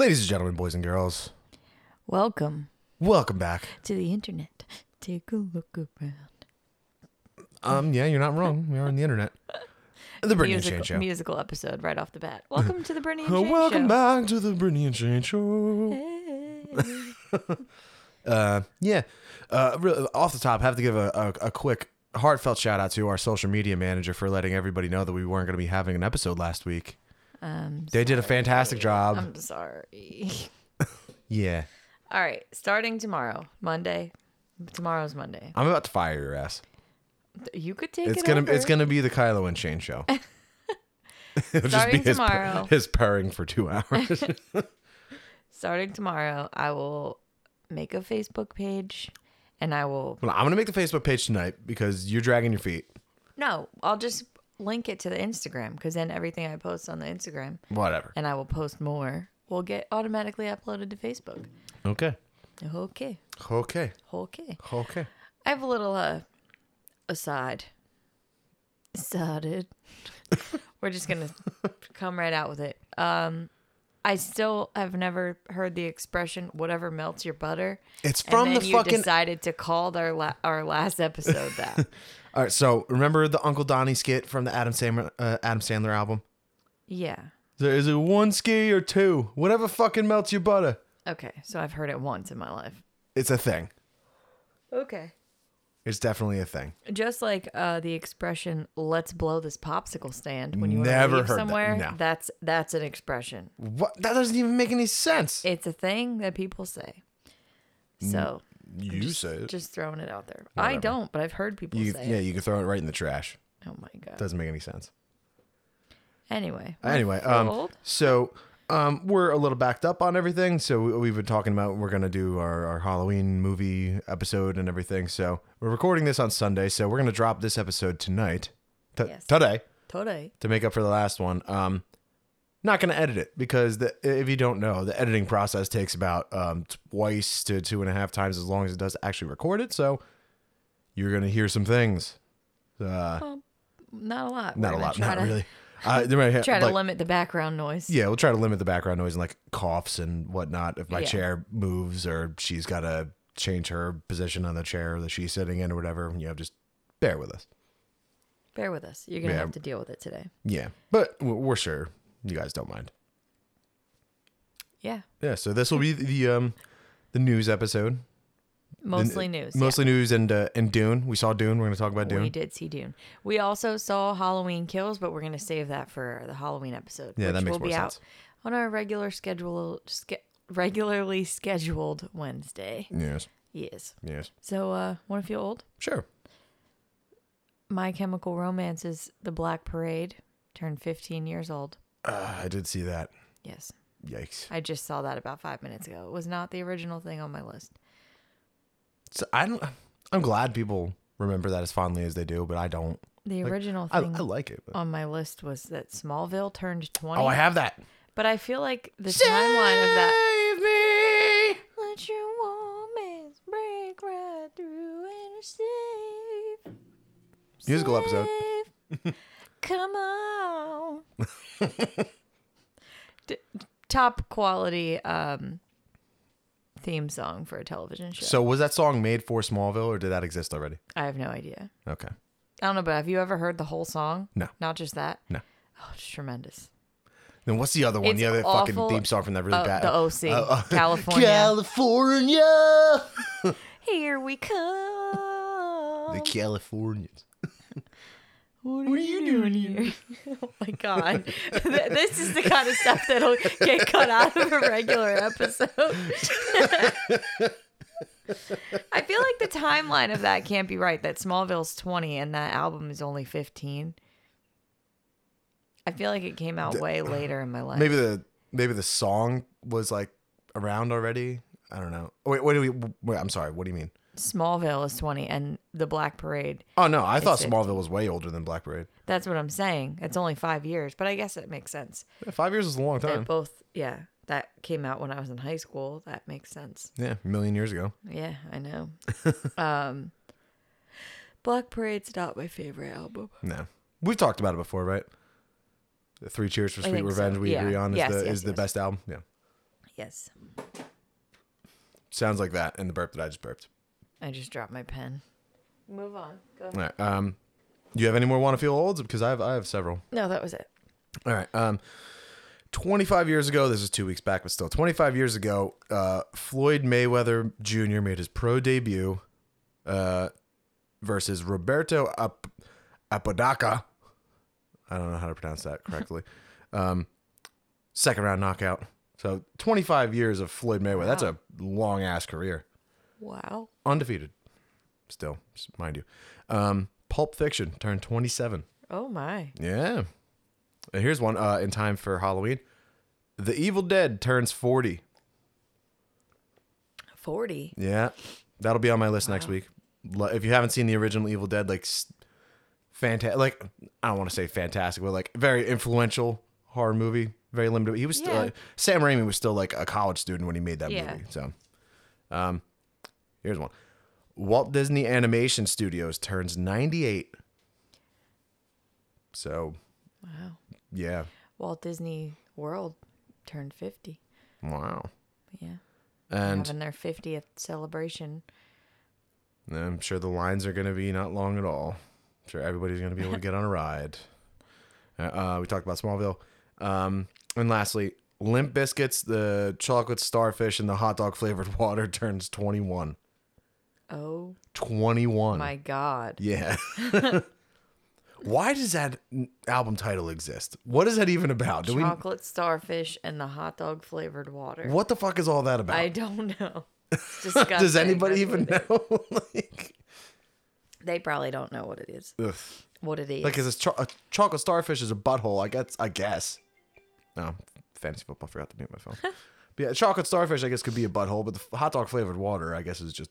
Ladies and gentlemen, boys and girls, Welcome welcome back. to the internet. Take a look around. Um, yeah, you're not wrong. We are on the internet. The Brittany and Shane musical, Show. musical episode right off the bat. Welcome to the Brittany and Shane welcome Show. back to the Brittany and Shane Show. Hey. Uh, yeah. Uh, really, off the top, have to give a, a, a quick heartfelt shout out to our social media manager for letting everybody know that we weren't going to be having an episode last week. I'm They did a fantastic job. I'm sorry. yeah. All right, starting tomorrow, Monday. Tomorrow's Monday. I'm about to fire your ass. You could take It's it gonna over. it's gonna be the Kylo and Shane show. It'll just Starting be his, pur- tomorrow. his purring for two hours. starting tomorrow. I will make a Facebook page, and I will. well, I'm gonna make the Facebook page tonight because you're dragging your feet. No, I'll just link it to the Instagram because then everything I post on the Instagram, Whatever. and I will post more, will get automatically uploaded to Facebook. Okay. Okay, Okay. okay. Okay. I have a little uh aside. Started. We're just gonna come right out with it. Um, I still have never heard the expression "whatever melts your butter." It's And from then the you fucking. decided to call our la- our last episode that. All right. So remember the Uncle Donnie skit from the Adam Sandler uh, Adam Sandler album? yeah. There is it one ski or two? Whatever fucking melts your butter. Okay, so I've heard it once in my life. It's a thing. Okay. It's definitely a thing. Just like uh, the expression "Let's blow this popsicle stand" when you want Never to leave heard that, somewhere. no. That's that's an expression. What? That doesn't even make any sense. It's a thing that people say. So you just, say it. just throwing it out there. I don't, but I've heard people You, say yeah, it. you can throw it right in the trash. Oh my god. Doesn't make any sense. Anyway. Anyway, um, so um, we're a little backed up on everything. So we- we've been talking about we're gonna do our, our Halloween movie episode and everything. So we're recording this on Sunday. So we're gonna drop this episode tonight, t- Yes. today, Today. to make up for the last one. Um, not gonna edit it because the, if you don't know, the editing process takes about um, twice to two and a half times as long as it does to actually record it. So you're gonna hear some things. Uh, Not a lot. not We're a lot, not to, really. Uh, might Try to like- limit the background noise. Yeah, we'll try to limit the background noise and like coughs and whatnot. If my Yeah. chair moves or she's got to change her position on the chair that she's sitting in or whatever, you know, just bear with us. Bear with us. You're gonna Yeah. have to deal with it today. Yeah, but we're sure you guys don't mind. Yeah. Yeah, so this will be the um the news episode. The- Mostly news. yeah. Mostly news and uh, and Dune. We saw Dune. We're going to talk about Dune. We did see Dune. We also saw Halloween Kills, but we're going to save that for the Halloween episode. Yeah, that makes will more be sense. out on our regular schedule, ske- regularly scheduled Wednesday. Yes. Yes. Yes. So, uh, want to feel old? Sure. My Chemical Romance is The Black Parade. Turned 15 years old. Uh, I did see that. Yes. Yikes. I just saw that about five minutes ago. It was not the original thing on my list. So I don't I'm glad people remember that as fondly as they do, but I don't. The Like, original I, thing I like it. but- on my list was that Smallville turned 20. Oh, I have that. But I feel like the timeline of that. Me. Let your break right through and save. Musical episode. Come on. D- top quality um, theme song for a television show. So was that song made for Smallville or did that exist already? I have no idea. Okay. I don't know, but have you ever heard the whole song? No. Not just that? No. Oh, it's tremendous. Then what's the other one? It's the other fucking theme song from that really Oh, bad the OC, Uh, uh, California. California. Here we come. the Californians. What are, you doing here? oh my god. This is the kind of stuff that'll get cut out of a regular episode. I feel like the timeline of that can't be right. That Smallville's 20 and that album is only 15. I feel like it came out way later in my life. Maybe the maybe the song was like around already. I don't know. Wait, what do we? Wait, I'm sorry. What do you mean? Smallville is 20 and the Black Parade. Oh no, I thought 15. Smallville was way older than Black Parade. That's what I'm saying. It's only five years, but I guess it makes sense. Yeah, five years is a long They're time. both, yeah, that came out when I was in high school. That makes sense. Yeah, a million years ago. Yeah, I know. um, Black Parade's not my favorite album. No, we've talked about it before, right? The Three Cheers for Sweet think so. Revenge. We Yeah. agree on is Yes, the yes, is the best album. Yeah. Yes. Sounds like that in the burp that I just burped. I just dropped my pen. Move on. Go. All right. Um, do you have any more want to feel olds? Because I have I have several. No, that was it. All right. Um, 25 years ago, this is two weeks back, but still, 25 years ago, uh, Floyd Mayweather Jr. made his pro debut uh, versus Roberto Ap- Apodaca. I don't know how to pronounce that correctly. um, second round knockout. So 25 years of Floyd Mayweather. That's a long ass career. Wow. Undefeated. Still, mind you. Um, Pulp Fiction turned 27. Oh my. Yeah. And here's one uh, in time for Halloween. The Evil Dead turns 40. 40. Yeah. That'll be on my list next week. If you haven't seen the original Evil Dead, like, fantastic, like, I don't want to say fantastic, but like, very influential horror movie. Very limited. He was still, uh, Sam Raimi was still like a college student when he made that Yeah. movie. So, um, here's one Walt Disney Animation Studios turns 98. So, Wow. yeah. Walt Disney World turned 50. Wow. Yeah. And Having their 50th celebration. I'm sure the lines are going to be not long at all. I'm sure everybody's going to be able to get on a ride. Uh, uh, we talked about Smallville. Um, and lastly, Limp Bizkit's, the chocolate starfish, and the hot dog flavored water turns 21. Oh 21. my God. Yeah. Why does that album title exist? What is that even about? Do Chocolate starfish and the hot dog flavored water. What the fuck is all that about? I don't know. Does anybody even know? like. They probably don't know what it is. ugh. What it is. Like, is cho- a chocolate starfish is a butthole? I guess. I guess. No, fantasy football. Forgot to mute my phone. but yeah, chocolate starfish, I guess, could be a butthole, but the hot dog flavored water, I guess, is just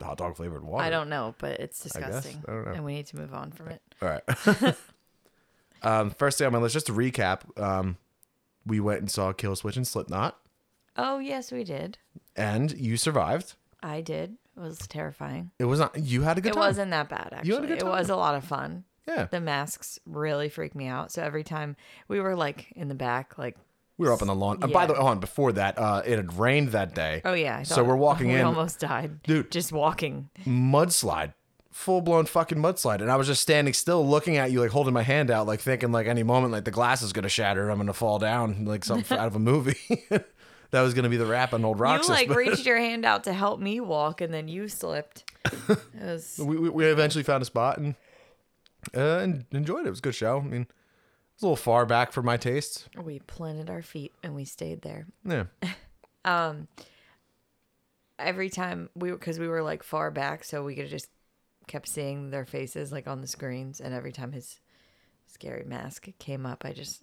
hot dog flavored water. I don't know, but it's I guess. disgusting. I don't know. And we need to move on from it. All right. um, first thing on my list, just to recap, um, we went and saw Killswitch and Slipknot, Oh, yes, we did. and you survived. I did. It was terrifying. It was not. You had a good It time. wasn't that bad, actually. You had a good time. It was a lot of fun. Yeah, The masks really freaked me out. So every time we were like in the back, like, we were up on the lawn. Uh, by the way, on before that, uh, it had rained that day. oh yeah. So we're walking in. we in- almost died, Dude. Just walking. mudslide full blown fucking mudslide and i was just standing still looking at you like holding my hand out like thinking like any moment like the glass is gonna shatter and i'm gonna fall down like something out of a movie that was gonna be the rap on old roxas you like but reached your hand out to help me walk, and then you slipped. Was we, we, we eventually found a spot and uh, and enjoyed it it was a good show i mean a little far back for my tastes we planted our feet and we stayed there. yeah um, Every time we because we were like far back, so we could just kept seeing their faces like on the screens, and every time his scary mask came up, I just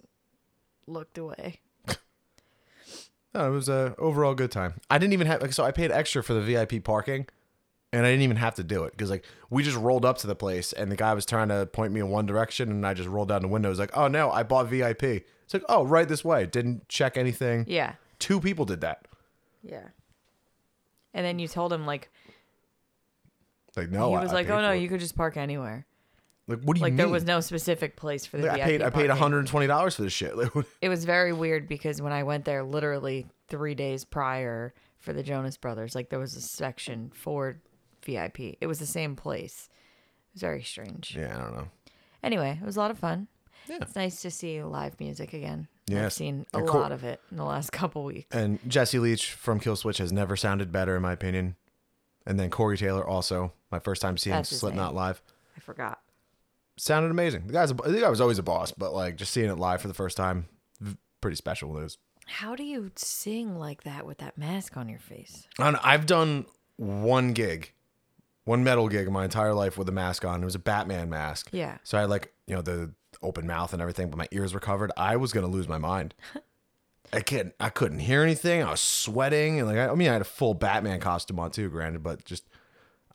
looked away. no, it was a overall good time i didn't even have like so i paid extra for the vip parking and I didn't even have to do it because like we just rolled up to the place and the guy was trying to point me in one direction and I just rolled down the window. It was like, oh no, I bought VIP. It's like, oh, right this way. Didn't check anything. Yeah, Two people did that. yeah. And then you told him like Like no, he was I like, paid "Oh no, it." you could just park anywhere." like what do you mean? Like mean? there was no specific place for the Like, VIP. I paid I paid 120 dollars for this shit. Like, It was very weird because when I went there, literally three days prior for the Jonas Brothers, like there was a section for VIP. It was the same place. It was very strange. yeah, I don't know. Anyway, it was a lot of fun. Yeah. It's nice to see live music again. Yes. I've seen a Cor- lot of it in the last couple weeks. And Jesse Leach from Killswitch has never sounded better in my opinion. And then Corey Taylor also, my first time seeing Slipknot name. live. I forgot. Sounded amazing. The guy's a, the guy was always a boss, but like just seeing it live for the first time, pretty special. It was How do you sing like that with that mask on your face? And I've done one gig, one metal gig in my entire life with a mask on. It was a Batman mask. Yeah. So I had like, you know, the open mouth and everything, but my ears were covered. I was gonna lose my mind. I couldn't I couldn't hear anything. I was sweating and like I, I mean I had a full Batman costume on too, granted, but just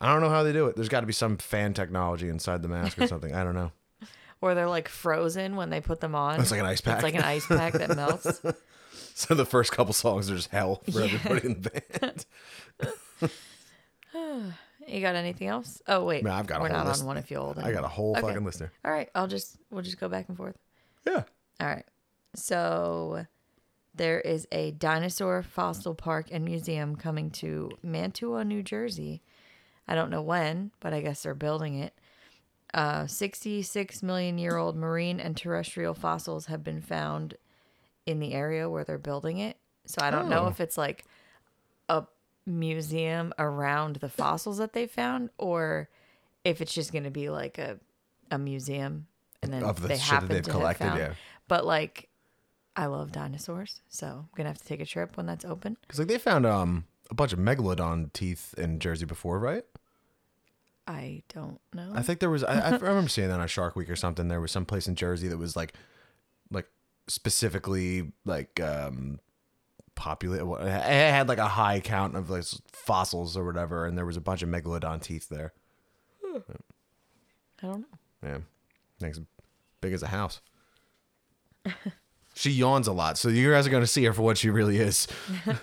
I don't know how they do it. There's got to be some fan technology inside the mask or something. I don't know. Or they're like frozen when they put them on. It's like an ice pack. It's like an ice pack that melts. So the first couple songs are just hell for everybody in the band. You got anything else? Oh wait, Man, I've got a we're whole not list. on one if you old. I got a whole Okay. fucking list there. All right, I'll just we'll just go back and forth. Yeah. All right. So there is a dinosaur fossil park and museum coming to Mantua, New Jersey. I don't know when, but I guess they're building it. Uh, 66 million year old marine and terrestrial fossils have been found in the area where they're building it. So I don't know Oh. if it's like a museum around the fossils that they found or if it's just going to be like a, a museum and then Of the they that happen they've to have collected, found- yeah. But like, I love dinosaurs, so I'm gonna have to take a trip when that's open. Because like they found um a bunch of megalodon teeth in Jersey before, right? I don't know. I think there was. I, I remember seeing that on Shark Week or something. There was some place in Jersey that was like, like specifically like um populate. It had like a high count of like fossils or whatever, and there was a bunch of megalodon teeth there. I don't know. Yeah, things big as a house. She yawns a lot, so you guys are going to see her for what she really is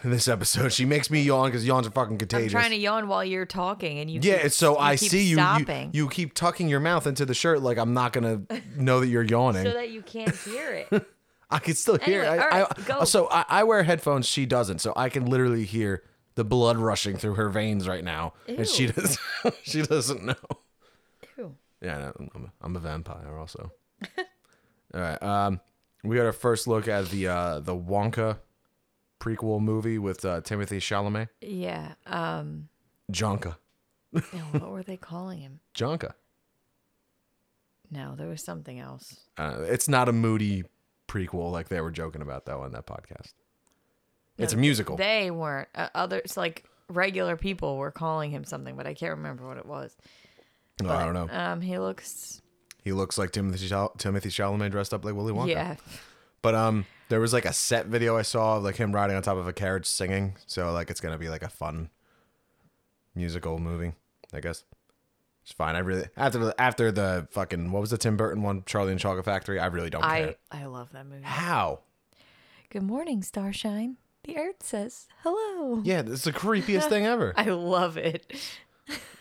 in this episode. She makes me yawn because yawns are fucking contagious. I'm trying to yawn while you're talking, and you. Yeah, keep- it's so you I see you, you. You keep tucking your mouth into the shirt like I'm not gonna know that you're yawning. so that you can't hear it. I can still hear. Anyway, it. I, right, I- go. So I, I wear headphones. She doesn't. So I can literally hear the blood rushing through her veins right now, and she Ew. does. she doesn't know. Ew. Yeah, I'm, a, I'm a vampire also. All right. Um, we got our first look at the uh the Wonka prequel movie with uh, Timothy Chalamet. Yeah. Um. Jonka. what were they calling him? Jonka. No, there was something else. Uh, it's not a moody prequel like they were joking about though on that podcast. It's a musical. They weren't. Uh, others like regular people were calling him something, but I can't remember what it was. Oh, I don't know. Um, he looks. He looks like Timothy Timothy Chalamet dressed up like Willy Wonka. Yeah. But um, there was like a set video I saw of like him riding on top of a carriage singing. So like it's gonna be like a fun musical movie, I guess. It's fine. I really after the after the fucking what was the Tim Burton one, Charlie and the Chocolate Factory. I really don't care. I I love that movie. How? Good morning, Starshine. The Earth says hello. Yeah, it's the creepiest thing ever. I love it.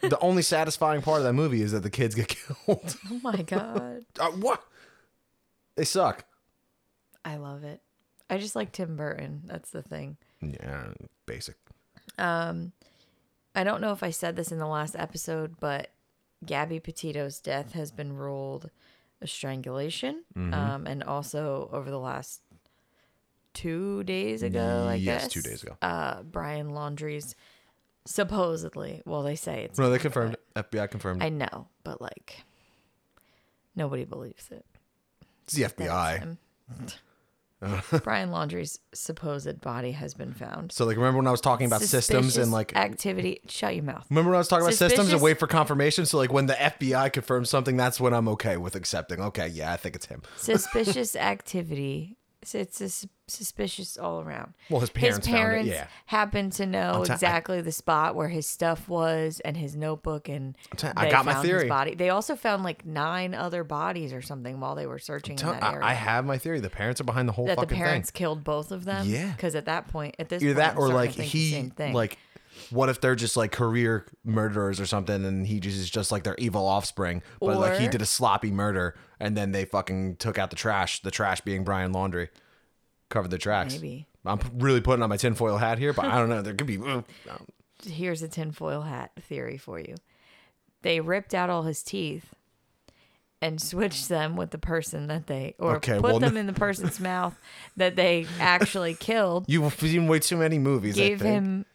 the only satisfying part of that movie is that the kids get killed. Oh my god. uh, what? They suck. I love it. I just like Tim Burton. That's the thing. Yeah, basic. Um, I don't know if I said this in the last episode, but Gabby Petito's death has been ruled a strangulation. Mm-hmm. Um, and also over the last two days ago, I Yes, guess. two days ago. Uh, Brian Laundrie's supposedly, well, they say it's. No, they confirmed. it. FBI confirmed. I know, but like, nobody believes it. It's the FBI. Brian Laundrie's supposed body has been found. So like, remember when I was talking about systems and like activity. Shut your mouth. Remember when I was talking about systems and wait for confirmation? So like when the FBI confirms something, that's when I'm okay with accepting. Okay, yeah, I think it's him. Suspicious activity. It's sus- suspicious all around. Well, his parents his found it, yeah. happen to know ta- I- exactly the spot where his stuff was and his notebook and ta- I got my theory. body. They also found like nine other bodies or something while they were searching in that I, area. I have my theory. The parents are behind the whole fucking thing. that the parents thing. killed both of them. Yeah. because at that point, at this Either point, that I'm or like to think the he like what if they're just like career murderers or something and he just is just like their evil offspring but like he did a sloppy murder and then they fucking took out the trash the trash being brian laundrie covered the tracks Maybe. i'm really putting on my tinfoil hat here but i don't know there could be um, here's a tinfoil hat theory for you. They ripped out all his teeth and switched them with the person that they, or Okay, put well, them no- in the person's mouth that they actually killed. you've seen way too many movies I Gave think. him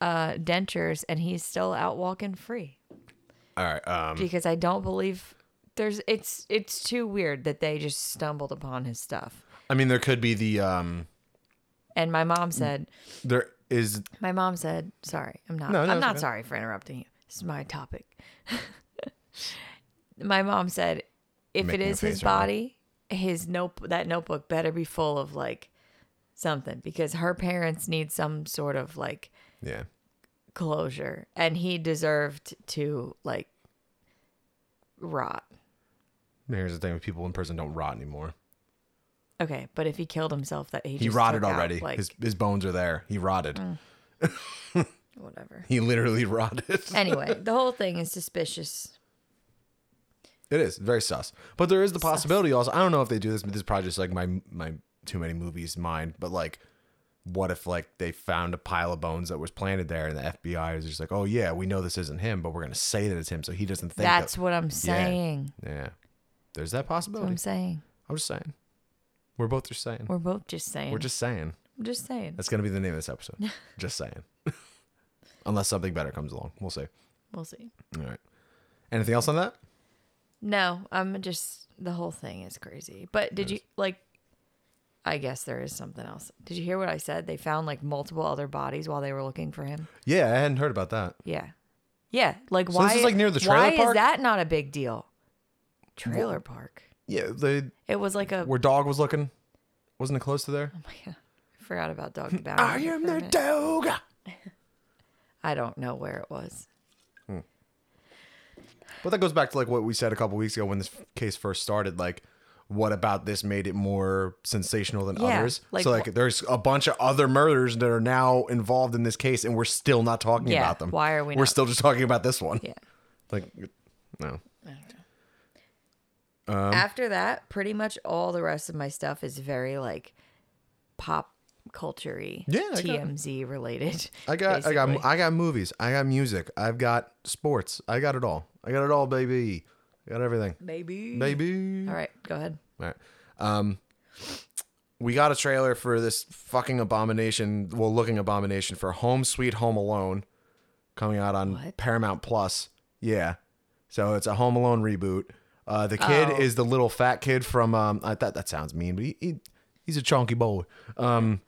uh, dentures, and he's still out walking free. all right um Because I don't believe there's. It's it's too weird that they just stumbled upon his stuff. i mean there could be the um And my mom said, there is My mom said, "Sorry, I'm not. No, no, I'm not okay. sorry for interrupting you. This is my topic." my mom said, "If it a his face right body, his note that notebook better be full of like something because her parents need some sort of like yeah closure, and he deserved to like rot." here's the thing with people in prison don't rot anymore Okay, but if he killed himself, that he he rotted took out, already like his his bones are there he rotted mm. whatever. he literally rotted Anyway, the whole thing is suspicious. It is very sus, but there is the possibility also. I don't know if they do this, but this is probably just like my my too many movies mind. But like, what if like they found a pile of bones that was planted there and the FBI is just like, oh yeah, we know this isn't him, but we're gonna say that it's him, so he doesn't think That's that, what I'm saying. yeah. There's that That's what possibility. I'm saying. I'm just saying. We're both just saying. We're both just saying. We're just saying. I'm just saying. That's gonna be the name of this episode. just saying. Unless something better comes along, we'll see. We'll see. All right. Anything else on that? No, I'm just the whole thing is crazy. But did you like? I guess there is something else. Did you hear what I said? They found like multiple other bodies while they were looking for him. Yeah, I hadn't heard about that. Yeah, yeah. Like So why? this is, like, near the Why trailer park? is that not a big deal? Trailer park. Yeah, the It was like a. where dog was looking. Wasn't it close to there? Oh my god! I forgot about Dog I am the dog. I don't know where it was. Hmm. But that goes back to like what we said a couple weeks ago when this case first started. Like, what about this made it more sensational than Yeah, others? like so like, there's a bunch of other murders that are now involved in this case, and we're still not talking Yeah, about them. why are we We're not? still just talking about this one. Yeah. Like, no. After that, pretty much all the rest of my stuff is very like pop culture Yeah, I got- TMZ related. I got, I got. I got movies. I got music. I've got sports. I got it all. I got it all, baby. I got everything, Maybe. baby. All right, go ahead. All right. Um, we got a trailer for this fucking abomination, well, looking abomination for Home Sweet Home Alone, coming out on What? Paramount Plus. Yeah, so it's a Home Alone reboot. Uh, the kid Oh. is the little fat kid from. Um, I thought that sounds mean, but he, he he's a chunky boy. Um,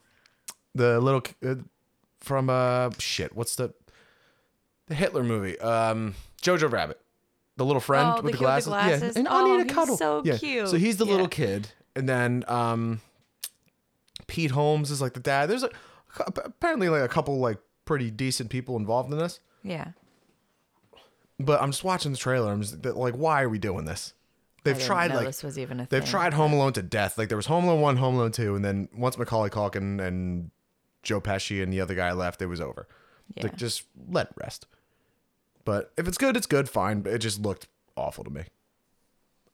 the little k- uh, from uh shit. What's the the Hitler movie? Um, Jojo Rabbit. The little friend Oh, with the the kid with glasses. Yeah, glasses? and I Oh, need a cuddle. so yeah. cute. So he's the Yeah. little kid, and then um, Pete Holmes is like the dad. There's a, apparently like a couple like pretty decent people involved in this. Yeah. But I'm just watching the trailer. I'm just like, why are we doing this? They've I tried like this was even a they've thing. tried Home Alone to death. Like there was Home Alone one, Home Alone two, and then once Macaulay Culkin and Joe Pesci and the other guy left, it was over. Yeah. Like just let it rest. But if it's good, it's good. Fine. But it just looked awful to me.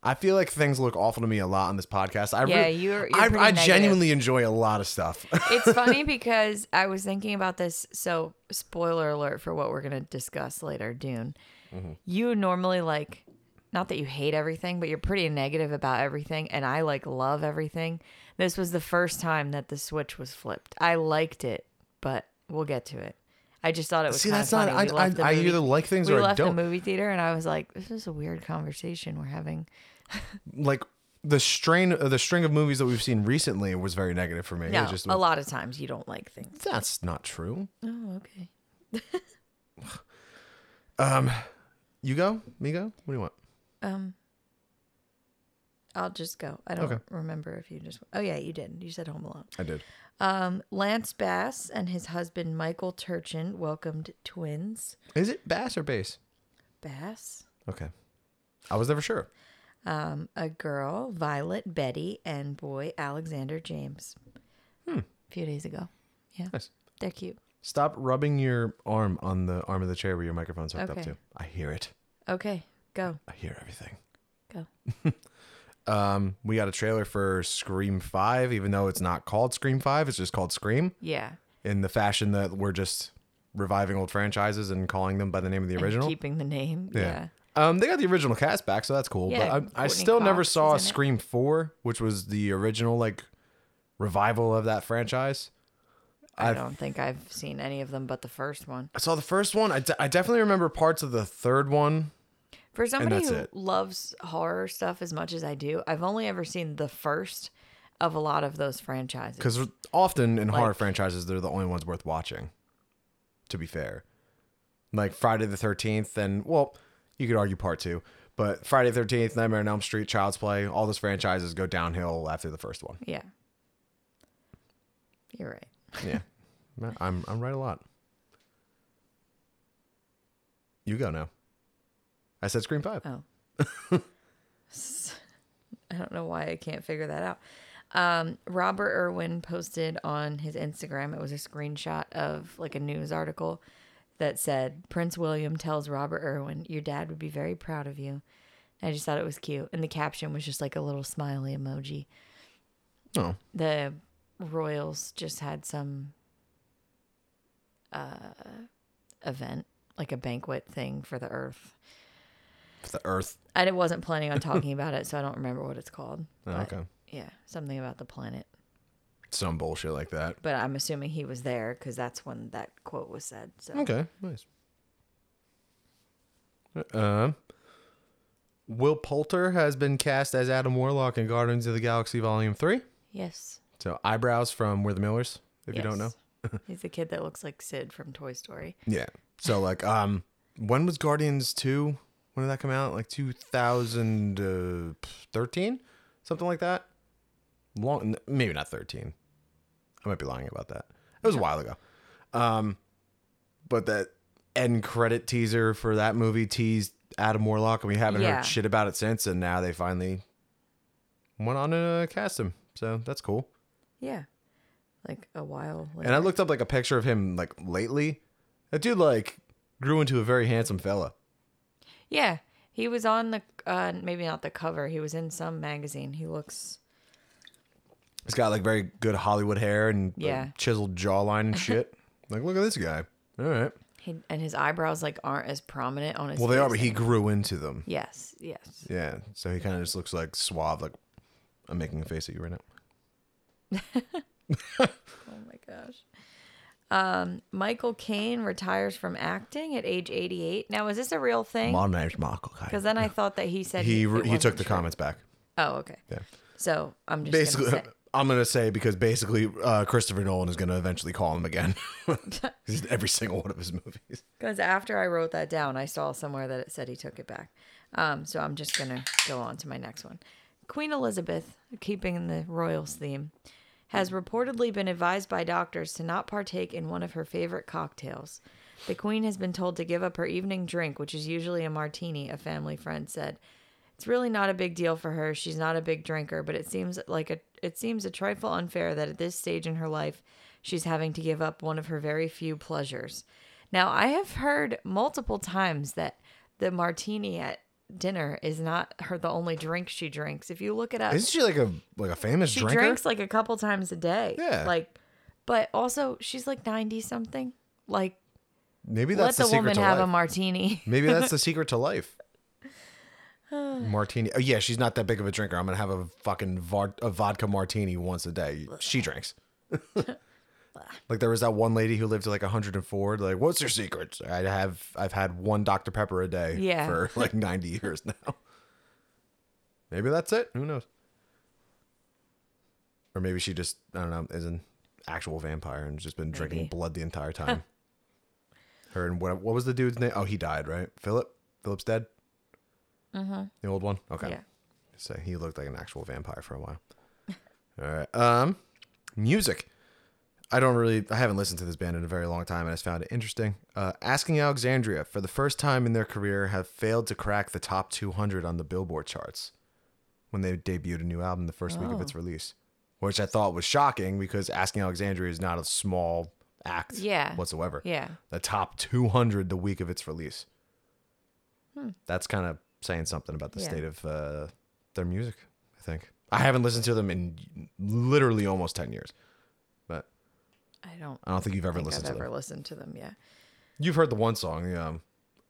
I feel like things look awful to me a lot on this podcast. I Yeah, re- you're- you're I, I genuinely enjoy a lot of stuff. it's funny because I was thinking about this. So, spoiler alert for what we're going to discuss later, Dune. Mm-hmm. You normally like, not that you hate everything, but you're pretty negative about everything. And I like love everything. This was the first time that the switch was flipped. I liked it, but we'll get to it. I just thought it was See, that's not. I, the I, I either like things we or I left the don't. movie theater, and I was like, "This is a weird conversation we're having." Like the strain, uh, the string of movies that we've seen recently was very negative for me. It was just a lot of times you don't like things. that's not true. Oh, okay. Um, you go, me go. What do you want? Um, I'll just go. I don't Okay. remember if you just. Oh yeah, you did. You said Home Alone. I did. Um, Lance Bass and his husband Michael Turchin welcomed twins. Is it bass or bass? Bass, Okay, I was never sure. um, a girl Violet Betty, and boy Alexander James. Hmm. A few days ago. Yeah, Nice. they're cute. Stop rubbing your arm on the arm of the chair where your microphone's hooked up to. I hear it. Okay, go I hear everything. go. Um, we got a trailer for Scream Five, even though it's not called Scream Five, it's just called Scream. Yeah, In the fashion that we're just reviving old franchises and calling them by the name of the And original. keeping the name. Yeah. Yeah. Um, they got the original cast back, so that's cool. Yeah, but I, I still never saw in it. Scream Four, which was the original like revival of that franchise. I I've- don't think I've seen any of them but the first one. I saw the first one. I, de- I definitely remember parts of the third one. For somebody who it. loves horror stuff as much as I do, I've only ever seen the first of a lot of those franchises. Because often in horror franchises, they're the only ones worth watching. To be fair, like Friday the Thirteenth, and well, you could argue part two, but Friday the Thirteenth, Nightmare on Elm Street, Child's Play, all those franchises go downhill after the first one. Yeah. You're right. Yeah, I'm I'm right a lot. You go now. I said Scream Five. Oh. I don't know why I can't figure that out. Um, Robert Irwin posted on his Instagram, it was a screenshot of like a news article that said Prince William tells Robert Irwin, Your dad would be very proud of you. I just thought it was cute. And the caption was just like a little smiley emoji. Oh, The royals just had some uh, event, like a banquet thing for the Earth. The Earth. I wasn't planning on talking about it, so I don't remember what it's called. Oh, okay. Yeah, something about the planet. Some bullshit like that. But I'm assuming he was there because that's when that quote was said. So Okay, nice. Um, Will Poulter has been cast as Adam Warlock in Guardians of the Galaxy Volume Three. yes, So eyebrows from We're the Millers, if you don't know. he's the kid that looks like Sid from Toy Story. Yeah. So like, um, when was Guardians Two? When did that come out? Like 2013, something like that. Long, maybe not 13. I might be lying about that. It was a while ago. Um, but that end credit teaser for that movie teased Adam Warlock, and we haven't Yeah. heard shit about it since. And now they finally went on to uh, cast him, so that's cool. Yeah, like a while. Later. And I looked up like a picture of him like lately. That dude like grew into a very handsome fella. Yeah, he was on the uh, maybe not the cover. He was in some magazine. He looks He's got like very good Hollywood hair and Yeah. chiseled jawline and shit. like, look at this guy. All right. he and his eyebrows like aren't as prominent on his. Well, they are, but he grew into them. Yes, yes. Yeah. So he kind of just looks like suave. Like, I'm making a face at you right now. Oh my gosh. Um, Michael Caine retires from acting at age 88. Now, is this a real thing? My name's Michael. Caine. Because then I thought that he said he it he, took the true. comments back. Oh, okay. Yeah. So I'm just Basically, Gonna say, I'm gonna say because basically uh, Christopher Nolan is gonna eventually call him again. Every single one of his movies. Because after I wrote that down, I saw somewhere that it said he took it back. Um, so I'm just going to go on to my next one. Queen Elizabeth, keeping the royals theme, has reportedly been advised by doctors to not partake in one of her favorite cocktails. The Queen has been told to give up her evening drink, which is usually a martini, a family friend said. It's really not a big deal for her. She's not a big drinker, but it seems like a it seems a trifle unfair that at this stage in her life she's having to give up one of her very few pleasures. Now, I have heard multiple times that the martini at dinner is not her the only drink she drinks. If you look it up, Isn't she like a like a famous she drinker? drinks like a couple times a day. Yeah. Like but also she's like 90 something. Like Maybe let that's the, the, secret woman have a martini. Maybe that's the secret to life. martini. Oh yeah, she's not that big of a drinker. I'm gonna have a fucking var- a vodka martini once a day. She drinks. like there was that one lady who lived to like 104. Like, what's your secret? I have I've had one Dr Pepper a day Yeah. for like 90 years now. Maybe that's it. Who knows? Or maybe she just I don't know is an actual vampire and has just been drinking Maybe. blood the entire time. Her and what what was the dude's name? Oh, he died, right? Philip. Philip's dead. Mm-hmm. The old one. Okay. Yeah. So he looked like an actual vampire for a while. All right. Um, music. I don't really. I haven't listened to this band in a very long time, and I just found it interesting. Uh, Asking Alexandria, for the first time in their career, have failed to crack the top 200 on the Billboard charts when they debuted a new album the first week of its release, which I thought was shocking because Asking Alexandria is not a small act Yeah. whatsoever. Yeah. The top 200 the week of its release. Hmm. That's kind of saying something about the Yeah. state of uh, their music, I think. I haven't listened to them in literally almost 10 years, I don't I don't think you've ever think listened I've to ever them. listened to them. Yeah. You've heard the one song, yeah. um,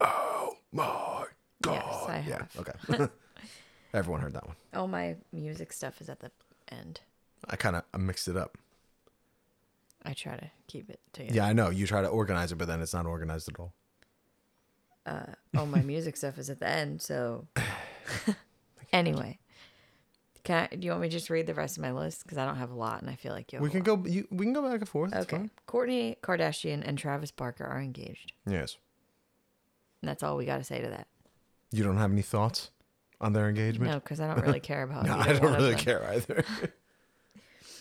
Oh my God. Yes, I yeah, have. okay. Everyone heard that one. All my music stuff is at the end. I kind of mixed it up. I try to keep it together. Yeah, I know. You try to organize it, but then it's not organized at all. all my music stuff is at the end. So, anyway, can I, do you want me to just read the rest of my list? Because I don't have a lot, and I feel like you. Have We can lot. go. You, we can go back and forth. It's Okay. Kourtney Kardashian and Travis Barker are engaged, Yes. and that's all we got to say to that. You don't have any thoughts on their engagement? No, because I don't really care about. No, I don't really care either.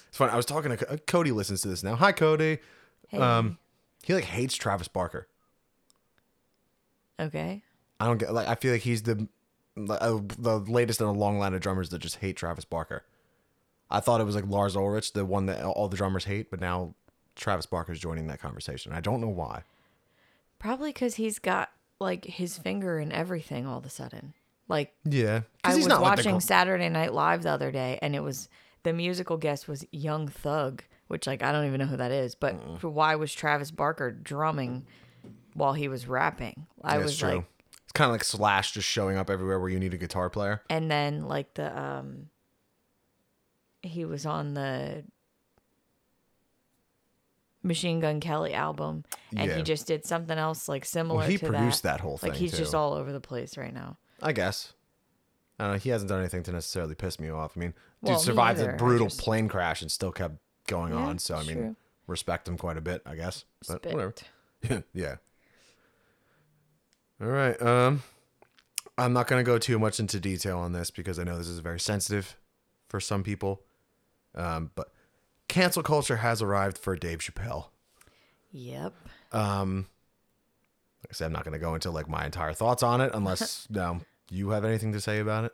it's funny. I was talking to Co- Cody. Listens to this now. Hi, Cody. Hey, Um, he like hates Travis Barker. okay, I don't get like. I feel like he's the uh, the latest in a long line of drummers that just hate Travis Barker. I thought it was like Lars Ulrich, the one that all the drummers hate, but now Travis Barker's joining that conversation. I don't know why. probably because he's got like his finger in everything all of a sudden. Like Yeah, I was like the watching co- Saturday Night Live the other day, and it was the musical guest was Young Thug which like I don't even know who that is. But for why was Travis Barker drumming while he was rapping? I That's was like, kind of like Slash just showing up everywhere where you need a guitar player. and then like the um, he was on the Machine Gun Kelly album, and Yeah. he just did something else like similar. Well, he produced that. that whole thing. Like he's just all over the place right now. I guess. I don't know. He hasn't done anything to necessarily piss me off. I mean, Well, dude survived a brutal just- plane crash and still kept going Yeah, on. So I mean, true. respect him quite a bit, I guess. But whatever. Yeah. All right. Um, I'm not gonna go too much into detail on this because I know this is very sensitive for some people. Um, but cancel culture has arrived for Dave Chappelle. Yep. Um, like I said, I'm not gonna go into like my entire thoughts on it unless no, you have anything to say about it.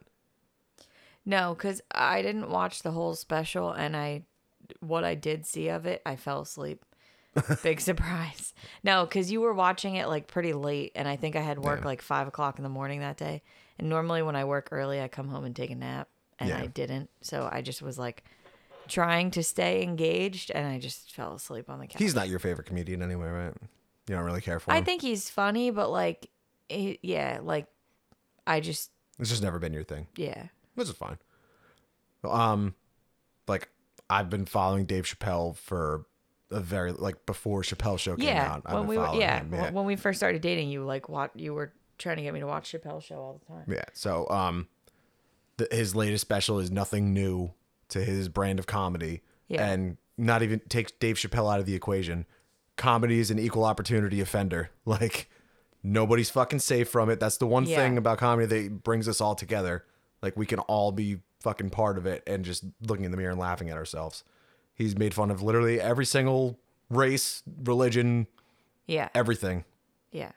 No, because I didn't watch the whole special, and I, what I did see of it, I fell asleep. Big surprise. No, because you were watching it like pretty late, and I think I had work Yeah. like five o'clock in the morning that day. And normally when I work early, I come home and take a nap, and Yeah. I didn't. So I just was like trying to stay engaged, and I just fell asleep on the couch. He's not your favorite comedian anyway, right? You don't really care for him. I think he's funny, but like, he, yeah, like I just, it's just never been your thing. yeah. Which is fine. Um, like I've been following Dave Chappelle for a very like before Chappelle show came yeah out. I've when we were yeah, when- when we first started dating you like what you were trying to get me to watch Chappelle show all the time Yeah. So um, the, his latest special is nothing new to his brand of comedy, Yeah. and not even takes Dave Chappelle out of the equation. Comedy is an equal opportunity offender. Like nobody's fucking safe from it. That's the one Yeah. thing about comedy that brings us all together. Like we can all be fucking part of it and just looking in the mirror and laughing at ourselves. He's made fun of literally every single race, religion, yeah everything yeah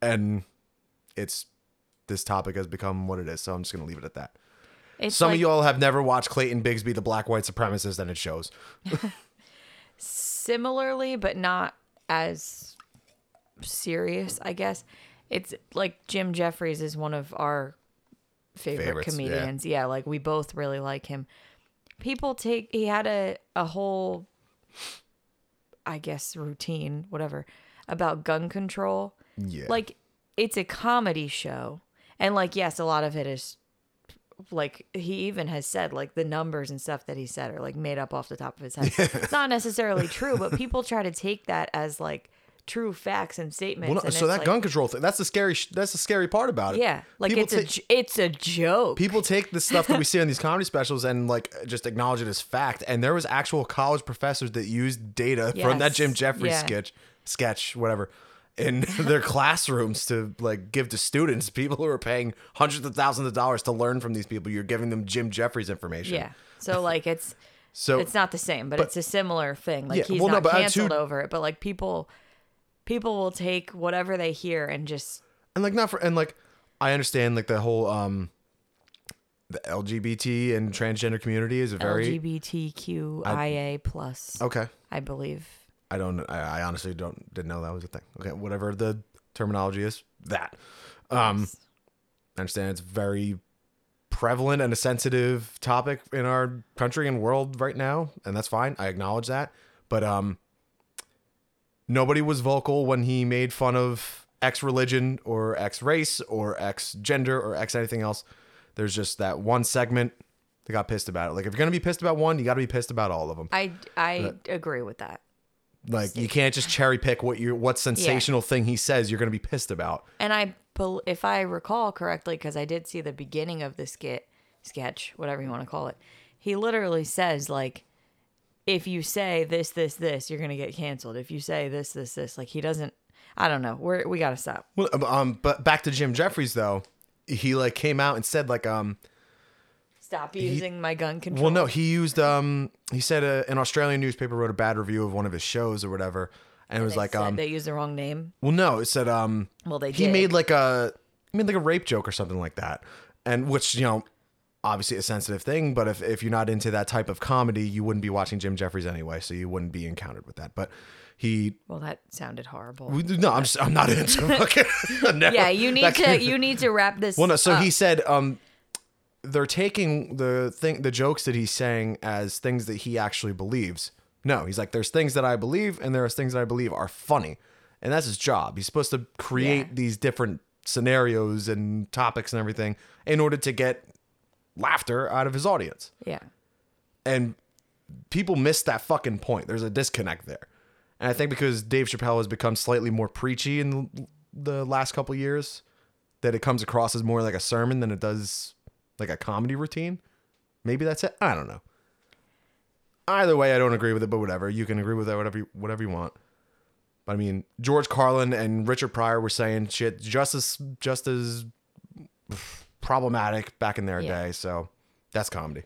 and it's this topic has become what it is. So I'm just gonna leave it at that. it's Some like, of you all have never watched Clayton Bigsby, the black white supremacist, and it shows. similarly but not as serious I guess it's like Jim Jeffries is one of our favorite Favorites, yeah. comedians yeah. like we both really like him people take he had a a whole I guess routine whatever about gun control. Yeah. like it's a comedy show. And like yes a lot of it is like he even has said like the numbers and stuff that he said are like made up off the top of his head. It's not necessarily true but people try to take that as like true facts and statements well, no, and so that like, gun control thing, that's the scary sh- that's the scary part about it. yeah like People it's a take- it's a joke People take the stuff that we see on these comedy specials and like just acknowledge it as fact. And there was actual college professors that used data from that Jim Jeffries Yeah. sketch, sketch, whatever, in their classrooms to like give to students. People who are paying hundreds of thousands of dollars to learn from these people. You're giving them Jim Jeffries information. yeah so like it's So it's not the same, but, it's a similar thing. Like Yeah, he's well, no, not but, uh, canceled over it, but like people, people will take whatever they hear and just and like not for and like I understand like the whole um the LGBT and transgender community is a very LGBTQIA plus. okay. I believe. I don't. I, I honestly don't didn't know that was a thing. Okay, whatever the terminology is, that. Um, I understand it's very prevalent and a sensitive topic in our country and world right now, and that's fine. I acknowledge that, but um, nobody was vocal when he made fun of X religion or X race or X gender or X anything else. There's just that one segment that got pissed about it. Like if you're gonna be pissed about one, you got to be pissed about all of them. I I agree with that. Like you can't just cherry pick what you what sensational thing he says you're going to be pissed about. And I, if I recall correctly, because I did see the beginning of the skit, sketch, whatever you want to call it, he literally says like, if you say this, this, this, you're gonna get canceled. If you say this, this, this, like he doesn't. I don't know. We're we gotta stop. Well, um, but back to Jim Jeffries though, he like came out and said like um, Stop using my gun control. well no, he used um, he said uh, an Australian newspaper wrote a bad review of one of his shows or whatever, and it was like um, they used the wrong name. well no, it said um, Well, they he did. made like a he made like a rape joke or something like that, and which you know. Obviously, a sensitive thing, but if, if you're not into that type of comedy, you wouldn't be watching Jim Jeffries anyway, so you wouldn't be encountered with that. But he Well, that sounded horrible. We- No, I'm just I'm not into fucking. yeah, you need to you need to wrap this. Up. Well, no. So up. he said um, they're taking the thing, the jokes that he's saying as things that he actually believes. No, he's like, there's things that I believe, and there's things that I believe are funny. And that's his job. He's supposed to create Yeah. these different scenarios and topics and everything in order to get laughter out of his audience. Yeah. And people miss that fucking point. There's a disconnect there. And I think because Dave Chappelle has become slightly more preachy in the last couple years, that it comes across as more like a sermon than it does like a comedy routine. Maybe that's it. I don't know. Either way, I don't agree with it, but whatever. You can agree with it whatever you, whatever you want. But I mean, George Carlin and Richard Pryor were saying shit just as just as problematic back in their Yeah. day. So that's comedy.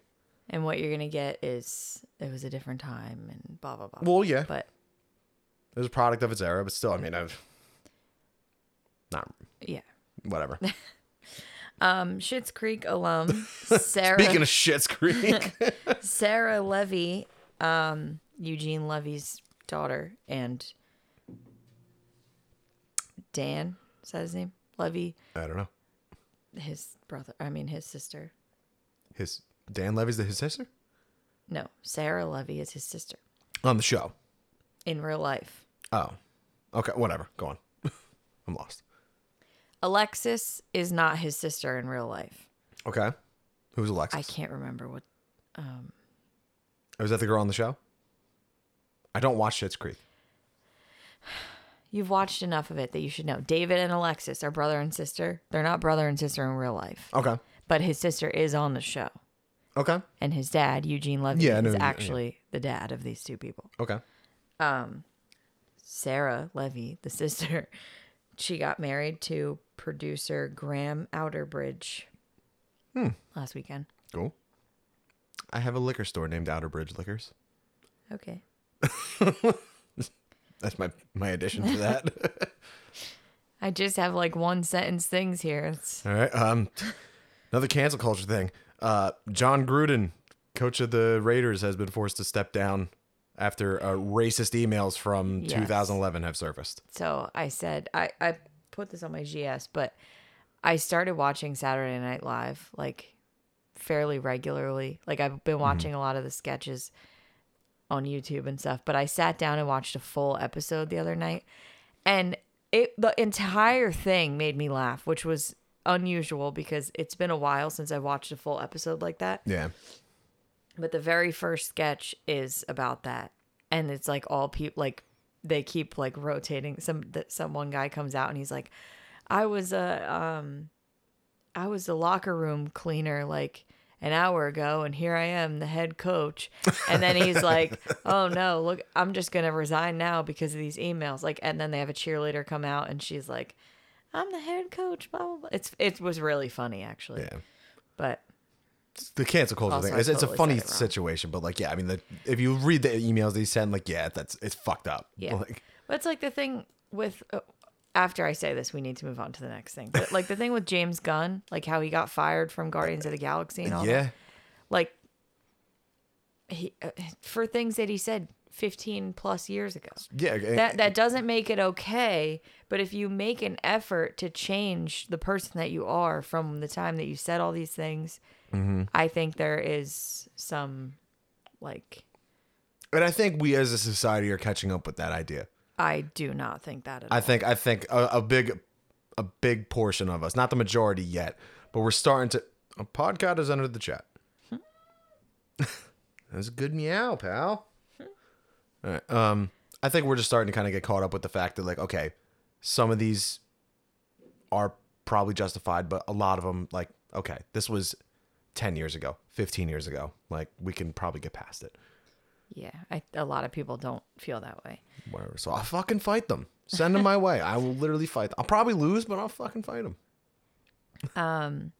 And what you're gonna get is it was a different time and blah blah blah. Well, yeah, but it was a product of its era, but still, I mean, I've not yeah. whatever. Um, Schitt's Creek alum Sarah Speaking of shit's creek, Sarah Levy, um, Eugene Levy's daughter, and Dan, is that his name? Levy, I don't know. His brother. I mean, his sister. His Dan Levy's the, his sister No, Sarah Levy is his sister on the show. in real life. Oh, okay, whatever. Go on. I'm lost. Alexis is not his sister in real life. Okay, who's Alexis? I can't remember what. Um, oh, Was that the girl on the show? I don't watch Shit's Creek. You've watched enough of it that you should know. David and Alexis are brother and sister. They're not brother and sister in real life, Okay, but his sister is on the show. okay, And his dad, Eugene Levy, Yeah, I know is who- yeah. actually the dad of these two people. okay. Um, Sarah Levy, the sister, she got married to producer Graham Outerbridge Hmm. last weekend. Cool. I have a liquor store named Outerbridge Liquors. Okay. That's my my addition to that. I just have like one sentence things here. It's, All right. Um, another cancel culture thing. Uh, Jon Gruden, coach of the Raiders, has been forced to step down after uh, racist emails from Yes. 2011 have surfaced. so I said, I, I put this on my GS, but I started watching Saturday Night Live like fairly regularly. Like I've been watching a lot of the sketches on YouTube and stuff, but I sat down and watched a full episode the other night and it the entire thing made me laugh, which was unusual because it's been a while since I watched a full episode like that. Yeah. But the very first sketch is about that, and it's like all people like they keep like rotating. Some that some one guy comes out and he's like, "I was a um, I was the locker room cleaner like an hour ago, and here I am, the head coach." And then he's like, "Oh no, look, I'm just gonna resign now because of these emails." Like, and then they have a cheerleader come out and she's like, "I'm the head coach." Blah blah. blah. It's it was really funny actually, Yeah. but The cancel culture Also, thing. It's, it's a funny it situation, but like, yeah, I mean, the, if you read the emails they send, like, yeah, that's it's fucked up. Yeah. Like, But it's like the thing with. Uh, after I say this, we need to move on to the next thing. But like the thing with James Gunn, like how he got fired from Guardians of the Galaxy and all that. yeah. Like he uh, for things that he said 15 plus years ago. Yeah. That that doesn't make it okay, but if you make an effort to change the person that you are from the time that you said all these things, Mm-hmm. I think there is some like and I think we as a society are catching up with that idea. I do not think that at I all. think I think a, a big a big portion of us, not the majority yet, but we're starting to. A podcast has entered the chat. That's a good meow, pal. All right. Um, I think we're just starting to kind of get caught up with the fact that, like, okay, some of these are probably justified, but a lot of them, like, okay, this was ten years ago, fifteen years ago. Like, we can probably get past it. Yeah, I, a lot of people don't feel that way. Whatever. So I'll fucking fight them. Send them my way. I will literally fight. Them. I'll probably lose, but I'll fucking fight them. Um,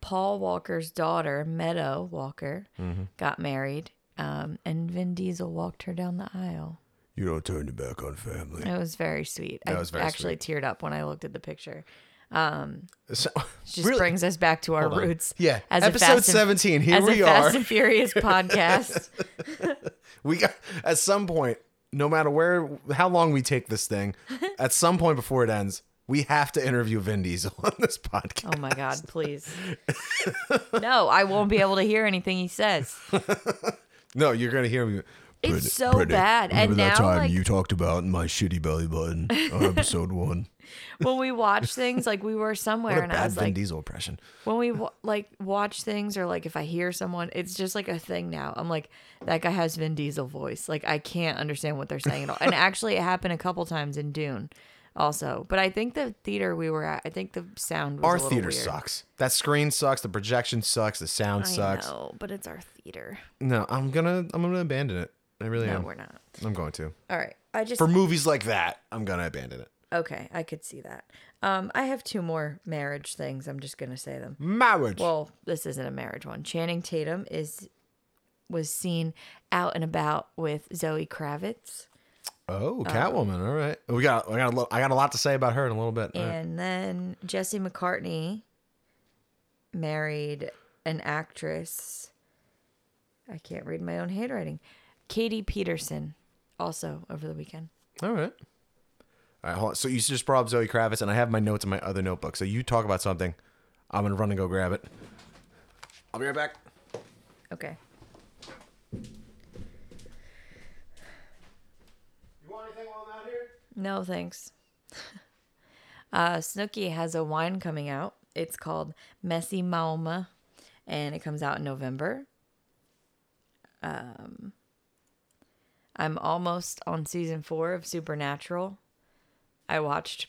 Paul Walker's daughter, Meadow Walker, Mm-hmm. got married, um, and Vin Diesel walked her down the aisle. You don't turn your back on family. It was very sweet. I was very actually teared up when I looked at the picture. Um, so, It just really? brings us back to our Hold on. roots. Yeah. as a Episode Fast and- 17. Here as we a are. Fast and Furious podcast. We got at some point, no matter where, how long we take this thing, at some point before it ends, we have to interview Vin Diesel on this podcast. Oh my God, please. no, I won't be able to hear anything he says. No, you're gonna hear me. It's so bad. And that now, time like- you talked about my shitty belly button on episode one? When we watch things, like we were somewhere, and I bad was Vin like, Diesel impression. when we like watch things, or like if I hear someone, it's just like a thing now. I'm like, that guy has Vin Diesel voice. Like I can't understand what they're saying at all. And actually, it happened a couple times in Dune, also. But I think the theater we were at, I think the sound was Our a little theater weird. sucks. That screen sucks. The projection sucks. The sound I sucks. know, but it's our theater. No, I'm gonna I'm gonna abandon it. I really No, am. we're not. I'm going to. All right. I just For movies like that, I'm gonna abandon it. Okay. I could see that. Um, I have two more marriage things. I'm just gonna say them. Marriage. Well, this isn't a marriage one. Channing Tatum is was seen out and about with Zoe Kravitz, oh, Catwoman. All right. We got. I got. A lo- I got a lot to say about her in a little bit. All right. and then Jesse McCartney married an actress. I can't read my own handwriting. Katie Peterson, also over the weekend. All right. All right. Hold on. So you just brought up Zoe Kravitz, and I have my notes in my other notebook. So you talk about something. I'm gonna run and go grab it. I'll be right back. Okay. You want anything while I'm out here? No, thanks. uh, Snooki has a wine coming out. It's called Messy Mawma, and it comes out in November. Um, I'm almost on season four of Supernatural. I watched,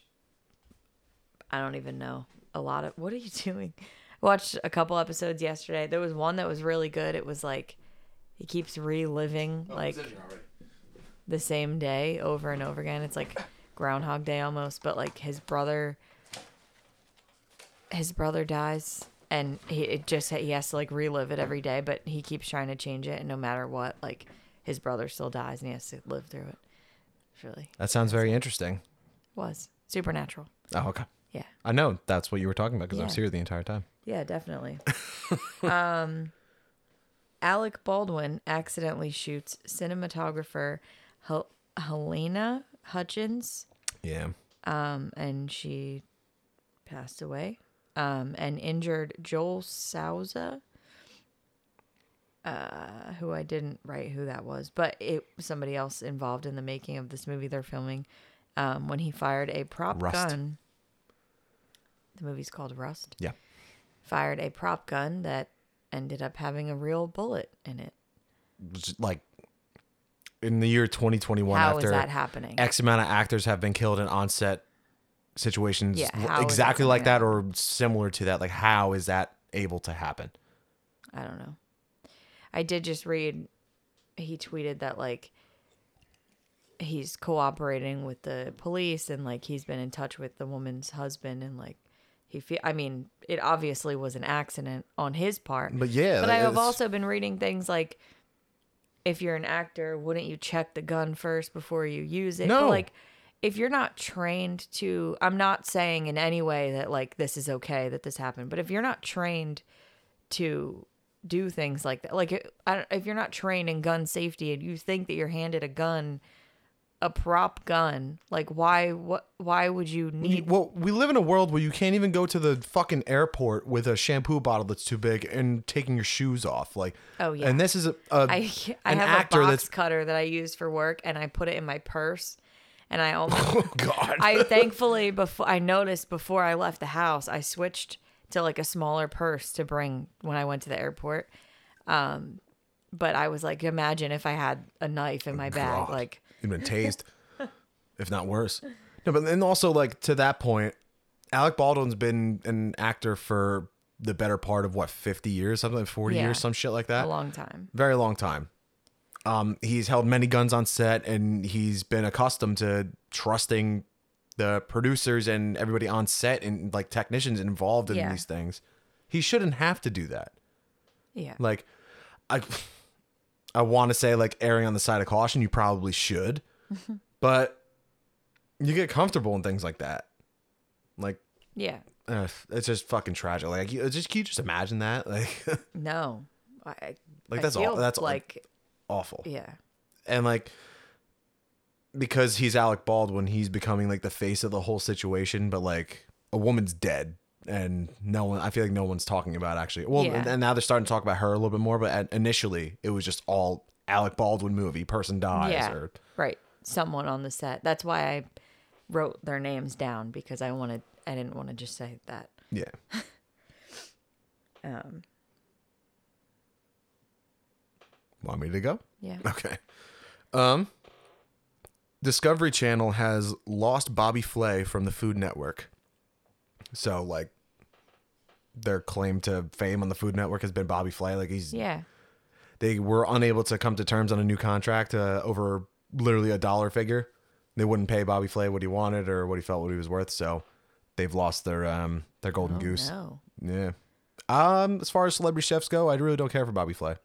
I don't even know, a lot of. What are you doing? I watched a couple episodes yesterday. There was one that was really good. It was like, he keeps reliving, oh, like, the same day over and over again. It's like Groundhog Day almost, but like his brother, his brother dies, and he it just he has to like relive it every day. But he keeps trying to change it, and no matter what, like his brother still dies, and he has to live through it. It's really That sounds very interesting. Was supernatural. Oh, okay. Yeah, I know that's what you were talking about because I was Yeah. here the entire time. yeah, definitely. um, Alec Baldwin accidentally shoots cinematographer Hel- Halyna Hutchins. Yeah. um, and she passed away. Um, and injured Joel Souza, uh, who I didn't write who that was, but it somebody else involved in the making of this movie they're filming. Um, when he fired a prop Rust. gun, the movie's called Rust. Yeah. Fired a prop gun that ended up having a real bullet in it. Just like in the year 2021, How is after that happening? X amount of actors have been killed in onset situations Yeah, is that exactly like that or similar to that. Like, how is that able to happen? I don't know. I did just read he tweeted that like he's cooperating with the police and like he's been in touch with the woman's husband and like he feel I mean it obviously was an accident on his part. But yeah, But I have also been reading things like if you're an actor, wouldn't you check the gun first before you use it? But, No. like if you're not trained to I'm not saying in any way that like this is okay that this happened, but if you're not trained to do things like that, like it- I don't- if you're not trained in gun safety and you think that you're handed a gun, a prop gun, like why what why would you need well, we live in a world where you can't even go to the fucking airport with a shampoo bottle that's too big and taking your shoes off. Like, Oh, yeah. And this is a, a I I an have actor a box that's cutter that I use for work, and I put it in my purse, and I almost oh god. I thankfully before I noticed before I left the house, I switched to like a smaller purse to bring when I went to the airport. Um, but I was like, imagine if I had a knife in my bag, God. like You'd been tased, if not worse. No, but then also like to that point, Alec Baldwin's been an actor for the better part of what fifty years, something like forty Yeah. years, some shit like that. a long time. Very long time. Um, he's held many guns on set, and he's been accustomed to trusting the producers and everybody on set and like technicians involved in Yeah. these things. He shouldn't have to do that. Yeah, Like, I, I want to say like erring on the side of caution. You probably should, but you get comfortable in things like that. Like, yeah. uh, it's just fucking tragic. Like, you, just can you just imagine that? Like, No, I, Like, that's all- that's like awful. yeah, And like, because he's Alec Baldwin, he's becoming like the face of the whole situation. But like, a woman's dead, and no one. I feel like no one's talking about actually. Well, Yeah. and now they're starting to talk about her a little bit more. But initially, it was just all Alec Baldwin movie. Person dies, yeah, or right. Someone on the set. That's why I wrote their names down because I wanted. I didn't want to just say that. yeah. Um, Want me to go? yeah. Okay. Um Discovery Channel has lost Bobby Flay from the Food Network. So like their claim to fame on the Food Network has been Bobby Flay. Like he's Yeah. they were unable to come to terms on a new contract uh, over literally a dollar figure. They wouldn't pay Bobby Flay what he wanted or what he felt what he was worth, so they've lost their um their golden Oh, goose. no. Yeah. Um, as far as celebrity chefs go, I really don't care for Bobby Flay.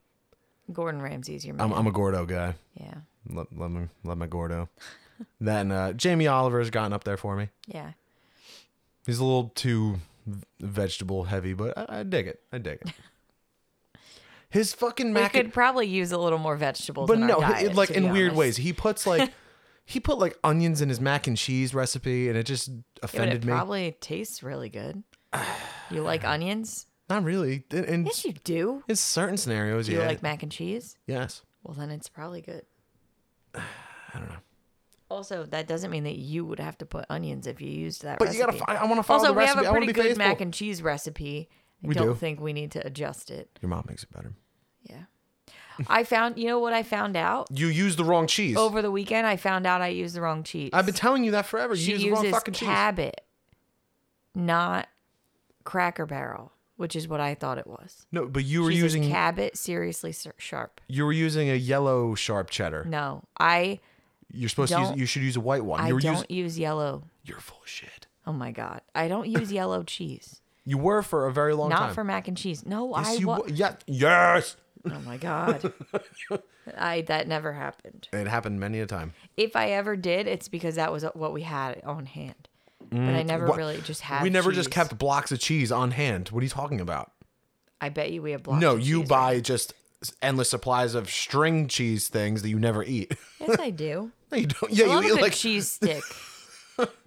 Gordon Ramsay's your man. I'm, I'm a Gordo guy. yeah. Let, let me let my Gordo. then uh, Jamie Oliver's gotten up there for me. Yeah. He's a little too vegetable heavy, but I, I dig it. I dig it. His fucking mac. We could probably use a little more vegetables. but in no, diet, like in weird honest. ways. He puts like he put like onions in his mac and cheese recipe, and it just Yeah, offended it me. probably tastes really good. You like onions? Not really. In, in, Yes, you do. In certain scenarios, Do you yeah. like mac and cheese? yes. Well, then it's probably good. I don't know. Also, that doesn't mean that you would have to put onions if you used that But recipe. you gotta. fi- I want to follow also, the we have a pretty good faithful. mac and cheese recipe. I We don't do. think we need to adjust it. Your mom makes it better. Yeah. I found, you know what I found out? You used the wrong cheese. Over the weekend, I found out I used the wrong cheese. I've been telling you that forever. You she used the wrong uses fucking cheese. Cabot, not Cracker Barrel, which is what I thought it was. No, but you were She using says Cabot, seriously sharp. you were using a yellow sharp cheddar. No, I You're supposed to use. You should use a white one. I you were don't using. use yellow. You're full of shit. Oh my god, I don't use yellow cheese. You were for a very long Not time. Not for mac and cheese. No, yes, I you wa- yeah. Yes. Oh my god. I that never happened. It happened many a time. If I ever did, it's because that was what we had on hand. But I never Mm, What- really just had. we never just kept blocks of cheese on hand. What are you talking about? I bet you we have blocks. no, you cheese buy right just endless supplies of string cheese things that you never eat. Yes, I do. no, you don't. Yeah, I you eat like cheese stick.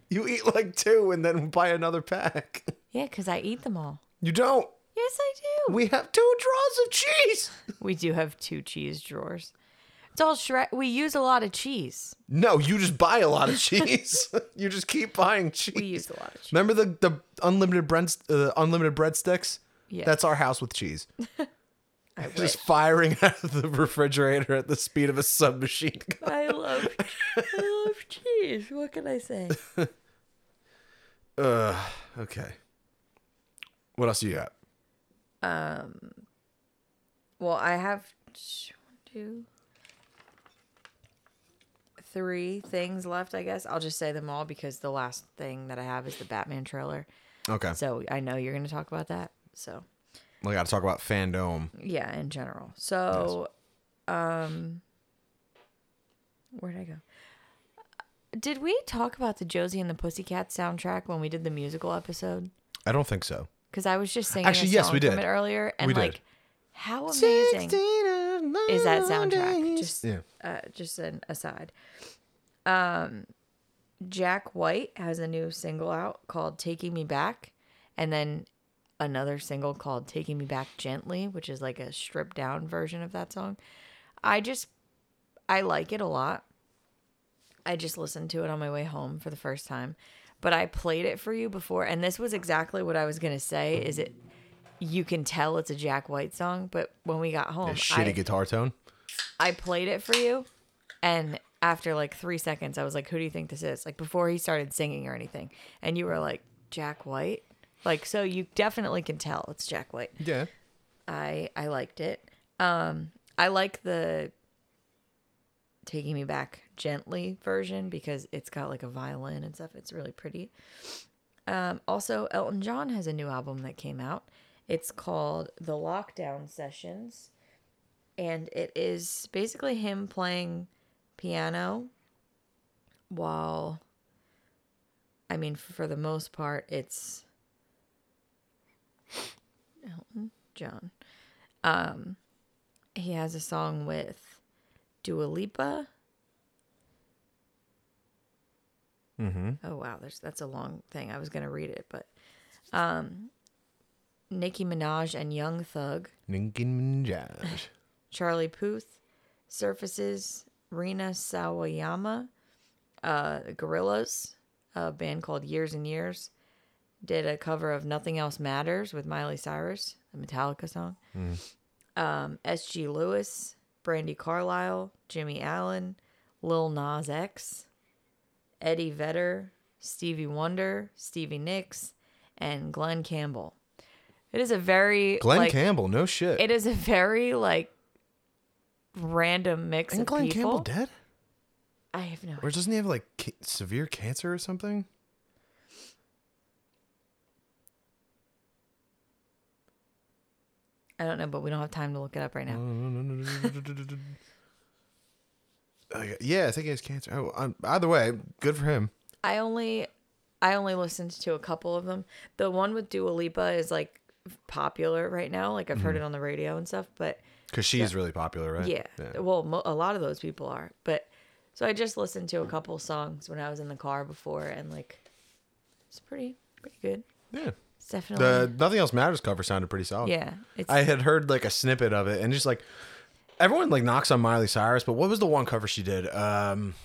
you eat like two and then buy another pack. Yeah, because I eat them all. You don't. Yes, I do. We have two drawers of cheese. We do have two cheese drawers. It's all shred. We use a lot of cheese. No, you just buy a lot of cheese. you just keep buying cheese. We use a lot of cheese. Remember the the unlimited bread uh, unlimited breadsticks? Yeah. That's our house with cheese. I, wish. Just firing out of the refrigerator at the speed of a submachine gun. I love, I love cheese. What can I say? Uh, okay. What else do you got? Um. Well, I have two, three things left. I guess I'll just say them all because the last thing that I have is the Batman trailer. Okay. So I know you're going to talk about that. So We got to talk about fandom. yeah, in general. So, um, where did I go? Did we talk about the Josie and the Pussycat soundtrack when we did the musical episode? I don't think so. Because I was just singing Actually, yes, we did. it earlier, and We did. like, how amazing is that soundtrack? Just yeah. uh, just an aside. Um, Jack White has a new single out called "Taking Me Back," and then another single called "Taking Me Back Gently," which is like a stripped down version of that song. I just I like it a lot. I just listened to it on my way home for the first time, but I played it for you before, and this was exactly what I was gonna say. Is it? You can tell it's a Jack White song, but when we got home, A shitty I, guitar tone. I played it for you, and after like three seconds, I was like, "Who do you think this is?" Like before he started singing or anything, and you were like, "Jack White." Like so, you definitely can tell it's Jack White. Yeah. I I liked it. Um, I like the "Taking Me Back Gently" version because it's got like a violin and stuff. It's really pretty. Um, also, Elton John has a new album that came out. It's called The Lockdown Sessions, and it is basically him playing piano while. I mean, for the most part, it's Elton John. Um, he has a song with Dua Lipa. Mm-hmm. Oh wow, there's that's a long thing. I was gonna read it, but um, Nicki Minaj and Young Thug, Nicki Minaj. Charlie Puth, Surfaces, Rina Sawayama, uh, Gorillaz, a band called Years and Years, did a cover of Nothing Else Matters with Miley Cyrus, a Metallica song. Um, S.G. Lewis, Brandi Carlile, Jimmy Allen, Lil Nas X, Eddie Vedder, Stevie Wonder, Stevie Nicks, and Glen Campbell. It is a very Glenn like, Campbell, no shit. It is a very like random mix Isn't of Glenn people. Campbell dead? I have no. Or doesn't he have like ca- severe cancer or something? I don't know, but we don't have time to look it up right now. Uh, yeah, I think he has cancer. Oh, um, either way, good for him. I only, I only listened to a couple of them. The one with Dua Lipa is like popular right now. Like I've heard Mm-hmm. it on the radio and stuff. But Because she's really popular, right? yeah, well, mo- a lot of those people are. But so I just listened to a couple songs when I was in the car before, and like, it's pretty, pretty good. Yeah. It's definitely, The Nothing Else Matters cover sounded pretty solid. yeah. It's I had heard like a snippet of it and just like everyone like knocks on Miley Cyrus, but what was the one cover she did? Um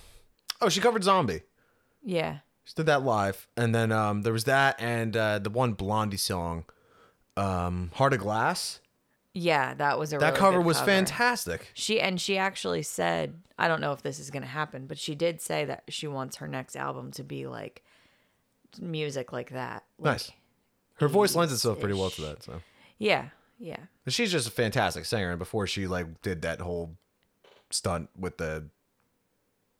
Oh, she covered Zombie. yeah. She did that live. And then um there was that and uh the one Blondie song, um, Heart of Glass. Yeah, that was a That really cover good was fantastic. She and she actually said, I don't know if this is going to happen, but she did say that she wants her next album to be like music like that. Like, Nice. Her voice lends itself pretty well to that, so Yeah, yeah. She's just a fantastic singer and before she like did that whole stunt with the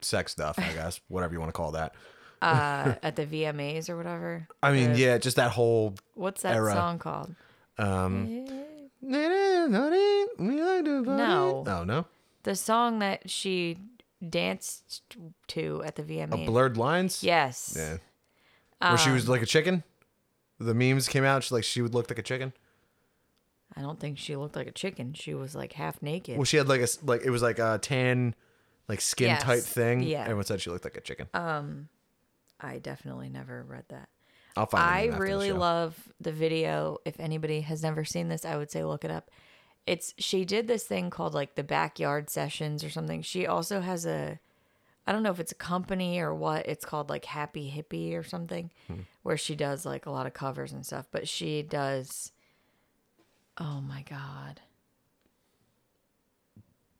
sex stuff, I guess, whatever you want to call that. Uh, at the VMAs or whatever. I mean, The- yeah, just that whole What's that era. song called? um No. No. No, no. The song that she danced to at the A VMAs. blurred lines? Yes. Yeah. Where she Um, was like a chicken? The memes came out, she like she would look like a chicken. I don't think she looked like a chicken. She was like half naked. Well, she had like a like it was like a tan like skin type thing. Yeah. Everyone said she looked like a chicken. Um, I definitely never read that. I'll find I it after the really love the video. If anybody has never seen this, I would say look it up. It's she did this thing called like the backyard sessions or something. She also has a I don't know if it's a company or what. It's called like Happy Hippie or something Hmm. where she does like a lot of covers and stuff, but she does Oh my god.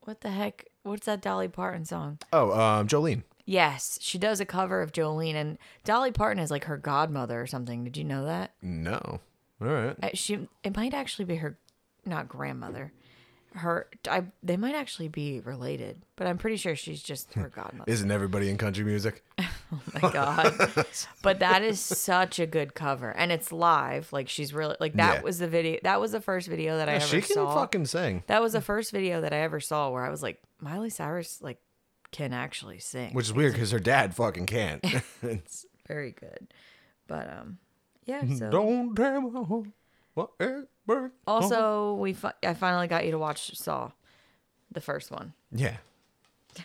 What the heck? What's that Dolly Parton song? Oh, um Jolene. Yes, she does a cover of Jolene, and Dolly Parton is like her godmother or something. Did you know that? No. All right. Uh, She it might actually be her, not grandmother. Her I they might actually be related, but I'm pretty sure she's just her godmother. Isn't everybody in country music? oh my god! but that is such a good cover, and it's live. Like she's really like that Yeah. was the video. That was the first video that I Yeah, ever she can saw. fucking sing. That was the first video that I ever saw where I was like, Miley Cyrus like can actually sing. Which is weird because her dad fucking can't. it's very good. But um, yeah. So Don't tell me what also we fi- I finally got you to watch Saw, the first one. Yeah.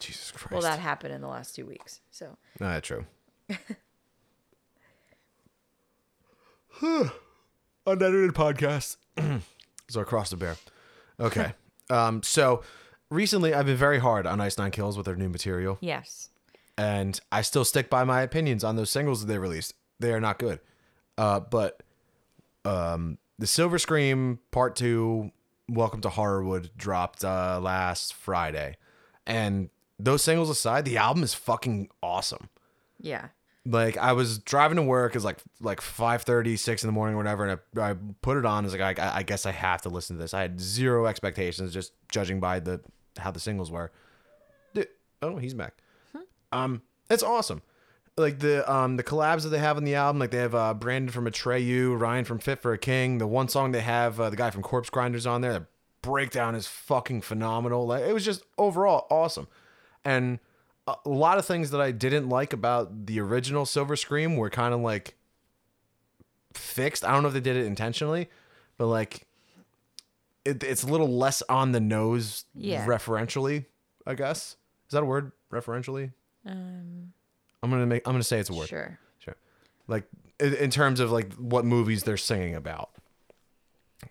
Jesus Christ. Well, that happened in the last two weeks. So Ah, true. Unedited podcast. so across the bear. Okay. um. So recently, I've been very hard on Ice Nine Kills with their new material, yes, and I still stick by my opinions on those singles that they released. They are not good. Uh. But um, the Silver Scream Part Two, Welcome to Horrorwood, dropped uh last Friday, and those singles aside, the album is fucking awesome yeah, like I was driving to work. It's like like 5 6 in the morning or whatever, and I, I put it on. It's like I, I guess I have to listen to this. I had zero expectations, just judging by the how the singles were. Dude, oh, he's back. Um, it's awesome. Like the um the collabs that they have on the album, like they have uh Brandon from Atreyu, Ryan from Fit for a King. The one song they have uh, the guy from Corpse Grinders on there. The breakdown is fucking phenomenal. Like it was just overall awesome, and a lot of things that I didn't like about the original Silver Scream were kind of like fixed. I don't know if they did it intentionally, but like it, it's a little less on the nose Yeah. referentially, I guess. Is that a word? Referentially? Um I'm gonna make I'm gonna say it's a word. sure. Sure. Like in, in terms of like what movies they're singing about.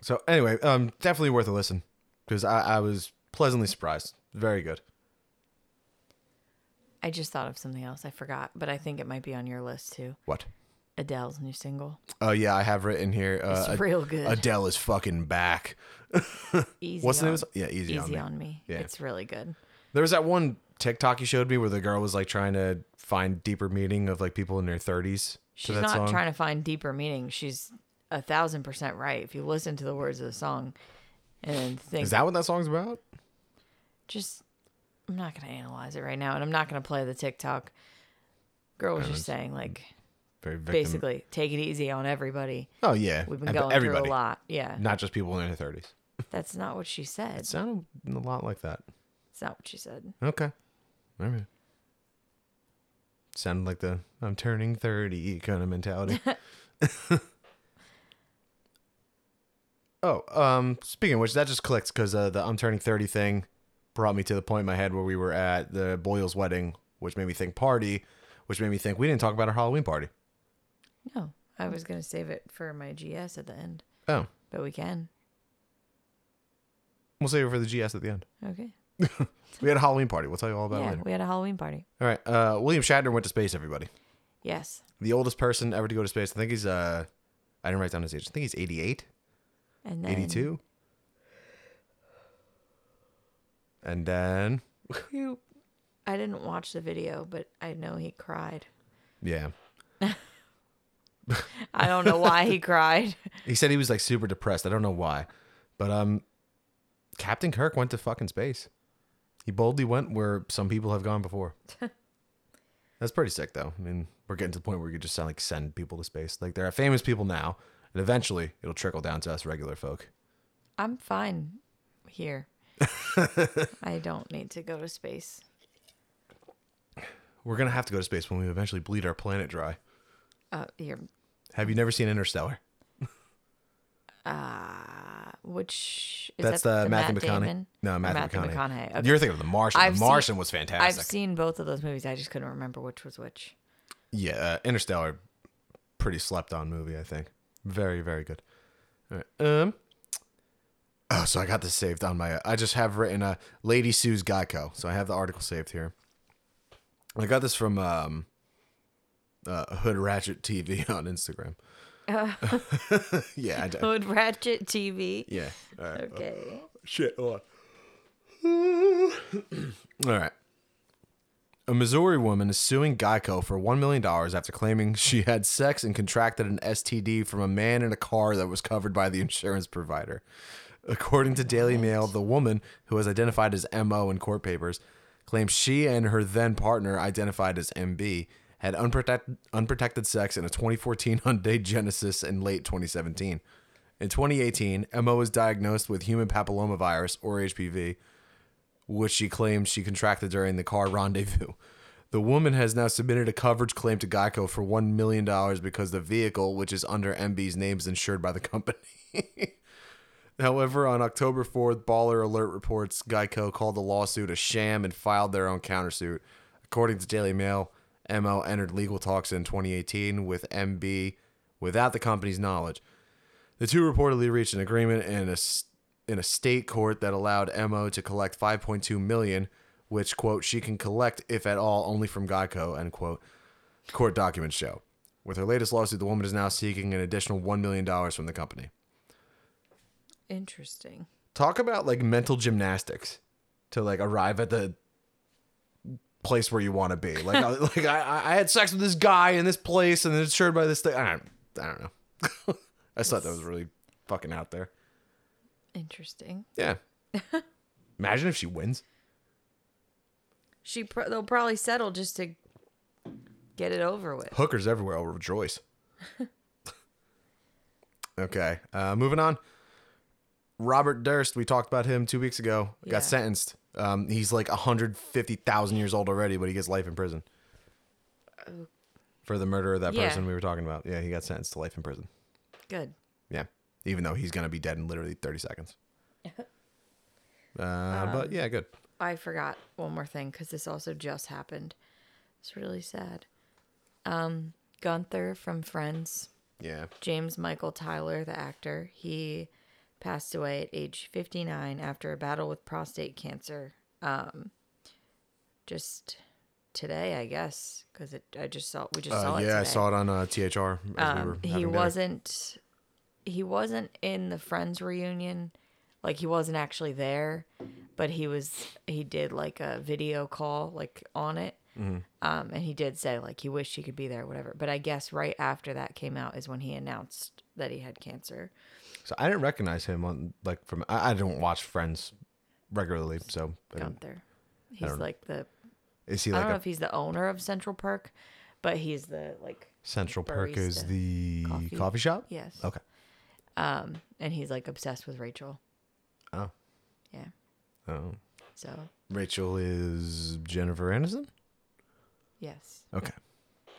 So anyway, um, definitely worth a listen because I, I was pleasantly surprised. Very good. I just thought of something else. I forgot, but I think it might be on your list too. What? Adele's new single. Oh yeah, I have written here. Uh, It's real good. Adele is fucking back. Easy What's the name? of Yeah, easy, Easy on me. on me. Yeah. It's really good. There was that one TikTok you showed me where the girl was like trying to find deeper meaning of like people in their thirties She's that not song. trying to find deeper meaning. She's a thousand percent right. If you listen to the words of the song and think, Is that what that song's about? just, I'm not going to analyze it right now, and I'm not going to play the TikTok. Girl was oh, just saying, like, Very basically, take it easy on everybody. Oh yeah, We've been going everybody, through a lot. Yeah, not just people in their thirties. that's not what she said. It sounded a lot like that. It's not what she said. Okay. All right. Sounded like the I'm turning 30 kind of mentality. oh, um, speaking of which, that just clicked because uh, the I'm turning 30 thing brought me to the point in my head where we were at the Boyle's wedding, which made me think party, which made me think we didn't talk about our Halloween party. No, I was going to save it for my GS at the end, Oh, but we can. we'll save it for the GS at the end. Okay. We had a Halloween party. We'll tell you all about it yeah, later. we had a Halloween party. All right. Uh, William Shatner went to space, everybody. Yes. The oldest person ever to go to space. I think he's, uh, I didn't write down his age. I think he's 88. And then 82 and then You, I didn't watch the video, but I know he cried. yeah I don't know why he cried. he said he was like super depressed i don't know why but um captain kirk went to fucking space he boldly went where some people have gone before. That's pretty sick though. I mean we're getting to the point where we could just sound like send people to space. Like there are famous people now and eventually it'll trickle down to us regular folk. I'm fine here. I don't need to go to space. we're gonna have to go to space when we eventually bleed our planet dry. Uh, you're, have you never seen interstellar? Uh, which is That's that the Matthew Matt McConaughey. Damon? No, Matthew, Matthew McConaughey. McConaughey. Okay. You're thinking of The Martian. I've the seen- Martian was fantastic. I've seen both of those movies. I just couldn't remember which was which. yeah, uh, Interstellar, pretty slept on movie. I think very very good. All right. Um. Oh, so I got this saved on my. I just have written uh, Lady Sue's Geico, so I have the article saved here. I got this from um, uh, Hood Ratchet TV on Instagram. yeah, I don't. Hood Ratchet TV. yeah. All right. Okay. Oh, shit. Hold on. All right. A Missouri woman is suing Geico for $1 million after claiming she had sex and contracted an STD from a man in a car that was covered by the insurance provider. According to Daily Mail, the woman, who was identified as MO in court papers, claims she and her then partner, identified as MB, had unprotected, unprotected sex in a 2014 Hyundai Genesis in late 2017. In 2018, Emma was diagnosed with human papillomavirus, or HPV, which she claims she contracted during the car rendezvous. The woman has now submitted a coverage claim to Geico for $1 million because the vehicle, which is under MB's name, is insured by the company. However, on October 4th, Baller Alert reports Geico called the lawsuit a sham and filed their own countersuit. According to Daily Mail, MO entered legal talks in 2018 with MB without the company's knowledge. The two reportedly reached an agreement in a in a state court that allowed Mo to collect 5.2 million, which quote she can collect if at all only from Geico end quote. Court documents show. With her latest lawsuit, the woman is now seeking an additional one million dollars from the company. Interesting. Talk about like mental gymnastics to like arrive at the place where you want to be. Like, I, like I, I had sex with this guy in this place, and then it's insured by this thing. I don't, I don't know. I just thought that was really fucking out there. Interesting. Yeah. Imagine if she wins. She pro- they'll probably settle just to get it over with. Hookers everywhere will rejoice. okay. Uh, moving on. Robert Durst, we talked about him two weeks ago, Yeah. got sentenced. Um, he's like 150,000 years old already, but he gets life in prison. For the murder of that Yeah. person we were talking about. Yeah, he got sentenced to life in prison. Good. Yeah. Even though he's going to be dead in literally 30 seconds. Uh, but yeah, good. I forgot one more thing because this also just happened. It's really sad. Um, Gunther from Friends, Yeah. James Michael Tyler, the actor, he passed away at age 59 after a battle with prostate cancer. Um, just today, I guess, because it. I just saw. We just saw Uh, it. yeah, I saw it on uh, THR. As we Um, he wasn't. He wasn't in the Friends reunion, like he wasn't actually there, but he was. He did like a video call, like on it. Mm-hmm. Um, and he did say like he wished he could be there, whatever. But I guess right after that came out is when he announced that he had cancer. So I didn't recognize him on like from. I, I don't watch Friends regularly, so I didn't- Gunther. He's don't- like the. is he like I like don't know a if he's the owner of Central Perk, but he's the like Central Perk is barista. the Coffee. coffee, shop? yes. Okay. Um, and he's like obsessed with Rachel. Oh. Yeah. Oh. So Rachel is Jennifer Aniston. yes. Okay.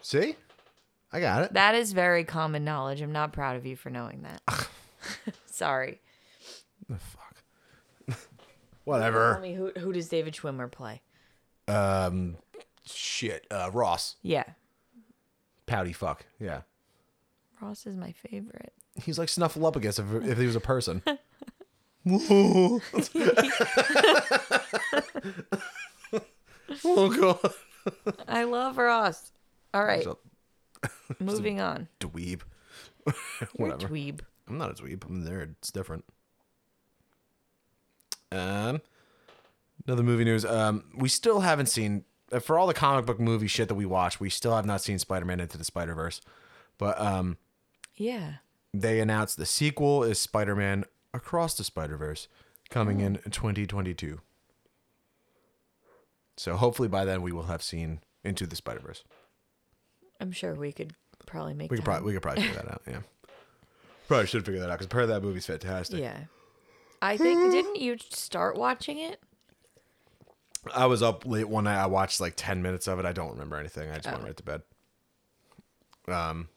See, I got it. That is very common knowledge. I'm not proud of you for knowing that. Sorry. The fuck. Whatever. Tell me who who does David Schwimmer play? Um, shit. Uh, Ross. Yeah. Pouty fuck. Yeah. Ross is my favorite. He's like snuffle Snuffleupagus if, if he was a person. oh god. I love Ross. All right, moving on. dweeb. Whatever. dweeb. I'm not a dweeb. I'm nerd. It's different. Um, another movie news. Um, we still haven't seen uh, for all the comic book movie shit that we watch. We still have not seen Spider-Man into the Spider-Verse, but um, Yeah. they announced the sequel is Spider-Man Across the Spider-Verse coming in 2022. So hopefully by then we will have seen Into the Spider-Verse. I'm sure we could probably make We could probably we could probably figure that out. Yeah, probably should figure that out because part of that movie's fantastic. Yeah. I think didn't you start watching it? I was up late one night. I watched like ten minutes of it. I don't remember anything. I just went Oh. right to bed. Um,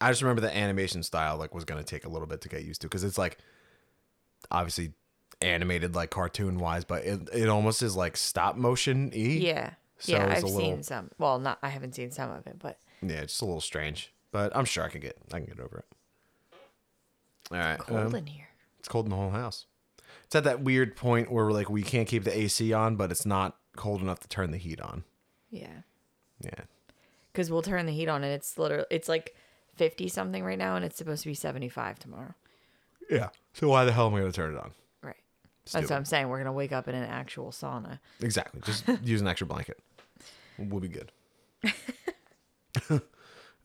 I just remember the animation style like was gonna take a little bit to get used to because it's like obviously animated like cartoon wise, but it it almost is like stop motion y. Yeah. So yeah, it's I've a little- seen some. Well, not I haven't seen some of it, but yeah, just a little strange. But I'm sure I can get I can get over it. All right, cold um, in here. it's cold in the whole house. It's at that weird point where we're like we can't keep the AC on, but it's not cold enough to turn the heat on. Yeah. Yeah. Because we'll turn the heat on and it's literally it's like fifty something right now and it's supposed to be seventy five tomorrow. Yeah. So why the hell am I going to turn it on? Right. That's Stupid. what I'm saying. We're gonna wake up in an actual sauna. Exactly. Just use an extra blanket. We'll be good.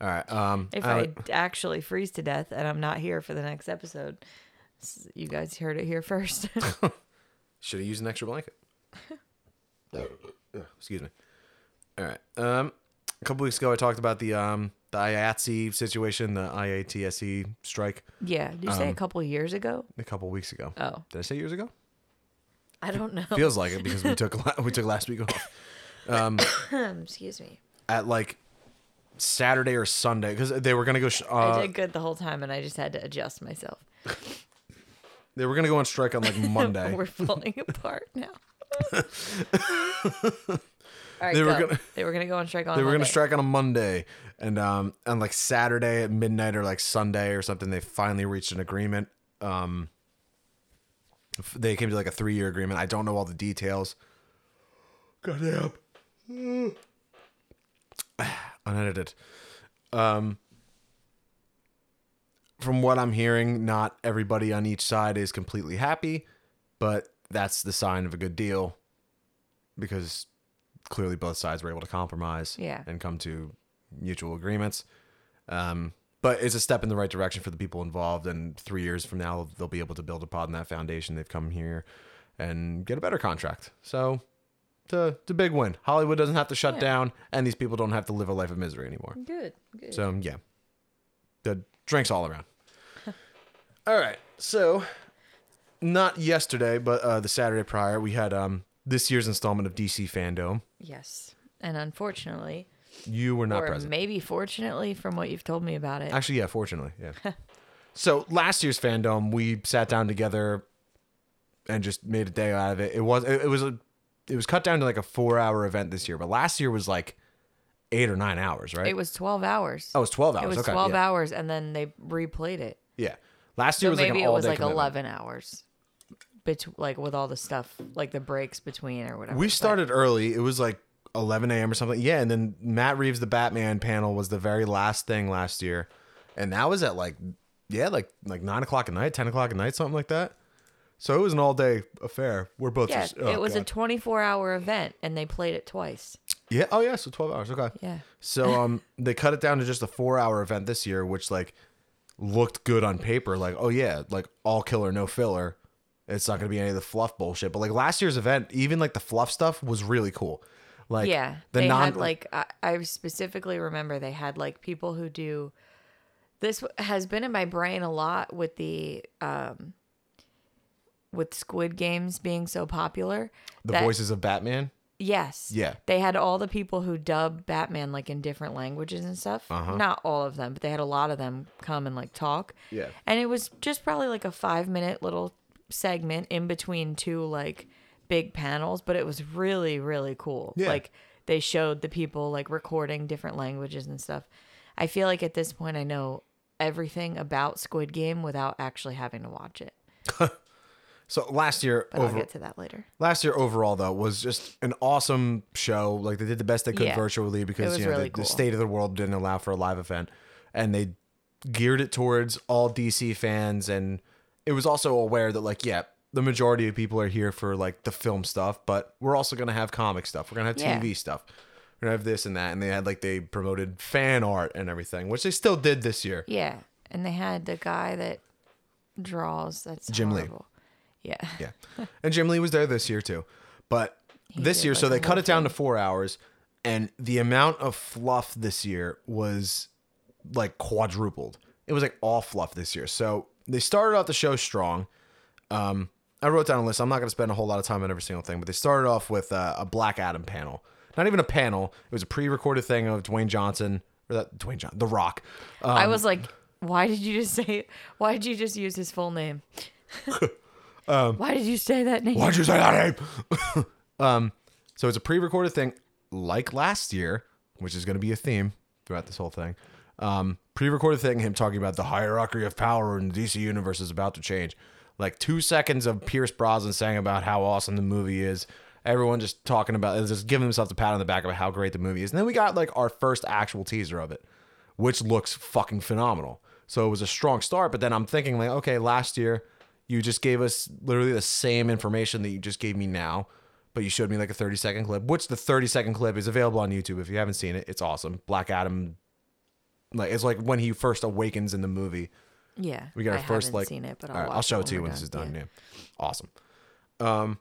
All right. Um, If I- I actually freeze to death and I'm not here for the next episode, you guys heard it here first. should have used an extra blanket. Excuse me. All right. Um, a couple weeks ago, I talked about the um the IATSE situation, the IATSE E strike. yeah. Did you say a Um, couple years ago? A couple weeks ago. Oh, Did I say years ago? I don't know. Feels like it because we took we took last week off. Um, Excuse me. at like Saturday or Sunday because they were gonna go. Sh- uh, I did good the whole time and I just had to adjust myself. They were gonna go on strike on like Monday. We're falling apart now. Right, They were gonna- they were gonna go on strike on. they were gonna Monday. strike on a Monday, and um, on like Saturday at midnight or like Sunday or something, they finally reached an agreement. Um, they came to like a three year agreement. I don't know all the details. Goddamn. Unedited. Um, from what I'm hearing, not everybody on each side is completely happy, but that's the sign of a good deal because clearly both sides were able to compromise Yeah. and come to mutual agreements. Um, but it's a step in the right direction for the people involved. And three years from now, they'll be able to build upon that foundation. They've come here and get a better contract. So it's a, big win. Hollywood doesn't have to shut Yeah. down, and these people don't have to live a life of misery anymore. Good. Good. So yeah, the drinks all around. all right, so not yesterday, but uh, the Saturday prior, we had um this year's installment of DC Fandome. yes. And unfortunately, You were not or present. maybe fortunately, from what you've told me about it, Actually, yeah, fortunately, yeah. so last year's fandom, we sat down together and just made a day out of it. It was it, it was a it was cut down to like a four hour event this year, but last year was like eight or nine hours, right? It was 12 hours. oh, it was twelve hours. it was okay, 12 yeah. hours, and then they replayed it. Yeah, last year So was like maybe an it was like commitment. 11 hours. Like with all the stuff, like the breaks between or whatever. We but- started early. It was like 11 a.m. or something. Yeah, and then Matt Reeves, the Batman panel, was the very last thing last year, and that was at like, yeah, like like nine o'clock at night, ten o'clock at night, something like that. So it was an all day affair. We're both Yeah, just. oh, it was a 24 hour event, and they played it twice. yeah. Oh yeah, so 12 hours. Okay. Yeah. So um, they cut it down to just a four hour event this year, which like looked good on paper. Like, oh yeah, like all killer, no filler. It's not gonna be any of the fluff bullshit. But like last year's event, even like the fluff stuff was really cool. Like yeah, the they non had like I, I specifically remember they had like people who do. This has been in my brain a lot with the um, with Squid Games being so popular. the that- voices of Batman. Yes. Yeah. They had all the people who dub Batman like in different languages and stuff. Uh-huh. Not all of them, but they had a lot of them come and like talk. Yeah. And it was just probably like a five minute little segment in between two like big panels, but it was really, really cool. Yeah. Like they showed the people like recording different languages and stuff. I feel like at this point I know everything about Squid Game without actually having to watch it. So last year, But I'll get to that later. last year overall though was just an awesome show. Like they did the best they could Yeah. virtually because you know really the, cool. the state of the world didn't allow for a live event, and they geared it towards all DC fans. And it was also aware that like yeah, the majority of people are here for like the film stuff, but we're also gonna have comic stuff. We're gonna have Yeah. TV stuff. We're gonna have this and that, and they had like they promoted fan art and everything, which they still did this year. Yeah, and they had the guy that draws. That's Jim Lee. Yeah. Yeah. And Jim Lee was there this year too. But this did, year, like, so the they cut it down to four hours, and the amount of fluff this year was like quadrupled. It was like all fluff this year. So they started out the show strong. Um, I wrote down a list. I'm not going to spend a whole lot of time on every single thing, but they started off with uh, a Black Adam panel. Not even a panel. It was a pre-recorded thing of Dwayne Johnson or that Dwayne Johnson, The Rock. Um, I was like, why did you just say? Why did you just use his full name? why did you say that name? Um, Why'd you say that name? um, so it's a pre-recorded thing, like last year, which is going to be a theme throughout this whole thing. Um, pre-recorded thing, him talking about the hierarchy of power in the DC universe is about to change. Like two seconds of Pierce Brosnan saying about how awesome the movie is. Everyone just talking about, just giving themselves a pat on the back about how great the movie is. And then we got like our first actual teaser of it, which looks fucking phenomenal. So it was a strong start. But then I'm thinking like, okay, last year you just gave us literally the same information that you just gave me now, but you showed me like a 30 second clip, which the 30 second clip is available on YouTube. If you haven't seen it, it's awesome. Black Adam, like it's like when he first awakens in the movie. Yeah, We got our I first like. seen it, but I'll, all right, I'll show it when to you when this is done. Yeah. Yeah, awesome. Um,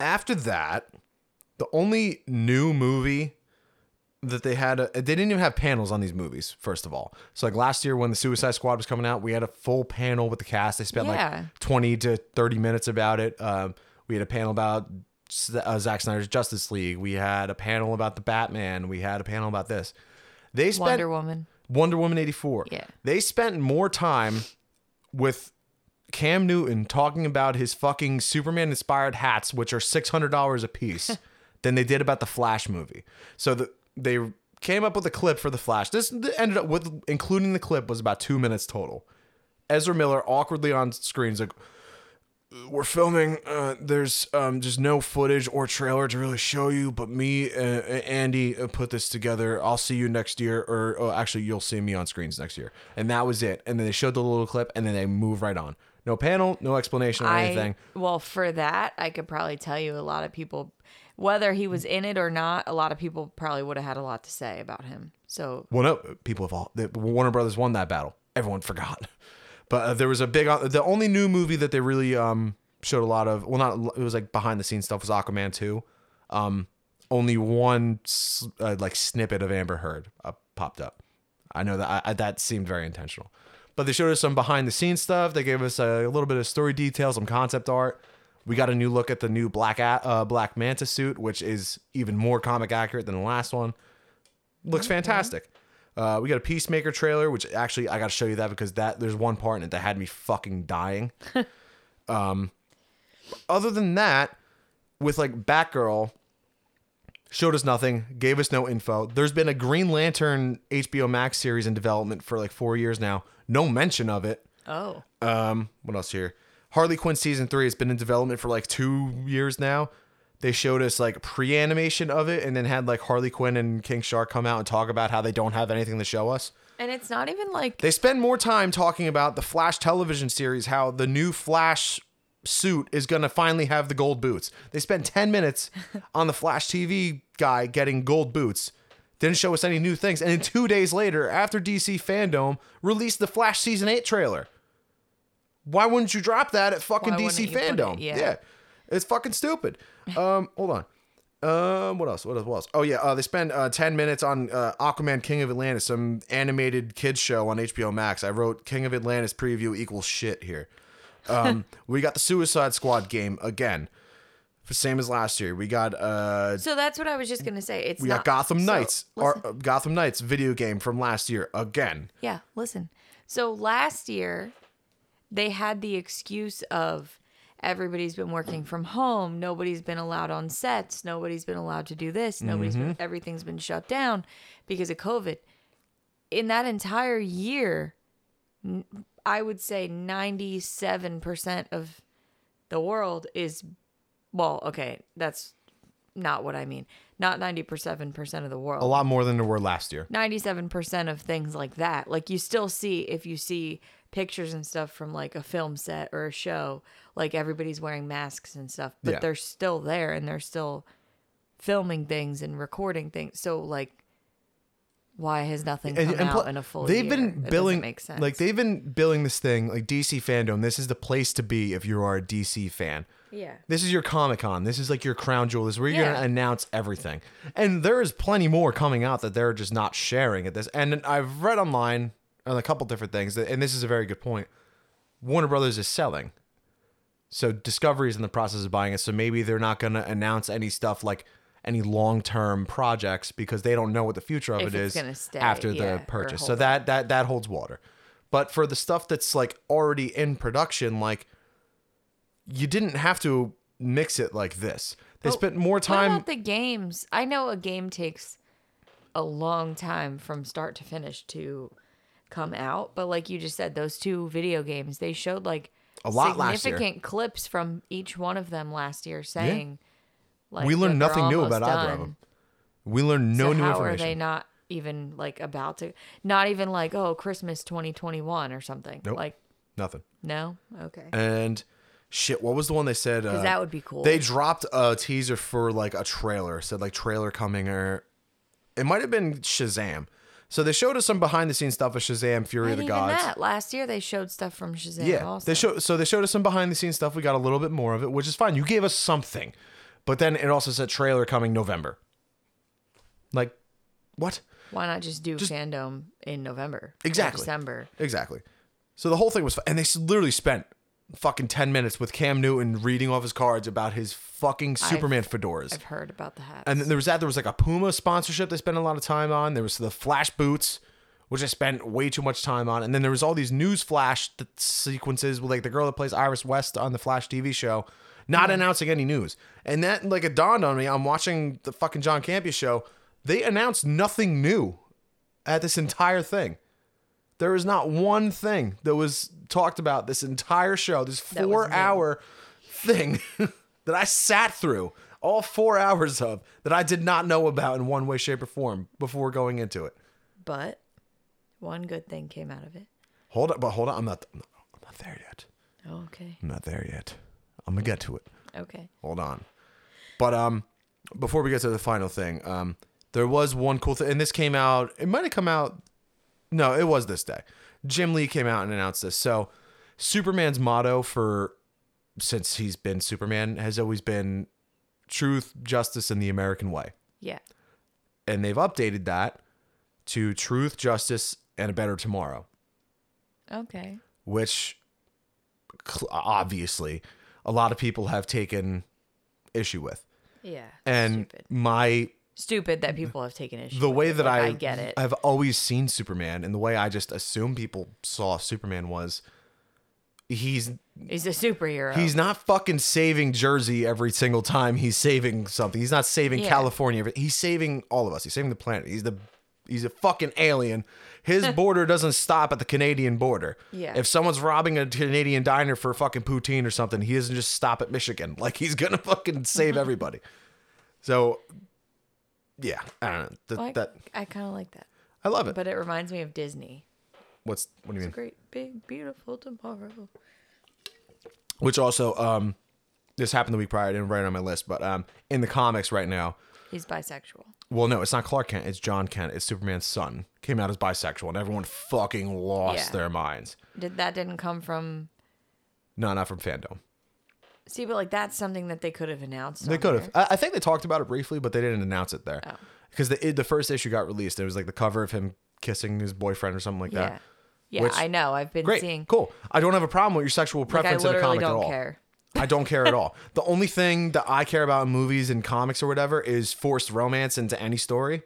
after that, the only new movie that they had, a, they didn't even have panels on these movies. First of all, so like last year when the Suicide Squad was coming out, we had a full panel with the cast. They spent Yeah. like twenty to thirty minutes about it. Um, we had a panel about uh, Zack Snyder's Justice League. We had a panel about the Batman. We had a panel about this. They spent Wonder Woman. Wonder Woman 84. Yeah. They spent more time with Cam Newton talking about his fucking Superman inspired hats, which are $600 a piece, than they did about the Flash movie. So the, they came up with a clip for the Flash. This ended up with, including the clip, was about two minutes total. Ezra Miller awkwardly on screen is like, we're filming. Uh, there's um, just no footage or trailer to really show you, but me and Andy uh, put this together. I'll see you next year, or oh, actually, you'll see me on screens next year. And that was it. And then they showed the little clip, and then they move right on. No panel, no explanation or anything. Well for that I could probably tell you a lot of people, whether he was in it or not, a lot of people probably would have had a lot to say about him. So Well, no, people have all. The, Warner Brothers won that battle. Everyone forgot. But uh, there was a big. The only new movie that they really um showed a lot of. Well, not it was like behind the scenes stuff was Aquaman two. Um, only one uh, like snippet of Amber Heard uh, popped up. I know that I, that seemed very intentional. But they showed us some behind the scenes stuff. They gave us a, little bit of story detail, some concept art. We got a new look at the new Black uh, Black Manta suit, which is even more comic accurate than the last one looks fantastic. Uh, we got a Peacemaker trailer, which actually I got to show you that because that there's one part in it that had me fucking dying. um, other than that, with like Batgirl, showed us nothing, gave us no info. There's been a Green Lantern HBO Max series in development for like four years now. No mention of it. Oh. Um, what else here? Harley Quinn season three has been in development for like two years now. They showed us like pre-animation of it, and then had like Harley Quinn and King Shark come out and talk about how they don't have anything to show us. And it's not even like They spend more time talking about the Flash television series, how the new Flash suit is going to finally have the gold boots. They spent 10 minutes on the Flash TV guy getting gold boots. Didn't show us any new things. And then two days later, after DC Fandome released the Flash Season 8 trailer. Why wouldn't you drop that at fucking Why DC wouldn't you put Fandome? it- yeah. It's fucking stupid. Um, hold on. Um, what else? What else? What else? Oh yeah, uh, they spend uh, ten minutes on uh, Aquaman: King of Atlantis, some animated kids show on HBO Max. I wrote King of Atlantis preview equals shit here. Um, we got the Suicide Squad game again, same as last year. We got uh, so that's what I was just gonna say. It's we not, got Gotham so, Knights, listen. or uh, Gotham Knights video game from last year again. Yeah, listen. So last year, they had the excuse of everybody's been working from home, nobody's been allowed on sets, nobody's been allowed to do this, nobody's been, mm-hmm. everything's been shut down because of COVID. In that entire year, I would say 97% of the world is well, okay, that's not what I mean. Not 97% of the world A lot more than there were last year. 97% of things like that. Like you still see if you see pictures and stuff from like a film set or a show, like everybody's wearing masks and stuff, but Yeah. they're still there and they're still filming things and recording things. So like why has nothing come out pl- in a full they've year? been It doesn't billing make sense. like they've been billing this thing like DC Fandome. This is the place to be if you are a DC fan. Yeah. This is your Comic Con. This is like your crown jewel. This is where you're Yeah. gonna announce everything. And there is plenty more coming out that they're just not sharing at this. And I've read online on a couple different things, and this is a very good point. Warner Brothers is selling. So Discovery is in the process of buying it. So maybe they're not gonna announce any stuff like any long term projects because they don't know what the future of If it's gonna stay, after yeah, the purchase. So that that that holds water. But for the stuff that's like already in production, like you didn't have to mix it like this. They But spent more What time. about the games? I know a game takes a long time from start to finish to come out, but like you just said, those two video games, they showed like A lot last significant clips from each one of them last year saying like we learned nothing new about either of them. We learned no so new how information. are they not even like about to not even like oh Christmas 2021 or something. Nope. Like Nothing. no? Okay. And shit, what was the one they said? Uh, that would be cool. They dropped a teaser for like a trailer. Said like trailer coming or it might have been Shazam. So they showed us some behind the scenes stuff of Shazam, Fury of the even Gods. that last year they showed stuff from Shazam Yeah, also. they show so they showed us some behind the scenes stuff. We got a little bit more of it, which is fine. You gave us something, but then it also said trailer coming November. Like, what? Why not just do Fandome in November? Exactly. December. Exactly. So the whole thing was, and they literally spent fucking ten minutes with Cam Newton reading off his cards about his fucking Superman fedoras. I've heard about the hats. And then there was that. There was like a Puma sponsorship they spent a lot of time on. There was the Flash boots, which I spent way too much time on. And then there was all these news flash th- sequences with like the girl that plays Iris West on the Flash TV show, not announcing any news. And that like it dawned on me. I'm watching the fucking John Campea show. They announced nothing new at this entire thing. There is not one thing that was talked about this entire show, this four hour thing that I sat through all four hours of that I did not know about in one way, shape, or form before going into it. but one good thing came out of it. Hold up, but hold on, I'm not, I'm not, there yet. Oh, okay. I'm not there yet. I'm gonna get to it. Okay. Hold on. But um, before we get to the final thing, um, there was one cool thing, and this came out. It might have come out. No, it was this day. Jim Lee came out and announced this. So, Superman's motto for since he's been Superman has always been truth, justice, and the American way. Yeah. And they've updated that to truth, justice, and a better tomorrow, Okay. which obviously a lot of people have taken issue with. Yeah. And stupid. my Stupid that people have taken issue. the way that Like, I I get it. I've always seen Superman and the way I just assume people saw Superman was he's He's a superhero. he's not fucking saving Jersey every single time he's saving something. He's not saving Yeah. California. He's saving all of us. He's saving the planet. He's the he's a fucking alien. His border doesn't stop at the Canadian border. Yeah. If someone's robbing a Canadian diner for fucking poutine or something, he doesn't just stop at Michigan. Like he's gonna fucking save mm-hmm. everybody. So yeah, I don't know. Th- Like, that I kind of like that, I love it. but it reminds me of Disney. What's what do you It's a mean? great, big, beautiful tomorrow. Which also um this happened the week prior. I didn't write it on my list, but um in the comics right now, He's bisexual. Well, no, it's not Clark Kent. It's Jon Kent. It's Superman's son. Came out as bisexual, and everyone fucking lost Yeah. their minds. Did that didn't come from? No, not from Fandome. See, but like that's something that they could have announced. They could have. I, I think they talked about it briefly, but they didn't announce it there Oh. because the the first issue got released. It was like the cover of him kissing his boyfriend or something like Yeah, that. yeah, Which- I know. I've been Great, seeing. cool. I don't have a problem with your sexual Like I preference in a literally comic at don't all. care. I don't care at all. The only thing that I care about in movies and comics or whatever is forced romance into any story,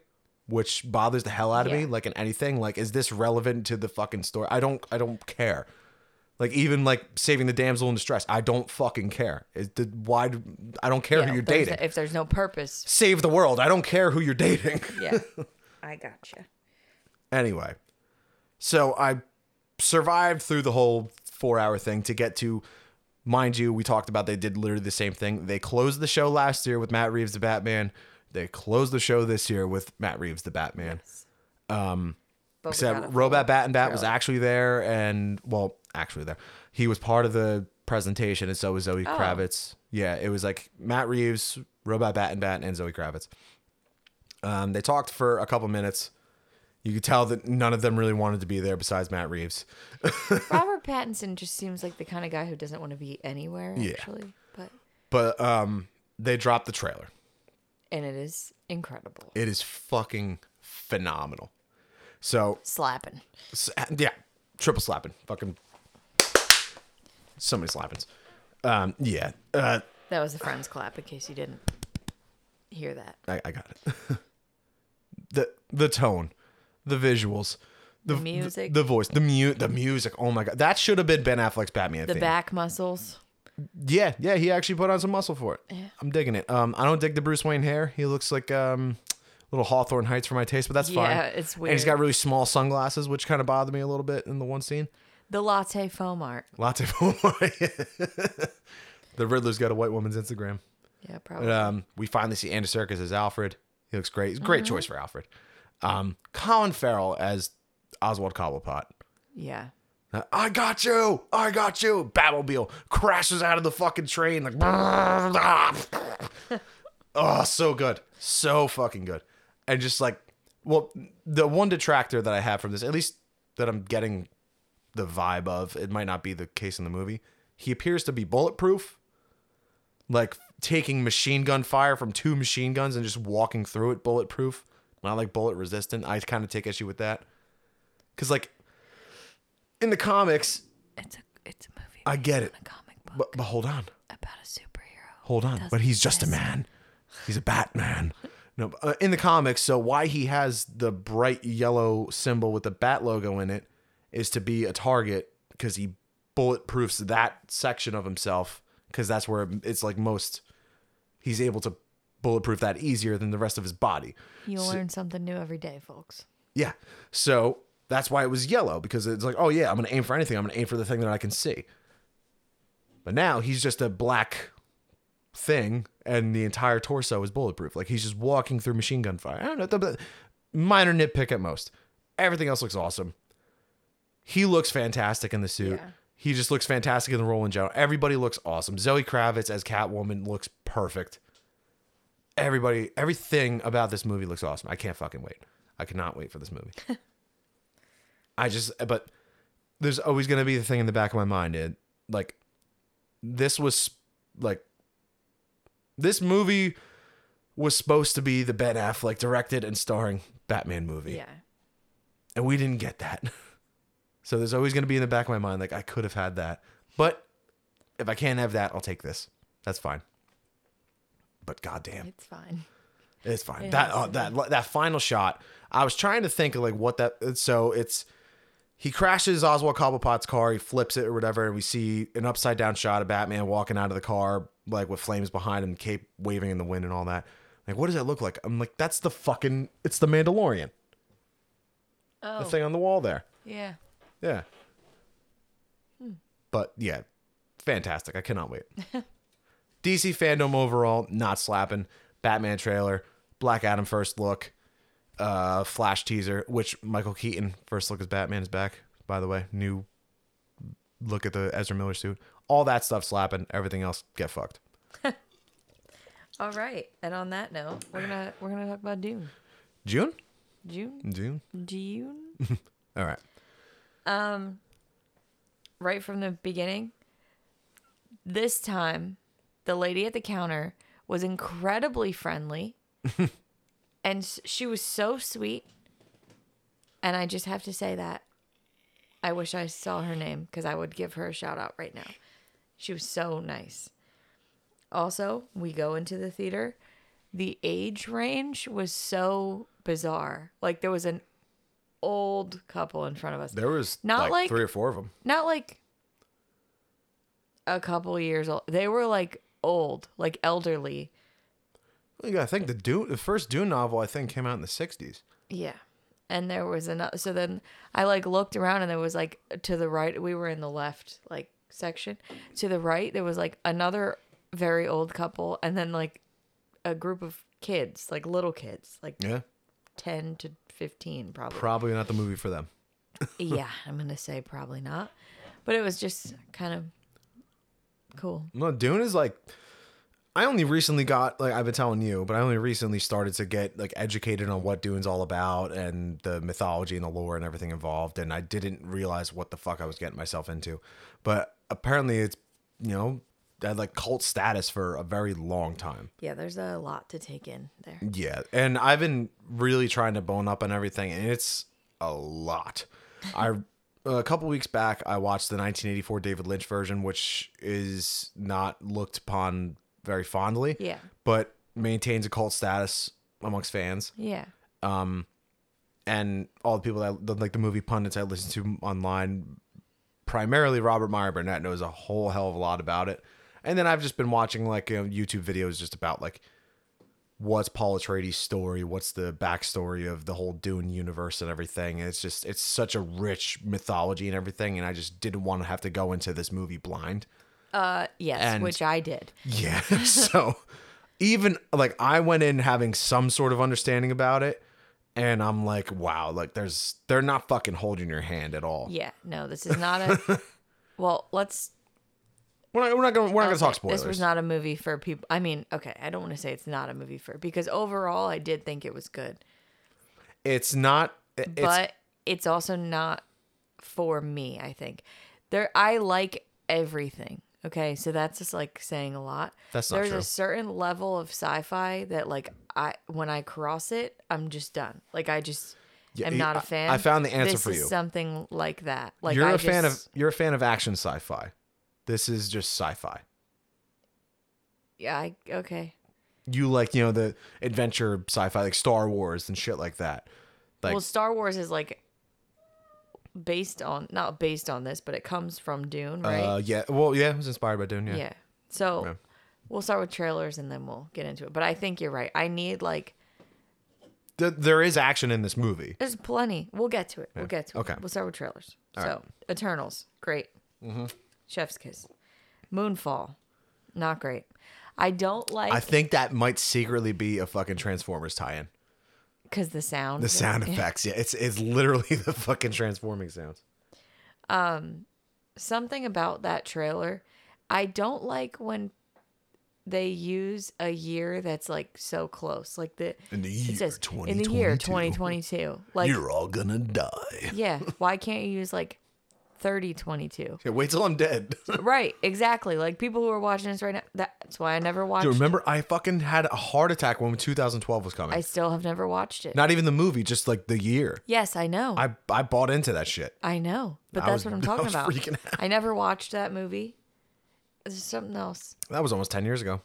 which bothers the hell out of me. Yeah. Like in anything, like is this relevant to the fucking story? I don't. I don't care. Like even like saving the damsel in distress, I don't fucking care. Is the why? I don't care Yeah, who you're if there's- dating. If there's no purpose, Save the world. I don't care who you're dating. yeah, I gotcha. Anyway, so I survived through the whole four hour thing to get to, mind you, we talked about they did literally the same thing. They closed the show last year with Matt Reeves, the Batman. They closed the show this year with Matt Reeves, the Batman. Um, but we got a Except full Robert Pattinson was actually there, and well, actually there. He was part of the presentation, and so was Zoe Oh. Kravitz. Yeah, it was like Matt Reeves, Robert Pattinson, and Zoe Kravitz. Um, they talked for a couple minutes. You could tell that none of them really wanted to be there besides Matt Reeves. Robert Pattinson just seems like the kind of guy who doesn't want to be anywhere. Yeah. Actually, but But um, they dropped the trailer. and it is incredible. It is fucking phenomenal. So Slapping. S- yeah, triple slapping, fucking so many slappings. Um, yeah, uh, That was the friend's clap. In case you didn't hear that. I, I got it. the the tone, the visuals, the, The music. the, voice, the mute, the music. Oh my god, that should have been Ben Affleck's Batman The theme. back muscles. yeah, yeah, he actually put on some muscle for it. I'm digging it. Um, I don't dig the Bruce Wayne hair. He looks like um. Little Hawthorne Heights for my taste, but that's fine. Yeah, it's weird. And he's got really small sunglasses, which kind of bothered me a little bit in the one scene. The latte foam art. Lots of the Riddler's got a white woman's Instagram. Yeah, probably. Um, we finally see Andy Serkis as Alfred. He looks great. He's a great choice for Alfred. Um, Colin Farrell as Oswald Cobblepot. yeah. Uh, I got you. I got you. Batmobile crashes out of the fucking train like. oh, so good, so fucking good, and just like, well, the one detractor that I have from this, at least that I'm getting the vibe of, it might not be the case in the movie. He appears to be bulletproof, like taking machine gun fire from two machine guns and just walking through it bulletproof, not like bullet resistant. I kind of take issue with that, because like in the comics, It's a it's a movie. I get it. a comic book But, but hold on, about a superhero. hold on. But he's just a man. He's a Batman. No, uh, in the comics, so why he has the bright yellow symbol with the bat logo in it is to be a target because he bulletproofs that section of himself because that's where it's like most. He's able to bulletproof that easier than the rest of his body. you'll learn something new every day, folks. Yeah. So that's why it was yellow because it's like, oh yeah, I'm gonna aim for anything. I'm gonna aim for the thing that I can see. But now he's just a black thing, and the entire torso is bulletproof. Like he's just walking through machine gun fire. I don't know. Minor nitpick at most. Everything else looks awesome. He looks fantastic in the suit. Yeah. He just looks fantastic in the role in general. Everybody looks awesome. Zoe Kravitz as Catwoman looks perfect. Everybody, everything about this movie looks awesome. I can't fucking wait. I cannot wait for this movie. I just, but there's always going to be the thing in the back of my mind. It like this was like this movie was supposed to be the Ben Affleck directed and starring Batman movie, Yeah. and we didn't get that. so there's always going to be in the back of my mind like I could have had that, but if I can't have that, I'll take this. That's fine. But goddamn, It's fine. it's fine. It that uh, that that final shot. I was trying to think of like what that. So it's he crashes Oswald Cobblepot's car. He flips it or whatever, and we see an upside down shot of Batman walking out of the car, like with flames behind him, cape waving in the wind and all that. Like, what does that look like? I'm like, that's the fucking. It's the Mandalorian. Oh, The thing on the wall there. yeah. Yeah. But yeah, fantastic. I cannot wait. DC Fandome overall, not slapping. Batman trailer, Black Adam first look, uh, Flash teaser, which Michael Keaton first look as Batman is back. By the way, new look at the Ezra Miller suit. All that stuff slapping. Everything else get fucked. All right. And on that note, we're gonna we're gonna talk about Dune. June, June. June. Dune. All right. Um, right from the beginning. This time, the lady at the counter was incredibly friendly, and she was so sweet. And I just have to say that I wish I saw her name because I would give her a shout out right now. She was so nice. Also, we go into the theater. The age range was so bizarre. Like there was an old couple in front of us There was Not like, like- three or four of them. not like a couple years old. They were like old, like elderly. Gotta think the Dune, the first Dune novel, I think, came out in the '60s. Yeah. And there was another. So then I like looked around and there was like to the right. We were in the left like section. To the right there was like another very old couple, and then like a group of kids, like little kids, like Yeah, ten to fifteen, probably. probably not the movie for them. yeah, I'm gonna say probably not. But it was just kind of cool. No, Dune is like I only recently got like I've been telling you, but I only recently started to get like educated on what Dune's all about and the mythology and the lore and everything involved, and I didn't realize what the fuck I was getting myself into. But apparently, it's you know had like cult status for a very long time. Yeah, there's a lot to take in there. Yeah, and I've been really trying to bone up on everything, and it's a lot. I a couple weeks back I watched the 1984 David Lynch version, which is not looked upon very fondly, Yeah. but maintains a cult status amongst fans. Yeah. Um, and all the people that like the movie pundits I listen to online, primarily Robert Meyer Burnett knows a whole hell of a lot about it. And then I've just been watching like you know, YouTube videos just about like what's Paul Atreides' story, what's the backstory of the whole Dune universe and everything. And it's just it's such a rich mythology and everything, and I just didn't want to have to go into this movie blind. Uh, yes, And- which I did. Yeah. so even like I went in having some sort of understanding about it, and I'm like, wow, like there's they're not fucking holding your hand at all. Yeah. No, this is not a. well, let's. We're not, we're not gonna we're not gonna talk spoilers. This was not a movie for people. I mean, okay, I don't want to say it's not a movie for because overall, I did think it was good, it's not. It's, but it's also not for me. I think there. I like everything. Okay, so that's just like saying a lot. That's not There's true. a certain level of sci-fi that like I when I cross it, I'm just done. Like I just Yeah, am not a fan. I found the answer this for is you. Something like that. Like you're I a fan of you're a fan of action sci-fi. This is just sci-fi. Yeah. I, okay. You like you know the adventure sci-fi like Star Wars and shit like that. Like well, Star Wars is like based on not based on this, but it comes from Dune, right? uh yeah, well yeah, it was inspired by Dune. Yeah. yeah. So Yeah. we'll start with trailers and then we'll get into it. But I think you're right. I need like Th- there is action in this movie. there's plenty. We'll get to it. We'll get to it. Okay. We'll start with trailers. All so right. Mm-hmm. Eternals, great. Chef's Kiss, Moonfall, not great. I don't like I think that might secretly be a fucking Transformers tie-in. because the sound. The sound effects, yeah, it's it's literally the fucking transforming sounds. Um, something about that trailer. I don't like when they use a year that's like so close. Like the In the it year says in the year 2022. 2022. Like You're all gonna die. yeah, why can't you use like 3022? Yeah, wait till I'm dead. right, exactly. Like people who are watching this right now. That's why I never watched. Dude, remember I fucking had a heart attack when 2012 was coming. I still have never watched it. Not even the movie, just like the year. yes, I know. I, I I bought into that shit. I know, but I that's was- what I'm I talking was about. freaking out. I never watched that movie. There's something else. That was almost 10 years ago.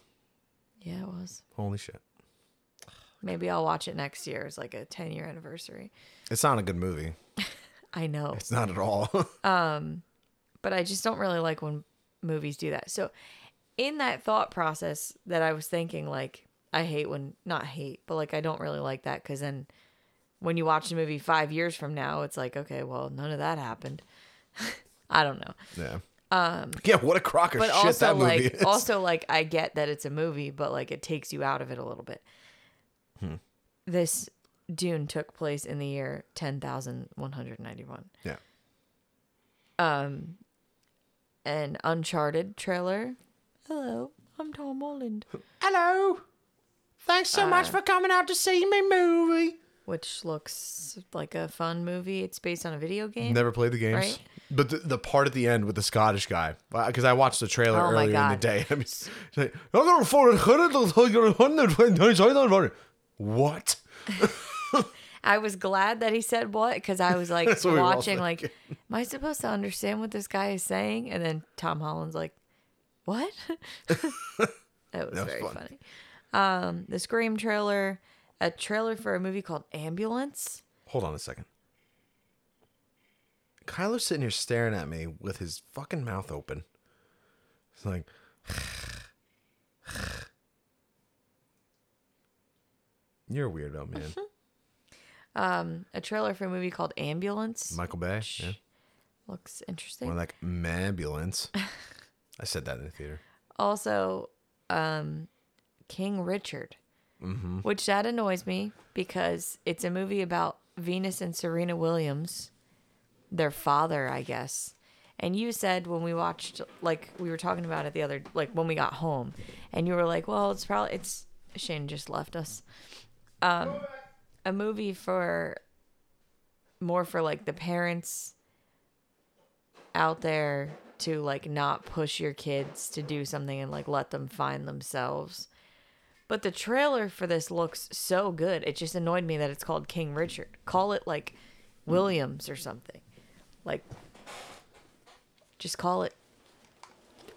Yeah, it was. Holy shit. Maybe I'll watch it next year It's like a 10 year anniversary. It's not a good movie. I know. It's not at all. Um, but I just don't really like when movies do that. So, in that thought process, that I was thinking, like, I hate when, not hate, but like, I don't really like that because then when you watch the movie five years from now, it's like, okay, well, none of that happened. I don't know. yeah. Um. Yeah. What a crock of shit also, that movie like, is. also, like, I get that it's a movie, but like, it takes you out of it a little bit. Hmm. This Dune took place in the year 10,191. yeah. Um, an Uncharted trailer. Hello, I'm Tom Holland. Hello. Thanks so Uh, much for coming out to see my movie. which looks like a fun movie. It's based on a video game. Never played the games. Right. But the, the part at the end with the Scottish guy, because I watched the trailer Oh earlier in the day. I mean, it's like. What? I was glad that he said what because I was like what we watching, like, am I supposed to understand what this guy is saying? And then Tom Holland's like, what? that was That was very fun. funny. Um, the Scream trailer, a trailer for a movie called Ambulance. Hold on a second. Kyler's sitting here staring at me with his fucking mouth open. It's like, you're a weirdo, man. Um, a trailer for a movie called Ambulance. Michael Bay, yeah. Looks interesting. More like ambulance. I said that in the theater. also um king richard which that annoys me because it's a movie about venus and serena williams their father i guess and you said when we watched like we were talking about it the other like when we got home and you were like well it's probably it's shane just left us um a movie for more for like the parents out there to like not push your kids to do something and like let them find themselves. But the trailer for this looks so good. It just annoyed me that it's called King Richard. Call it like Williams or something. Like just call it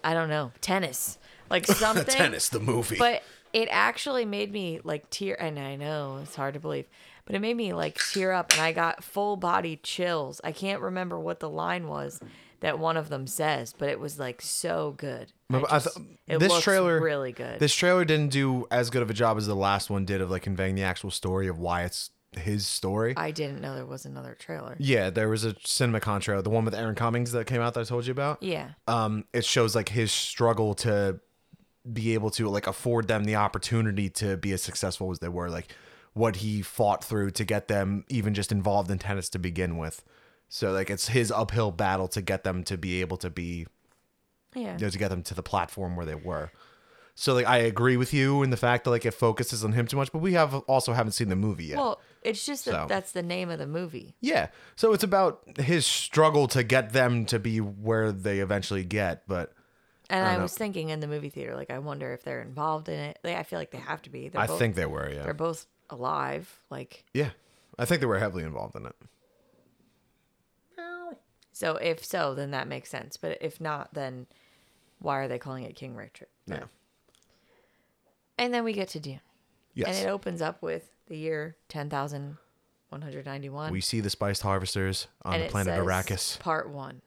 I don't know, tennis. Like something Tennis, the movie. but it actually made me like tear and i know it's hard to believe but it made me like tear up and i got full body chills. I can't remember what the line was that one of them says but it was like so good. I Remember, I th- it this trailer really good. This trailer didn't do as good of a job as the last one did of like conveying the actual story of why it's his story. i didn't know there was another trailer. Yeah, there was a CinemaCon trailer, the one with Aaron Cummings that came out that I told you about. yeah. Um, it shows like his struggle to be able to like afford them the opportunity to be as successful as they were like what he fought through to get them even just involved in tennis to begin with. So like it's his uphill battle to get them to be able to be yeah. you know, to get them to the platform where they were. So like i agree with you in the fact that like it focuses on him too much but we have also haven't seen the movie yet. Well it's just that So. that's the name of the movie. Yeah. So it's about his struggle to get them to be where they eventually get but and i, know. was thinking in the movie theater like i wonder if they're involved in it like, i feel like they have to be they're i both, think they were yeah they're both alive like Yeah, I think they were heavily involved in it. So if so, then that makes sense. But if not, then why are they calling it King Richard? Yeah. And then we get to Dune. Yes. And it opens up with the year 10,191. we see the spiced harvesters on and the planet says Arrakis. Part one.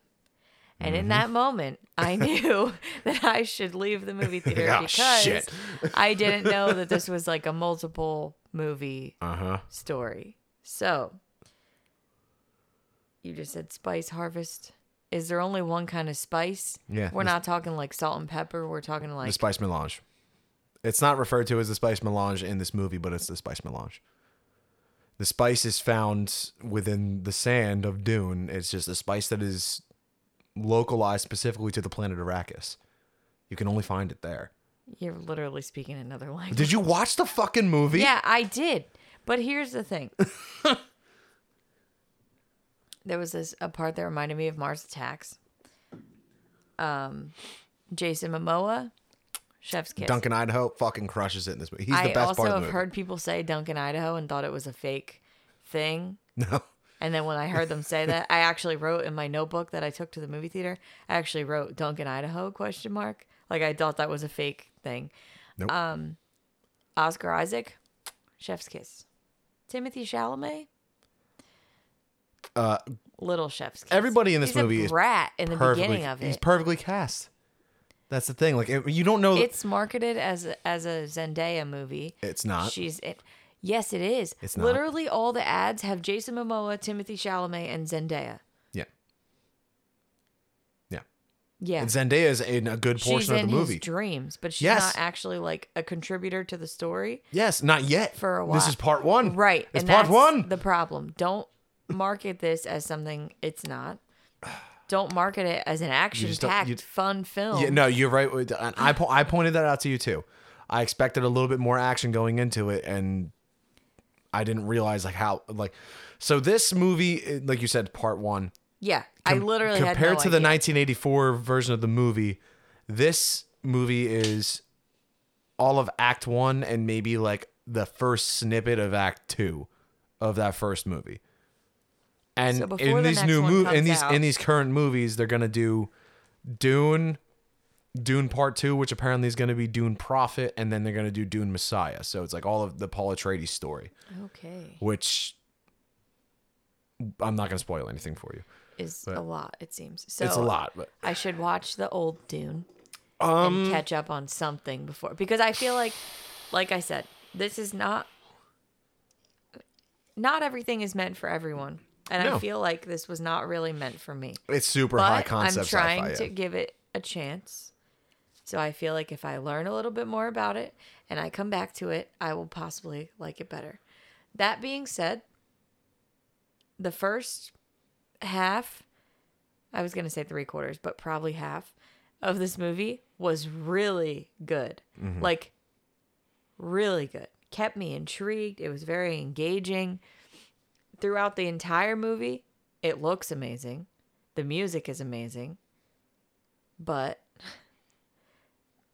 And Mm-hmm. in that moment, I knew that I should leave the movie theater Oh, because. I didn't know that this was like a multiple movie Uh huh. story. So, you just said spice harvest. Is there only one kind of spice? Yeah, We're not talking like salt and pepper. We're talking like The spice melange. It's not referred to as the spice melange in this movie, but it's the spice melange. The spice is found within the sand of Dune. It's just a spice that is localized specifically to the planet Arrakis. You can only find it there. you're literally speaking another language. Did you watch the fucking movie? Yeah, I did. But here's the thing. there was this a part that reminded me of Mars Attacks. Um, Jason Momoa, Chef's Kiss. Duncan Idaho fucking crushes it in this movie. He's the I best also part of the have heard people say Duncan Idaho and thought it was a fake thing. No. And then when I heard them say that, I actually wrote in my notebook that I took to the movie theater. I actually wrote Duncan Idaho question mark. Like I thought that was a fake thing. Nope. Um, Oscar Isaac, Chef's Kiss. Timothy Chalamet. Uh, little chef's kiss. Everybody in this He's movie a is brat in the beginning of it. He's perfectly cast. That's the thing. Like it- you don't know. it's marketed as a, as a Zendaya movie. It's not. She's it. Yes, it is. It's not. Literally, all the ads have Jason Momoa, Timothy Chalamet, and Zendaya. yeah. Yeah. Yeah, And Zendaya is in a good she's portion of in the movie. his dreams, but she's Yes. not actually like a contributor to the story. yes, not yet. For a while. This is part one. Right. It's part one. The problem. Don't market this as something it's not. Don't market it as an action just don't- packed, fun film. Yeah, no, you're right. with- And I po- I pointed that out to you too. I expected a little bit more action going into it, and I didn't realize like how like. So this movie, eh, like you said, part one. Yeah, I literally compared had no to the 1984 version of the movie, this movie is all of Act One and maybe like the first snippet of Act Two of that first movie. And So in the these new movies, in these out- in these current movies, they're gonna do Dune, Dune Part Two, which apparently is gonna be Dune Prophet, and then they're gonna do Dune Messiah. So it's like all of the Paul Atreides story, Okay, which I'm not gonna spoil anything for you. is a lot. It seems so. it's a lot, but I should watch the old Dune um, and catch up on something before because I feel like, like I said, this is not. Not everything is meant for everyone, and No. I feel like this was not really meant for me. it's super but high concept. I'm trying to yeah. give it a chance. So I feel like if I learn a little bit more about it and I come back to it, I will possibly like it better. That being said, the first half, I was going to say three quarters, but probably half of this movie was really good. Mm-hmm. Like, really good. Kept me intrigued. It was very engaging. Throughout the entire movie, it looks amazing. The music is amazing. But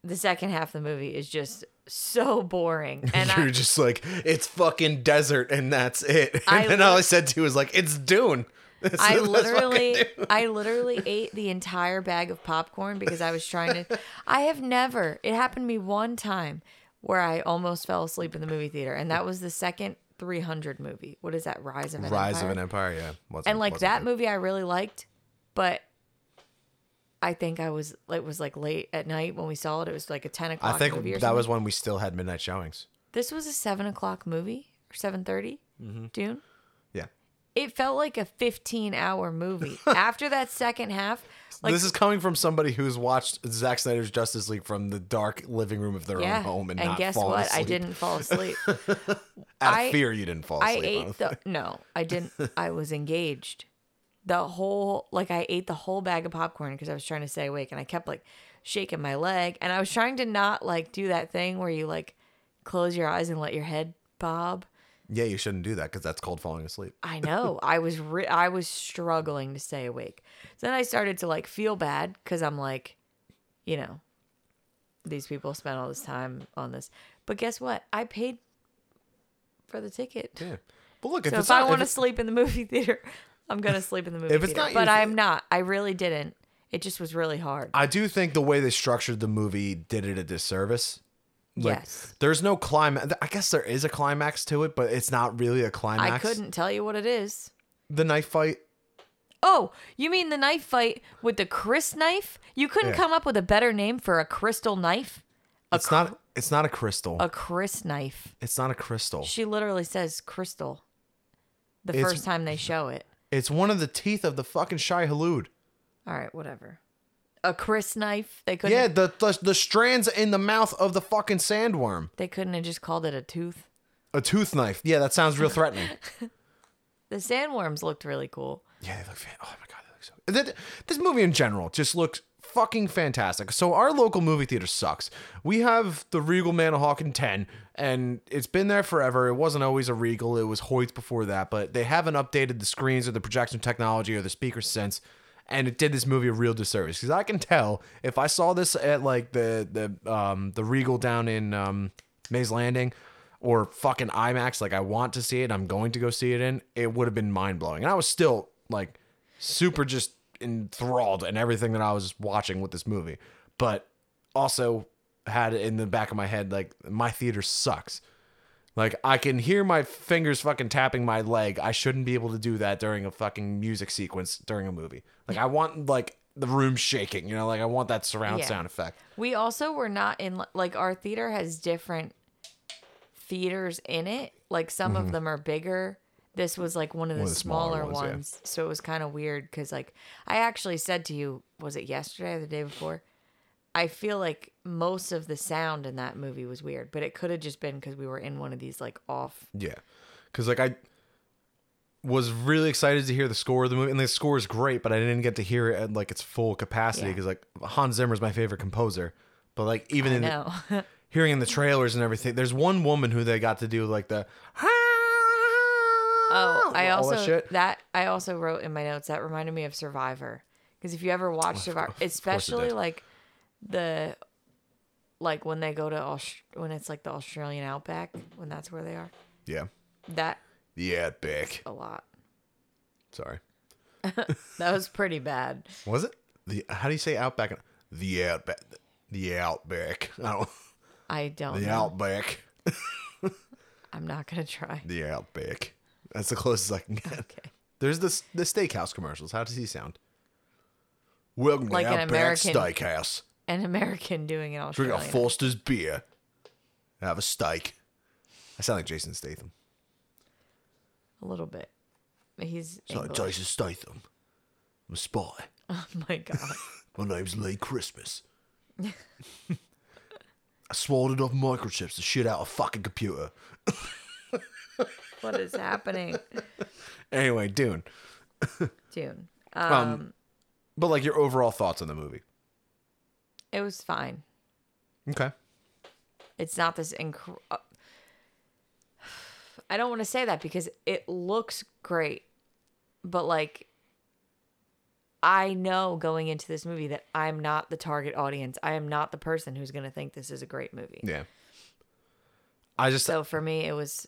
the second half of the movie is just so boring. And You're I, just like, it's fucking desert and that's it. And I then all I said to you was like, it's Dune. That's- I that's literally I literally ate the entire bag of popcorn because I was trying to I have never it happened to me one time where I almost fell asleep in the movie theater and that was the second 300 movie. What is that? Rise of an Rise Empire? of an Empire, yeah. Wasn't- and like that good. movie I really liked, but I think I was it was like late at night when we saw it. It was like a 10 o'clock I think movie or that something. was when we still had midnight showings. This was a 7 o'clock movie or 7.30 Mm-hmm. Dune. Yeah. It felt like a 15 hour movie. After that second half, like this is coming from somebody who's watched Zack Snyder's Justice League from the dark living room of their yeah. own home and, and not guess what? I didn't fall asleep. Out I- of fear, you didn't fall asleep. I ate the no, I didn't. I was engaged. The whole like I ate the whole bag of popcorn because I was trying to stay awake, and I kept like shaking my leg, and I was trying to not like do that thing where you like close your eyes and let your head bob. Yeah, you shouldn't do that because that's called falling asleep. I know. I was re- I was struggling to stay awake. So then I started to like feel bad because I'm like, you know, these people spent all this time on this. But guess what? I paid for the ticket. Yeah. But look, if So it's if I want to sleep in the movie theater, I'm gonna sleep in the movie If it's theater. not but I'm not. I really didn't. It just was really hard. I do think the way they structured the movie did it a disservice. Like, yes. There's no climax. I guess there is a climax to it, but it's not really a climax. I couldn't tell you what it is. The knife fight. Oh, you mean the knife fight with the crysknife? You couldn't Yeah. come up with a better name for a crystal knife? It's not. It's not a crystal. A crysknife. it's not a crystal. She literally says crystal the It's- first time they show it. It's one of the teeth of the fucking Shai-Hulud. All right, whatever. A crysknife. They couldn't. Yeah, the, the the strands in the mouth of the fucking sandworm. They couldn't have just called it a tooth. A tooth knife. Yeah, that sounds real threatening. The sandworms looked really cool. yeah, they look. Fan- oh my god, they look so. This movie in general just looks fucking fantastic. So our local movie theater sucks. We have the Regal Manahawkin ten, and it's been there forever. It wasn't always a Regal. It was Hoyt before that, but they haven't updated the screens or the projection technology or the speakers since. And it did this movie a real disservice because I can tell if I saw this at like the the um the Regal down in um Mays Landing or fucking IMAX, like I want to see it, I'm going to go see it in, it would have been mind blowing. And I was still like super just enthralled in everything that I was watching with this movie. But also had in the back of my head like my theater sucks. Like I can hear my fingers fucking tapping my leg. I shouldn't be able to do that during a fucking music sequence during a movie. Like I want like the room shaking, you know, like I want that surround Yeah. sound effect. We also were not in like our theater has different theaters in it. Like some of mm-hmm. them are bigger. This was like one of the. One of the smaller smaller, ones, yeah. so it was kind of weird because like I actually said to you, was it yesterday or the day before? I feel like most of the sound in that movie was weird, but it could have just been because we were in one of these like off. Yeah. Cuz like I was really excited to hear the score of the movie and the score is great, but I didn't get to hear it at like its full capacity Yeah. cuz like Hans zimmer is my favorite composer. But like even I in know. hearing in the trailers and everything, there's one woman who they got to do like the Oh, I that also shit. that, I also wrote in my notes that reminded me of Survivor because if you ever watch Survivor, it especially like the like when they go to Aus- when it's like the Australian outback when that's where they are Yeah. that Yeah, big. a lot Sorry. that was pretty bad. Was it? The how do you say outback? The outback. The outback. I don't I don't the know. outback. I'm not gonna try. The outback. That's the closest I can get. Okay, There's the the steakhouse commercials. How does he sound? Welcome Like to an Outback American- Steakhouse. an American doing it Drink a Foster's beer. Have a steak. I sound like Jason Statham. a little bit. He's Sound like English. Jason Statham. I'm a spy. Oh my god. My name's Lee Christmas. I swallowed off microchips to shit out a fucking computer. What is happening? Anyway, Dune. Dune. Um, Um, But like your overall thoughts on the movie. it was fine. Okay. It's not this inc- uh, I don't want to say that because it looks great, but like I know going into this movie that I'm not the target audience. I am not the person who's going to think this is a great movie. Yeah. I just So for me, it was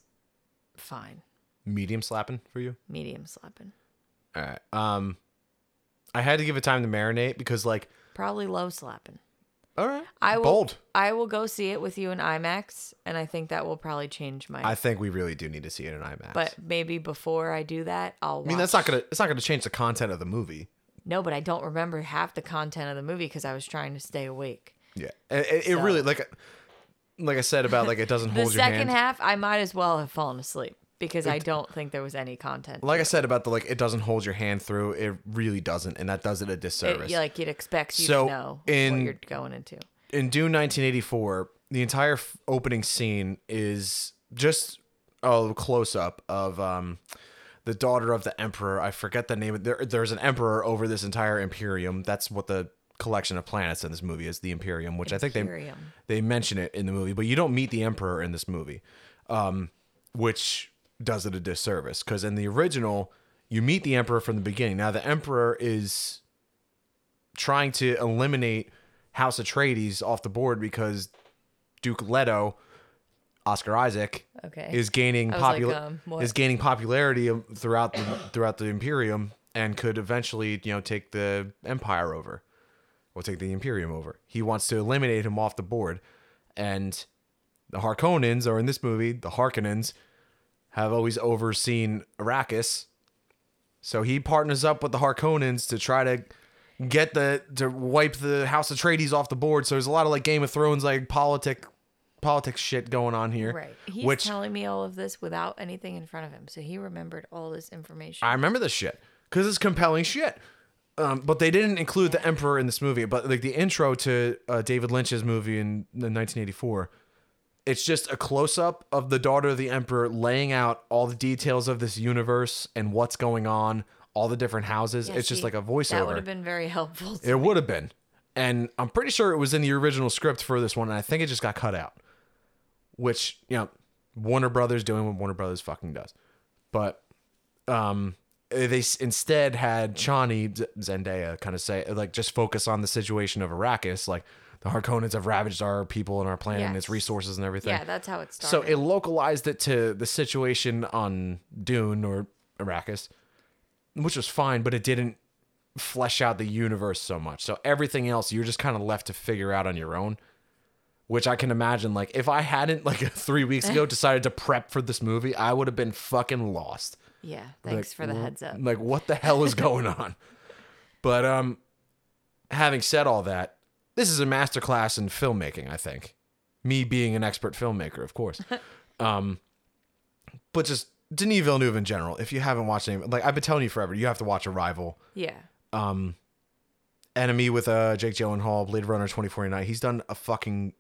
fine, medium slapping for you. medium slapping, All right. Um, I had to give it time to marinate because like, probably low slapping. all right, I will. bold. I will go see it with you in IMAX, and I think that will probably change my. I think we really do need to see it in IMAX. but maybe before I do that, I'll. I mean, that's not gonna it's not gonna change the content of the movie. No, but I don't remember half the content of the movie because I was trying to stay awake. Yeah, it, it, it So- really like like I said about like it doesn't hold your hand. The second hand. half, I might as well have fallen asleep because I don't think there was any content. like I said about the like it doesn't hold your hand through. It really doesn't, and that does it a It, disservice. like it expects you So, to know in- what you're going into. in Dune 1984, the entire f- opening scene is just a close up of um, the daughter of the emperor. I forget the name. Of, there, there's an emperor over this entire imperium. That's what the collection of planets in this movie is, the imperium, which I think they they mention it in the movie, but you don't meet the emperor in this movie, um, which does it a disservice because in the original you meet the emperor from the beginning. Now the emperor is trying to eliminate House Atreides off the board because Duke Leto, Oscar Isaac, Okay. is gaining was like, um, is gaining popularity throughout the throughout the Imperium and could eventually you know take the Empire over, or take the Imperium over. He wants to eliminate him off the board, and the Harkonnens, or in this movie, the Harkonnens, have always overseen Arrakis. So he partners up with the Harkonnens to try to get the to wipe the House of Atreides off the board. So there's a lot of like Game of Thrones like politic politics shit going on here. Right. He's which telling me all of this without anything in front of him. So he remembered all this information. I remember this shit because it's compelling shit. Um, but they didn't include the Emperor in this movie. But like the intro to uh, David Lynch's movie in, in 1984, it's just a close up of the daughter of the Emperor laying out all the details of this universe and what's going on, all the different houses. Yeah, it's just like a voiceover. That would have been very helpful. It would have been. And I'm pretty sure it was in the original script for this one, and I think it just got cut out. Which, you know, Warner Brothers doing what Warner Brothers fucking does. But um Uh, they instead had Chani Zendaya kind of say like just focus on the situation of Arrakis, like the Harkonnens have ravaged our people and our planet and its resources and everything. Yeah, that's how it started. So it localized it to the situation on Dune or Arrakis, which was fine, but it didn't flesh out the universe so much. So everything else you're just kind of left to figure out on your own. which I can imagine. Like if I hadn't like three weeks ago decided to prep for this movie, I would have been fucking lost. Yeah. Thanks Like, for the heads up. Like what the hell is going on? But um, having said all that, this is a masterclass in filmmaking. I think me being an expert filmmaker, of course. um, but just Denis Villeneuve in general. If you haven't watched any, like I've been telling you forever, you have to watch Arrival. Yeah. um enemy with uh Jake Gyllenhaal, Blade Runner 2049. He's done a fucking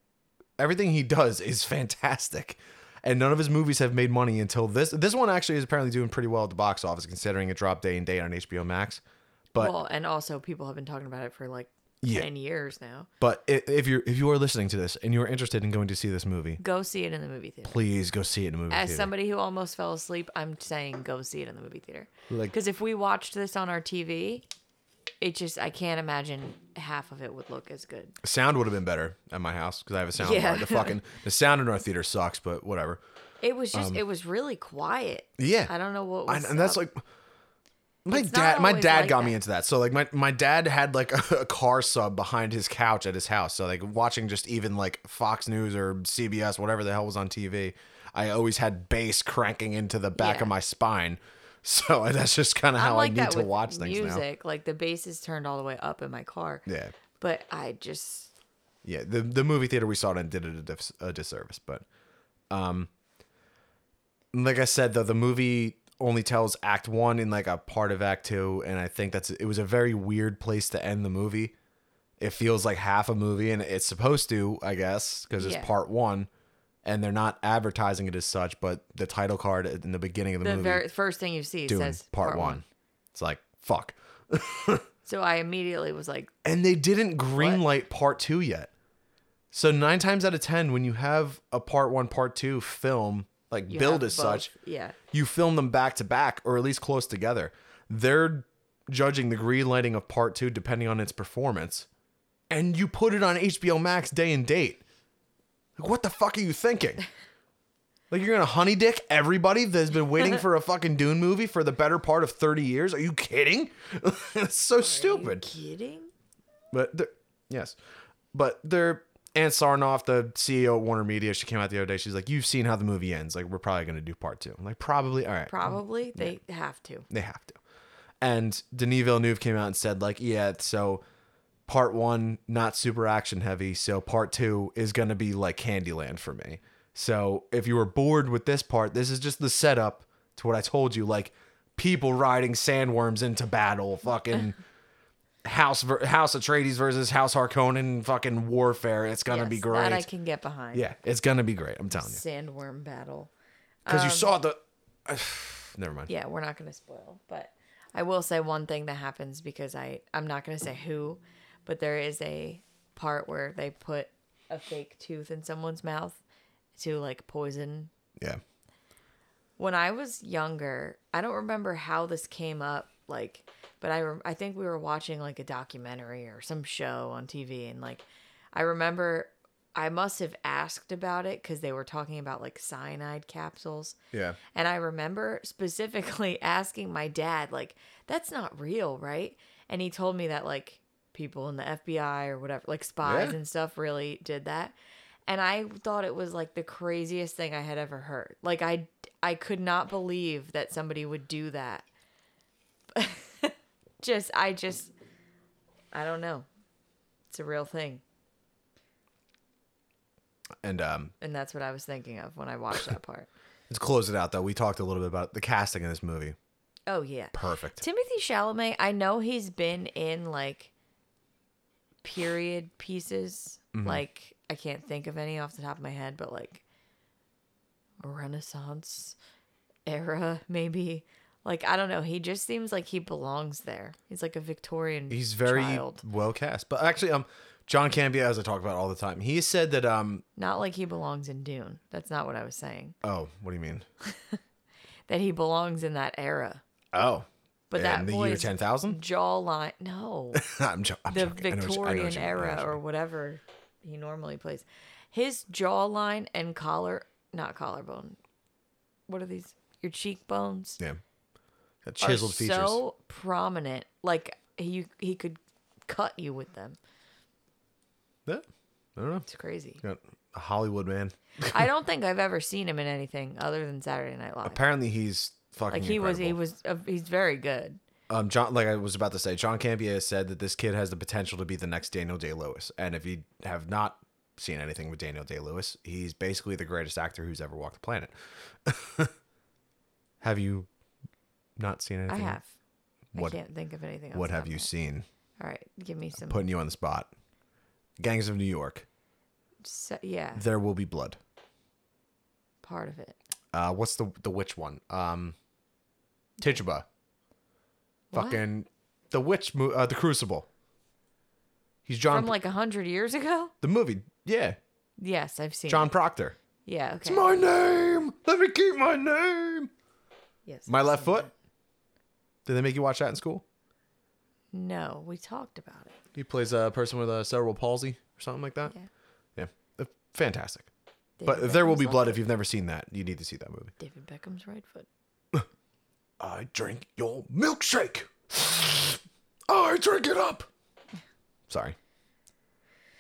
everything he does is fantastic. And none of his movies have made money until this. This one actually is apparently doing pretty well at the box office considering it dropped day and date on HBO Max. But well, and also people have been talking about it for like Yeah. 10 years now. but if you're if you are listening to this and you're interested in going to see this movie, Go see it in the movie theater. please go see it in a movie As theater. somebody who almost fell asleep, I'm saying go see it in the movie theater. Like- Because if we watched this on our TV, it just I can't imagine half of it would look as good. sound would have been better at my house because I have a sound Yeah. bar. The fucking the sound in our theater sucks, but whatever. It was just it was really quiet. Um, Yeah. I don't know what I, was and that's up. like my It's dad my dad like got me into that so like my, my dad had like a, a car sub behind his couch at his house so like watching just even like fox news or cbs whatever the hell was on tv i always had bass cranking into the back Yeah. of my spine so that's just kind of how like i need to watch things now music. Like the bass is turned all the way up in my car. yeah But I just yeah the the movie theater we saw it in did it a, dis- a disservice but um like i said though the movie only tells act one in like a part of act two and i think that's it was a very weird place to end the movie it feels like half a movie and it's supposed to i guess because it's Yeah. part one and they're not advertising it as such but the title card in the beginning of the, movie. the movie very first thing you see doing says part, one. it's like fuck So I immediately was like, and they didn't greenlight part two yet. So nine times out of ten, when you have a part one, part two film like you build as both. such, Yeah. you film them back to back or at least close together. They're judging the greenlighting of part two depending on its performance, and you put it on HBO Max day and date. Like, what the fuck are you thinking? Like you're gonna honey dick everybody that's been waiting for a fucking Dune movie for the better part of 30 years? Are you kidding? it's so stupid. Kidding? But they're- yes, but they're Ann Sarnoff, the CEO at Warner Media. She came out the other day. She's like, "You've seen how the movie ends. Like, we're probably going to do part two. I'm like, probably. All right, Probably they have to. they have to. And Denis Villeneuve came out and said, like, yeah, so part one not super action heavy, so part two is going to be like Candyland for me. So if you were bored with this part, this is just the setup to what I told you, like people riding sandworms into battle, fucking. House House Atreides versus House Harkonnen, fucking warfare. It's gonna be great. That I can get behind. yeah, it's gonna be great. I'm telling you, Sandworm battle. because you um, saw the. Never mind. Yeah, we're not going to spoil, but I will say one thing that happens because I I'm not going to say who, but there is a part where they put a fake tooth in someone's mouth to like poison. Yeah. When I was younger, I don't remember how this came up like but I rem- I think we were watching like a documentary or some show on TV and like I remember I must have asked about it cuz they were talking about like cyanide capsules. Yeah. And I remember specifically asking my dad, like, that's not real, right? And he told me that, like, people in the FBI or whatever, like spies Yeah. and stuff, really did that. And I thought it was like the craziest thing I had ever heard. Like, I, I could not believe that somebody would do that. just, I just, I don't know. It's a real thing. And um, And that's what I was thinking of when I watched that part. Let's close it out, though, we talked a little bit about the casting in this movie. Oh, yeah. Perfect. Timothée Chalamet, I know he's been in like period pieces. Mm-hmm. Like I can't think of any off the top of my head, but like Renaissance era maybe. Like I don't know, he just seems like he belongs there. He's like a Victorian He's very child. well cast. But actually, um, John Campea, as I talk about all the time, he said that um, Not like he belongs in Dune. That's not what I was saying. oh, what do you mean? That he belongs in that era. Oh, But in that the year ten thousand. jawline no. I'm, jo- I'm the joking. I know what you- I know Victorian what you mean. I know era or whatever he normally plays. His jawline and collar, not collarbone. What are these? Your cheekbones yeah, are chiseled features. so prominent. Like he he could cut you with them. Yeah. I don't know. It's crazy. Got a Hollywood man. I don't think I've ever seen him in anything other than Saturday Night Live. Apparently, he's fucking. Like he was, he was, uh, he's very good. Um, John, like I was about to say, John Campea said that this kid has the potential to be the next Daniel Day Lewis, and if you have not seen anything with Daniel Day Lewis, he's basically the greatest actor who's ever walked the planet. have you not seen anything? I have. What I can't think of anything. Else What have you that. seen? All right, give me some. Putting you on the spot. Gangs of New York. se- yeah, There will be blood. part of it. Uh, what's the the witch one? Um, Tituba. What? Fucking the witch. Mo- uh, the Crucible. He's John. From like a hundred years ago. the movie. Yeah, Yes, I've seen. John It. Proctor. Yeah. Okay. It's my name. Let me keep my name. Yes. My I've left foot. Did they make you watch that in school? No, we talked about it. He plays a person with a cerebral palsy or something like that. Yeah. Yeah, fantastic. David but if there will be blood, if you've never seen that, you need to see that movie. David Beckham's right foot. I drink your milkshake. I drink it up. Sorry.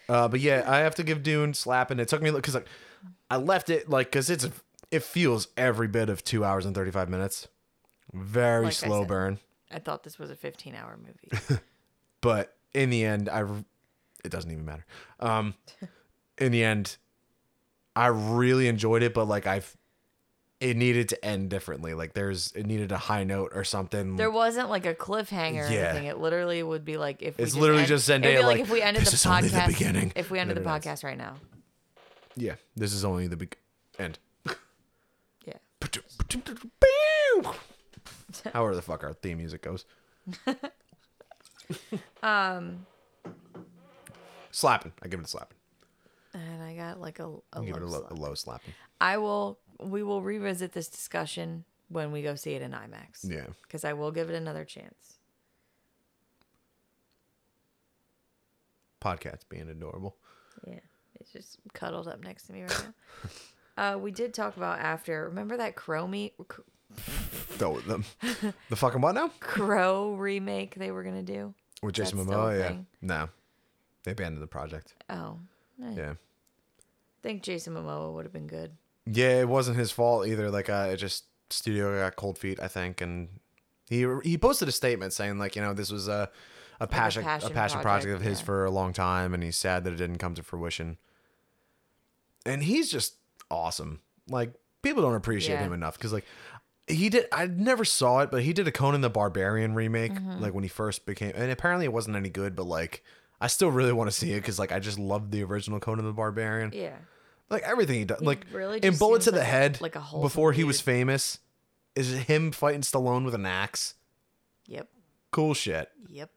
Uh, but yeah, I have to give Dune slapping. It took me because like I left it like because it's it feels every bit of two hours and thirty five minutes. Very Like I slow said. burn, I thought this was a 15-hour movie. but in the end, I it doesn't even matter. Um, in the end, I really enjoyed it, but like I've it needed to end differently. Like there's it needed a high note or something. There wasn't like a cliffhanger or Yeah. anything. It literally would be like if It's literally end- just it'd Zendaya like, like, if we ended "This the podcast. the beginning," If we ended the and then it podcast right now. Yeah, this is only the big end. Yeah. However the fuck our theme music goes. Um, Slapping. I give it a slapping. and I got like a, a I give it a love low, slap. a low slapping. I will. We will revisit this discussion when we go see it in IMAX. Yeah. Because I will give it another chance. Podcast being adorable. Yeah. It's just cuddled up next to me right now. uh, we did talk about after. Remember that Crow meet, Go with the fucking what now? Crow remake they were gonna do? With Jason Momoa? Yeah. thing? No. They abandoned the project. Oh, I Yeah. think Jason Momoa would have been good. Yeah, it wasn't his fault either. Like, uh, it just studio got cold feet, I think, and he he posted a statement saying like, you know, this was a a passion a passion, passion project, project, of his yeah. for a long time, and he's sad that it didn't come to fruition. And he's just awesome. Like people don't appreciate Yeah. him enough because like he did. I never saw it, but he did a Conan the Barbarian remake, Mm-hmm. like when he first became, and apparently it wasn't any good, but like. I still really want to see it because, like, I just love the original Conan the Barbarian Yeah. Like everything he does He like really in just bullet to seems the like a- head like a wholesome before he was dude. famous is him fighting stallone with an axe Yep. cool shit Yep.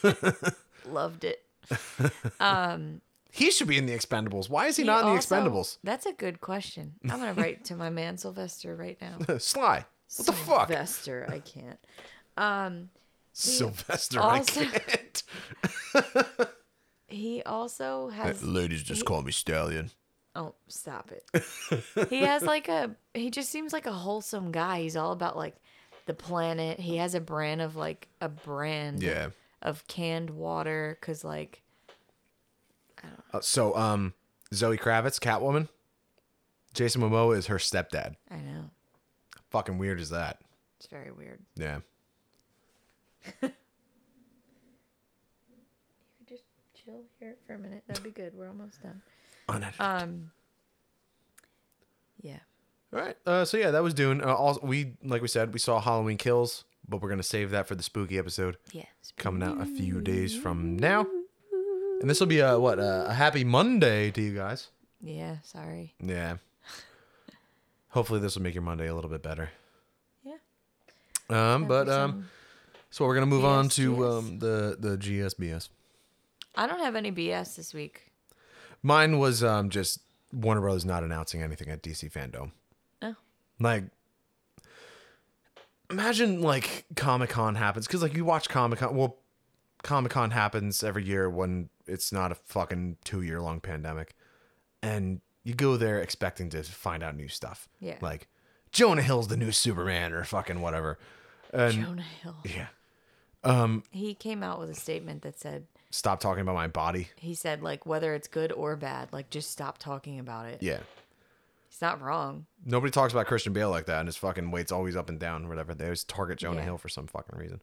Loved it. Um, he should be in the expendables why is he, not in the also- expendables That's a good question. I'm gonna write to my man Sylvester right now. sly what the fuck Sylvester, I can't. Um, sylvester i can't he also has. ladies just call me stallion Oh, stop it. he has like a. He just seems like a wholesome guy. He's all about like the planet. He has a brand of like a brand. yeah Of canned water, cause like Uh, so um zoe kravitz catwoman jason momoa is her stepdad I know fucking weird is that it's very weird. yeah You could just chill here for a minute. That'd be good. We're almost done. Unedited. Um. Yeah. All right. Uh, so yeah, that was Dune. Uh, also, we like we said, we saw Halloween Kills, but we're gonna save that for the spooky episode Yeah. coming out a few days from now. And this will be a what a, a happy Monday to you guys. Yeah. Sorry. Yeah. Hopefully this will make your Monday a little bit better. Yeah. Um, but um, so we're gonna move on to BS. um the the GSBS. I don't have any BS this week. Mine was um just Warner Brothers not announcing anything at DC Fandome. Oh. Like, imagine like Comic Con happens because like you watch Comic Con. Well, Comic Con happens every year when it's not a fucking two year long pandemic, and you go there expecting to find out new stuff. Yeah. Like Jonah Hill's the new Superman or fucking whatever. And Jonah Hill. yeah, um, He came out with a statement that said stop talking about my body. He said like whether it's good or bad, like just stop talking about it. Yeah. He's not wrong. Nobody talks about Christian Bale like that, and his fucking weight's always up and down, or whatever. They always target Jonah Yeah. Hill for some fucking reason.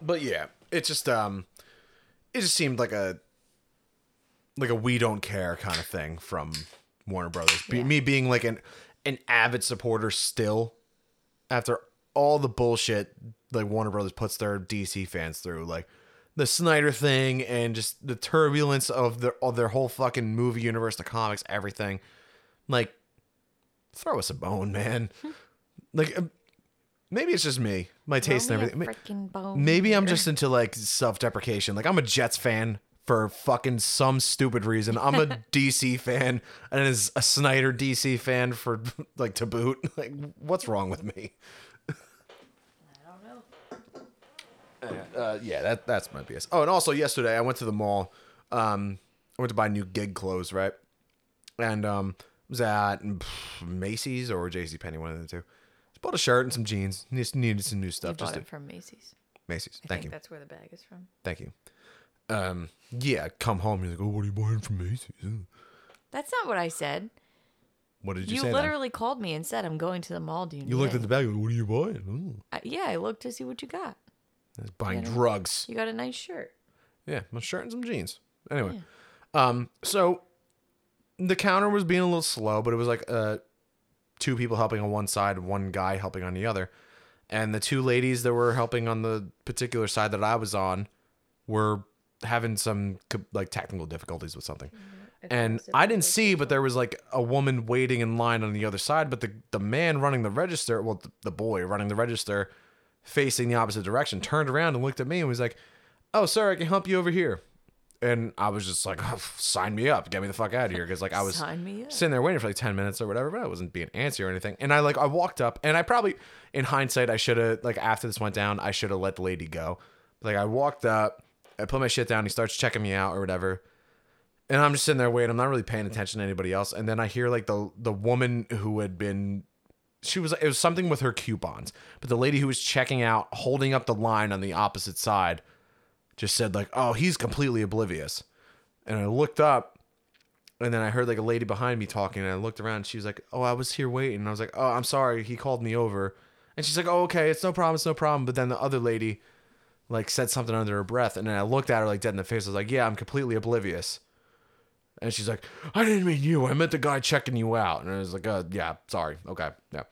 But yeah, it just um, it just seemed like a like a we don't care kind of thing from Warner Brothers. Be- Yeah. Me being like an an avid supporter still after all the bullshit like Warner Brothers puts their DC fans through, like the Snyder thing and just the turbulence of their of their whole fucking movie universe, the comics, everything. Like, throw us a bone, man. like, um, maybe it's just me, my taste and Throw me a everything. Maybe I'm just into like self deprecation. Like, I'm a Jets fan for fucking some stupid reason. I'm a DC fan and is a Snyder DC fan for like to boot. Like, what's wrong with me? I don't know. Uh, yeah, that that's my BS. Oh, and also yesterday I went to the mall. Um, I went to buy new gig clothes, right? And um, was at mm, pff, Macy's or J.C. Penney, one of the two. Just bought a shirt and some jeans. Just needed some new You stuff. Just bought to, it from Macy's. Macy's. I Thank think you, that's where the bag is from. thank you. Um, yeah, come home. You're like, oh, what are you buying from Macy's? That's not what I said. What did you, You, say? then? literally called me and said, "I'm going to the mall. Do you, You need looked at it?" the bag. Like, what are you buying? I, yeah, I looked to see what you got. Buying Yeah. drugs. You got a nice shirt. Yeah, my shirt and some jeans. Anyway, um, so the counter was being a little slow, but it was like uh, two people helping on one side, one guy helping on the other, and the two ladies that were helping on the particular side that I was on were having some like technical difficulties with something. And I didn't see, but there was like a woman waiting in line on the other side. But the, the man running the register, well, the, the boy running the register, facing the opposite direction, turned around and looked at me and was like, "Oh, sir, I can help you over here." And I was just like, oh, "Sign me up, get me the fuck out of here," because like I was sitting there waiting for like ten minutes or whatever, but I wasn't being antsy or anything. And I like I walked up, and I probably, in hindsight, I should have like after this went down, I should have let the lady go. Like I walked up, I put my shit down, he starts checking me out or whatever. And I'm just sitting there waiting. I'm not really paying attention to anybody else. And then I hear like the the woman who had been she was it was something with her coupons. But the lady who was checking out, holding up the line on the opposite side, just said like, "Oh, he's completely oblivious." And I looked up and then I heard like a lady behind me talking and I looked around and she was like, "Oh, I was here waiting." And I was like, "Oh, I'm sorry. He called me over." And she's like, "Oh, okay. It's no problem. It's no problem." But then the other lady like said something under her breath and then I looked at her like dead in the face. I was like, "Yeah, I'm completely oblivious." And she's like, I didn't mean you. I meant the guy checking you out. And I was like, uh, yeah, sorry. Okay. Yeah.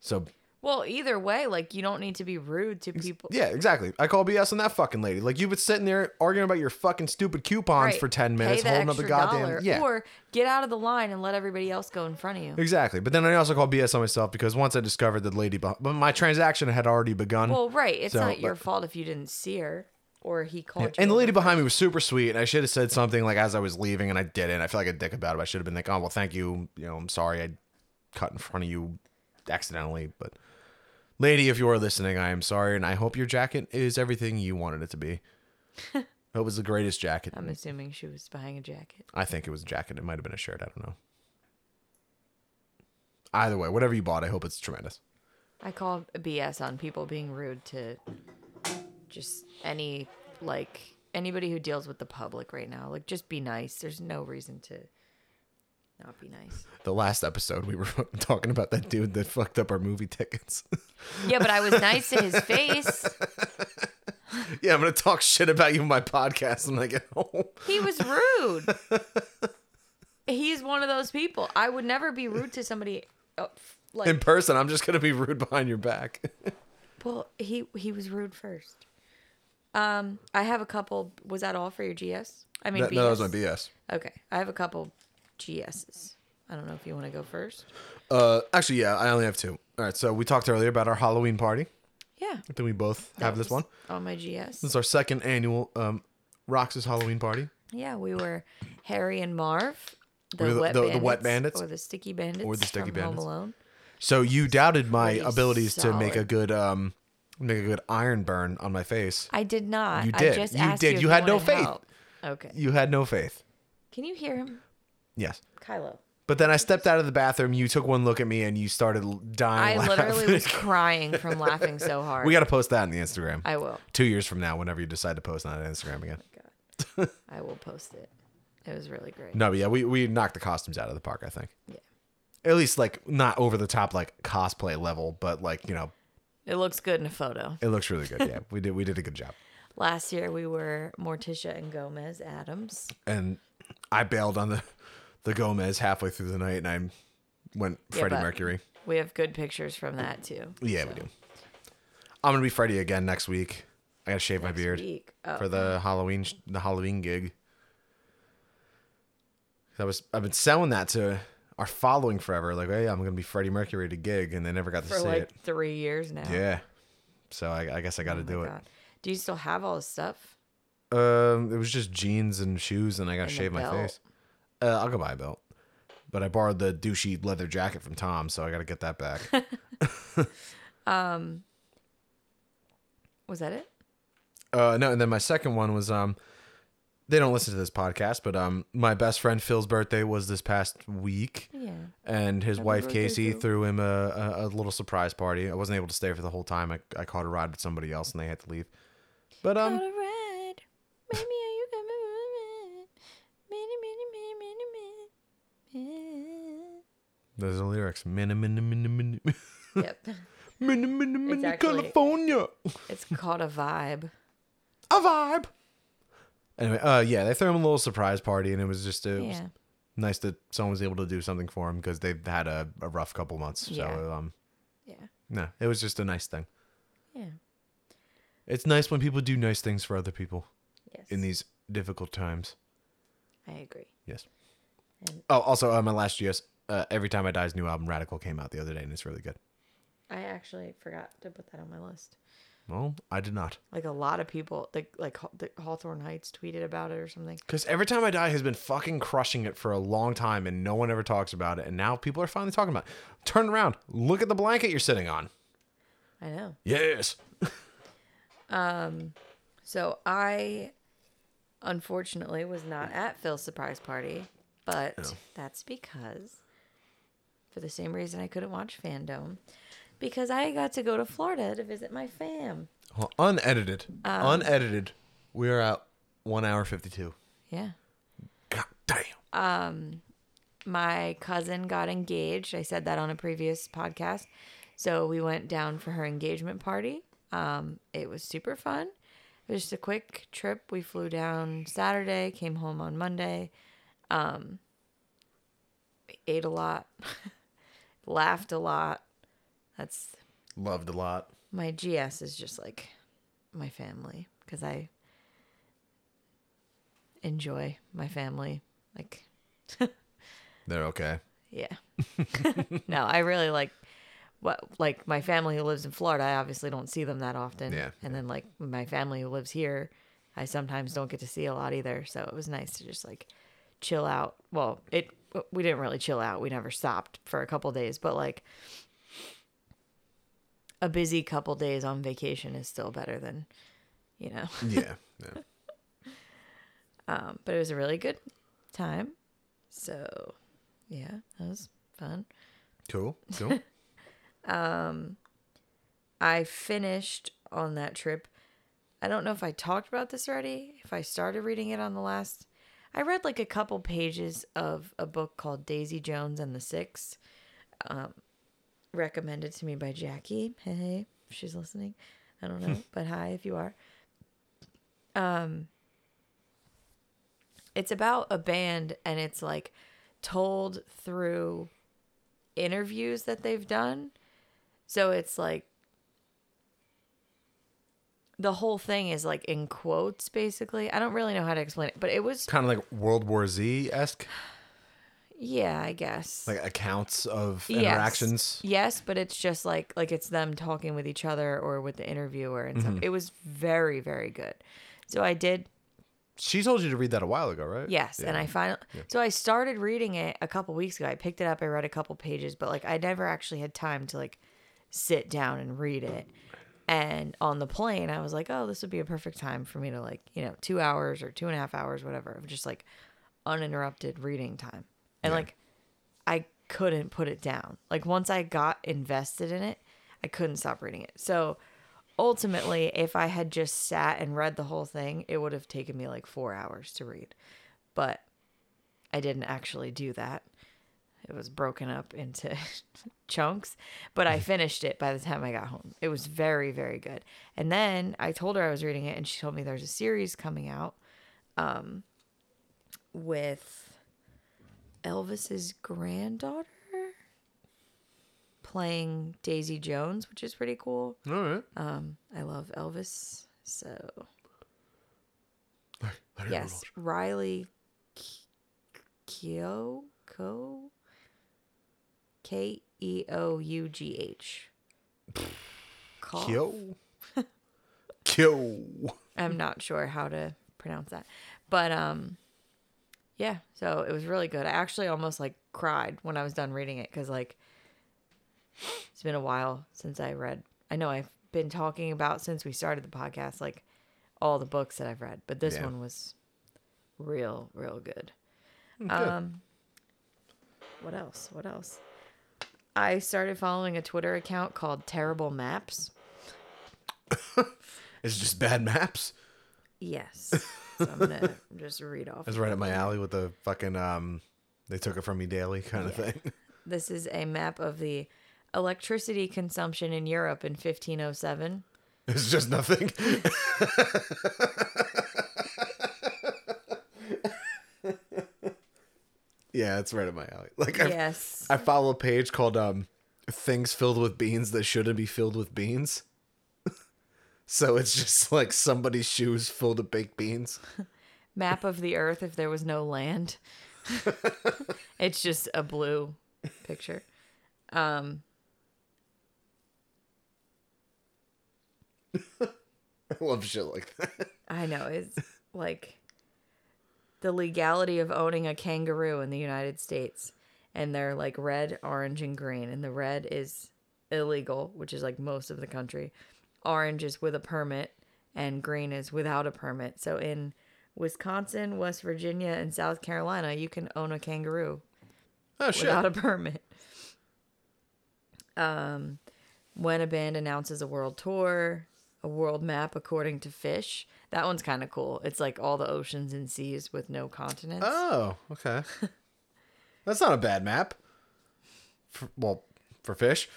So, Well, either way, like you don't need to be rude to people. yeah, exactly. I call BS on that fucking lady. Like, you've been sitting there arguing about your fucking stupid coupons Right. for 10 Pay minutes, the holding up the goddamn. dollar, Yeah. Or get out of the line and let everybody else go in front of you. exactly. But then I also call BS on myself because once I discovered that lady, but my transaction had already begun. Well, right. It's So, not your but- fault if you didn't see her or he called you. and the lady behind me was super sweet, and I should have said something like as I was leaving, and I didn't. I feel like a dick about it. I should have been like, "Oh well, thank you. You know, I'm sorry I cut in front of you accidentally." But, lady, if you are listening, I am sorry, and I hope your jacket is everything you wanted it to be. it was the greatest jacket. I'm assuming she was buying a jacket. I think it was a jacket. It might have been a shirt. I don't know. Either way, whatever you bought, I hope it's tremendous. I call BS on people being rude to just any like anybody who deals with the public right now. Like just be nice. There's no reason to not be nice. The last episode, we were talking about that dude that fucked up our movie tickets. Yeah, but I was nice to his face. yeah, I'm gonna talk shit about you in my podcast when I get home. He was rude. He's one of those people. I would never be rude to somebody uh, like in person. I'm just gonna be rude behind your back. well, he he was rude first. Um, I have a couple. Was that all for your GS? I mean, that, no, that was my BS? BS. Okay, I have a couple GSs. I don't know if you want to go first. Uh, actually, yeah, I only have two. All right, so we talked earlier about our Halloween party. Yeah, I think we both that have this was one. on my GS. This is our second annual um, Rox's Halloween party, Yeah, we were Harry and Marv, the, Were the- wet, the- the bandits, wet bandits? or the sticky bandits, Or the sticky from bandits. Home Alone. So you doubted my Pretty abilities to make a solid. good um, make a good iron burn on my face. I did not. You I did. just You asked did. You, if You had no faith. help. Okay. You had no faith. Can you hear him, Yes. Kylo? But then I stepped out of the bathroom. You took one look at me and you started dying. I literally was crying from laughing so hard. we got to post that on the Instagram. I will. Two years from now, whenever you decide to post on Instagram again. Oh God. I will post it. It was really great. No, but yeah, we we knocked the costumes out of the park. I think. Yeah. At least like not over the top like cosplay level, but like you know, It looks good in a photo. it looks really good. Yeah, we did we did a good job. Last year we were Morticia and Gomez Addams. And I bailed on the the Gomez halfway through the night, and I went Yeah, Freddie but Mercury. We have good pictures from that too. Yeah, we do. I'm gonna be Freddie again next week. I gotta shave my beard. Oh, for the Halloween the Halloween gig. I was I've been selling that to our following forever. Like, hey, I'm gonna be Freddie Mercury at a gig, and they never got to see it. for see like it. three years now. Yeah. So I, I guess I got to Oh do it. Do you still have all the stuff? Um, it was just jeans and shoes, and I got And to shave my face. Uh, I'll go buy a belt. But I borrowed the douchey leather jacket from Tom, so I got to get that back. um, Was that it? uh, no, and then my second one was um, they don't listen to this podcast, but um, my best friend Phil's birthday was this past week, Yeah. and his Happy wife birthday, Casey Phil. threw him a, a, a little surprise party. I wasn't able to stay for the whole time. I, I caught a ride with somebody else, and they had to leave. But um, Got a ride. Are you coming with me? Many, many, many, many, many. there's the lyrics. Minna, minna, minna, minna, Yep. minna, minna, minna, actually- California. It's called a vibe. a vibe. Anyway, uh, yeah, they threw him a little surprise party, and it was just it was Yeah. nice that someone was able to do something for him because they've had a, a rough couple months. Yeah. So, um, Yeah. no, it was just a nice thing. Yeah. It's nice when people do nice things for other people Yes. in these difficult times. I agree. Yes. And- Oh, also, uh, my last GS, uh, Every Time I Die's new album, Radical, came out the other day, and it's really good. I actually forgot to put that on my list. Well, I did not. Like a lot of people, like like Hawthorne Heights tweeted about it or something. Because Every Time I Die has been fucking crushing it for a long time, and no one ever talks about it, and now people are finally talking about it. Turn around. Look at the blanket you're sitting on. I know. Yes. Um, so I, unfortunately, was not at Phil's surprise party, but Oh. that's because, for the same reason I couldn't watch Fandome, because I got to go to Florida to visit my fam. Well, unedited. Um, unedited. We are at one hour fifty two. Yeah. God damn. Um my cousin got engaged. I said that on a previous podcast. So we went down for her engagement party. Um, it was super fun. It was just a quick trip. We flew down Saturday, came home on Monday. Um, ate a lot, laughed a lot. That's Loved a lot. my GS is just like my family because I enjoy my family. Like They're okay. Yeah. no, I really like what like my family who lives in Florida. I obviously don't see them that often. Yeah. And then like my family who lives here, I sometimes don't get to see a lot either. So it was nice to just like chill out. Well, it we didn't really chill out. We never stopped for a couple days, but like a busy couple days on vacation is still better than, you know. Yeah. yeah. Um, but it was a really good time. So, yeah, that was fun. Cool. Cool. Um, I finished on that trip. I don't know if I talked about this already, if I started reading it on the last. I read like a couple pages of a book called Daisy Jones and the Six, um, recommended to me by Jackie. Hey, hey, if she's listening. I don't know, but hi if you are. Um, it's about a band and it's like told through interviews that they've done. So it's like the whole thing is like in quotes basically. I don't really know how to explain it, but it was kind of like World War Z esque, yeah, I guess. like accounts of Yes. interactions. Yes, but it's just like like it's them talking with each other or with the interviewer and Mm-hmm. stuff. It was very very good. So I did She told you to read that a while ago, right? Yes, and Yeah. I finally so I started reading it a couple weeks ago. I picked it up, I read a couple pages, but like I never actually had time to like sit down and read it. And on the plane, I was like, oh, this would be a perfect time for me to like, you know, two hours or two and a half hours, whatever, of just like uninterrupted reading time. And like, I couldn't put it down. Like once I got invested in it, I couldn't stop reading it. So ultimately, if I had just sat and read the whole thing, it would have taken me like 4 hours to read. But I didn't actually do that. It was broken up into chunks, but I finished it by the time I got home. It was very, very good. And then I told her I was reading it, and she told me there's a series coming out um, with Elvis's granddaughter playing Daisy Jones, which is pretty cool. All right. Um, I love Elvis, so yes, Riley Keough, K E O U G H. Kyo. Kyo. I'm not sure how to pronounce that. But um yeah, so it was really good. I actually almost like cried when I was done reading it cuz like it's been a while since I read. I know I've been talking about since we started the podcast like all the books that I've read, but this Yeah. one was real real good. Good. Um what else? What else? I started following a Twitter account called Terrible Maps. it's just bad maps. Yes. So I'm gonna just read off. It's right up my alley with the fucking um they took it from me daily kind of Yeah. thing. This is a map of the electricity consumption in Europe in 1507. It's just nothing. yeah, it's right up my alley. Like I, Yes. I follow a page called um things filled with beans that shouldn't be filled with beans. So it's just like somebody's shoes filled with baked beans. Map of the earth if there was no land. it's just a blue picture. Um I love shit like that. I know it's like the legality of owning a kangaroo in the United States and they're like red, orange and green and the red is illegal, which is like most of the country. Orange is with a permit and green is without a permit. So in Wisconsin, West Virginia and South Carolina, you can own a kangaroo Oh shit. without a permit. Um, when a band announces a world tour, a world map according to Fish. That one's kind of cool. It's like all the oceans and seas with no continents. Oh, okay. That's not a bad map. For, well, for fish.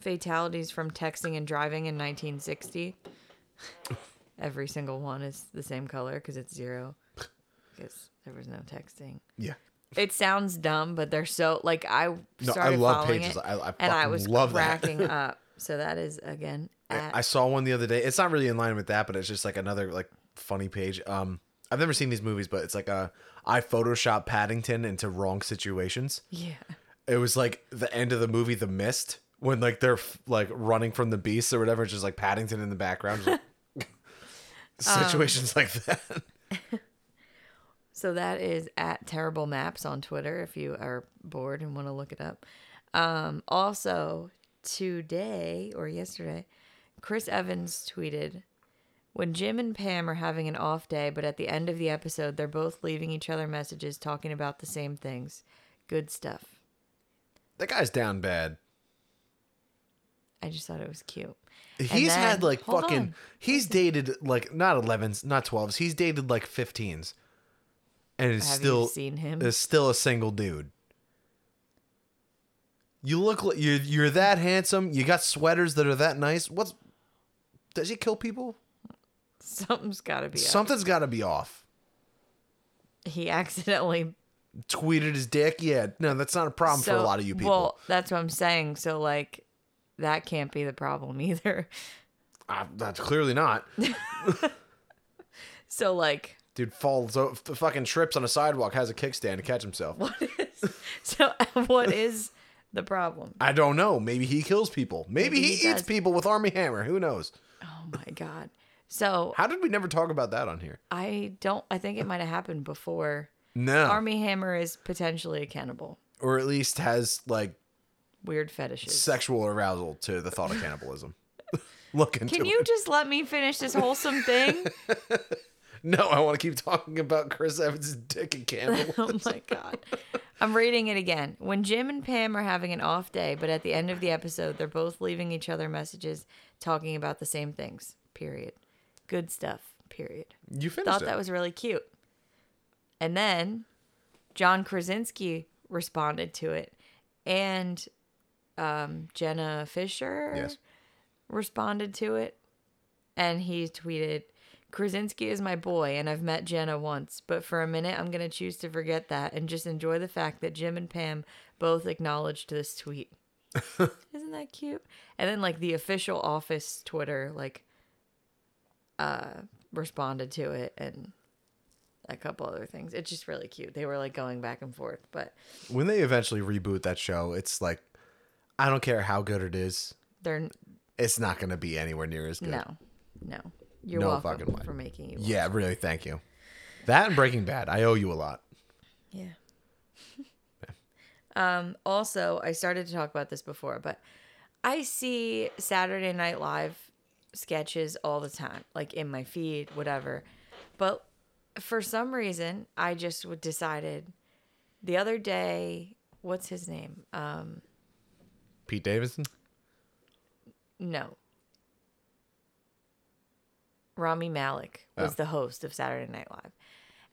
Fatalities from texting and driving in 1960. Every single one is the same color because it's zero. Because there was no texting. Yeah. It sounds dumb, but they're so like I No, I started love following pages. it, I, I and I was love that. cracking up. So that is again at I saw one the other day. It's not really in line with that, but it's just like another like funny page. Um, I've never seen these movies, but it's like a I Photoshop Paddington into wrong situations. yeah. It was like the end of the movie, The Mist, when like they're f- like running from the beasts or whatever. It's just like Paddington in the background. like, situations like that. So that is at Terrible Maps on Twitter if you are bored and want to look it up. Um, also, today or yesterday, Chris Evans tweeted when Jim and Pam are having an off day, but at the end of the episode, they're both leaving each other messages talking about the same things. Good stuff. That guy's down bad. I just thought it was cute. He's then- had like fucking. on. He's dated like not 11s, not 12s. He's dated like 15s, and is Have still seen him? is still a single dude. You look like you're you're that handsome. You got sweaters that are that nice. What's does he kill people? Something's got to be. Something's got to be off. He accidentally Tweeted his dick. Yeah, no, that's not a problem for a lot of you people. Well, that's what I'm saying. So like, that can't be the problem either. Uh, that's clearly not. So like, Dude falls, o- f- fucking trips on a sidewalk, has a kickstand to catch himself. What is so what is the problem? I don't know. Maybe he kills people. Maybe, Maybe he, he eats people with Armie Hammer. Who knows? Oh my god. So How did we never talk about that on here? I don't. I think it might have happened before. No. Armie Hammer is potentially a cannibal. or at least has like Weird fetishes. sexual arousal to the thought of cannibalism. look into Can you it. just let me finish this wholesome thing? No, I want to keep talking about Chris Evans' dick and candle. oh my god. I'm reading it again. When Jim and Pam are having an off day, but at the end of the episode, they're both leaving each other messages talking about the same things. Period. Good stuff. Period. you finished Thought it. that was really cute. And then John Krasinski responded to it, and um, Jenna Fischer yes. responded to it, and he tweeted, Krasinski is my boy, and I've met Jenna once, but for a minute, I'm going to choose to forget that and just enjoy the fact that Jim and Pam both acknowledged this tweet. Isn't that cute? And then, like, the official office Twitter, like, uh, responded to it and a couple other things. It's just really cute. They were, like, going back and forth, but When they eventually reboot that show, it's like, I don't care how good it is, they're, it's not going to be anywhere near as good. no, no. You're No welcome fucking way. for making you. Yeah, really, thank you. That and Breaking Bad, I owe you a lot. Yeah. um, also, I started to talk about this before, but I see Saturday Night Live sketches all the time, like in my feed, whatever. But for some reason, I just decided the other day, what's his name? Um, Pete Davidson? no. Rami Malek was Oh. the host of Saturday Night Live.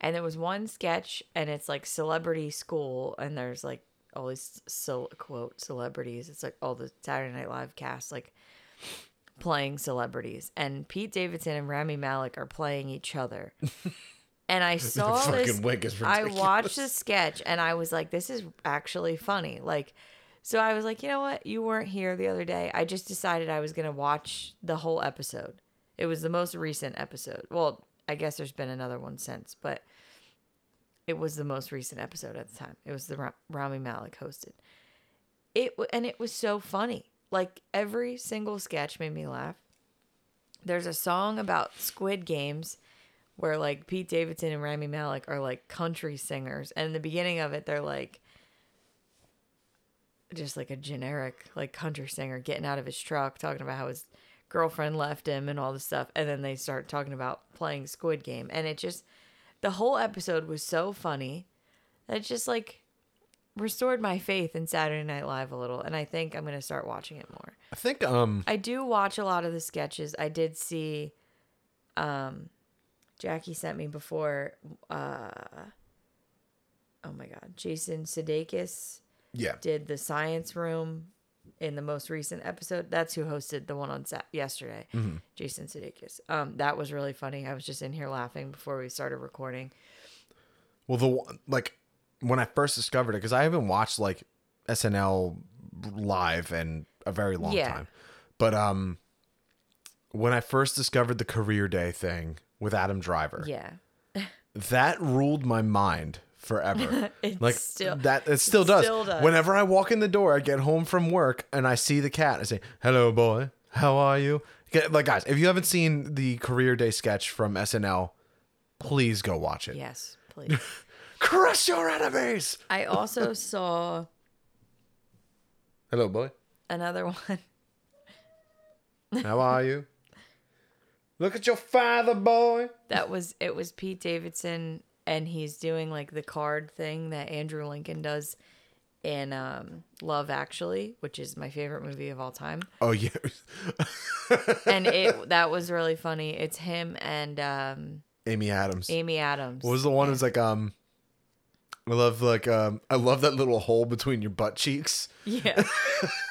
And there was one sketch, and it's like celebrity school, and there's like all these so quote celebrities. It's like all the Saturday Night Live cast like playing celebrities, and Pete Davidson and Rami Malek are playing each other. And I saw this. I watched the sketch, and I was like, "This is actually funny." Like, so I was like, you know what? You weren't here the other day. I just decided I was gonna watch the whole episode. It was the most recent episode. Well, I guess there's been another one since, but it was the most recent episode at the time. It was the Ra- Rami Malek hosted. It and it was so funny. Like every single sketch made me laugh. There's a song about Squid Games where like Pete Davidson and Rami Malek are like country singers, and in the beginning of it, they're like just like a generic like country singer getting out of his truck talking about how his girlfriend left him and all this stuff. And then they start talking about playing squid game. And it just the whole episode was so funny that just like restored my faith in saturday night live a little and i think i'm going to start watching it more I think, um, i do watch a lot of the sketches i did see um jackie sent me before uh oh my god jason sudeikis yeah. did the science room in the most recent episode. That's who hosted the one on Sat yesterday, Jason Sudeikis. Um, that was really funny. I was just in here laughing before we started recording. Well, the one- like when I first discovered it, because I haven't watched like SNL live in a very long Yeah. time, but um, when I first discovered the career day thing with Adam Driver, Yeah, that ruled my mind forever. It like still- that, it still it does. still does. Whenever I walk in the door, I get home from work and I see the cat. I say, "Hello, boy. How are you?" Like, guys, if you haven't seen the career day sketch from SNL, please go watch it. yes, please. Crush your enemies. I also saw Hello, boy. another one. How are you? Look at your father, boy. That was it. Was Pete Davidson, and he's doing like the card thing that Andrew Lincoln does in um, Love Actually, which is my favorite movie of all time. Oh yeah. And it that was really funny. It's him and um, Amy Adams. Amy Adams. What was the one? It was like um. I love like um. I love that little hole between your butt cheeks. Yeah.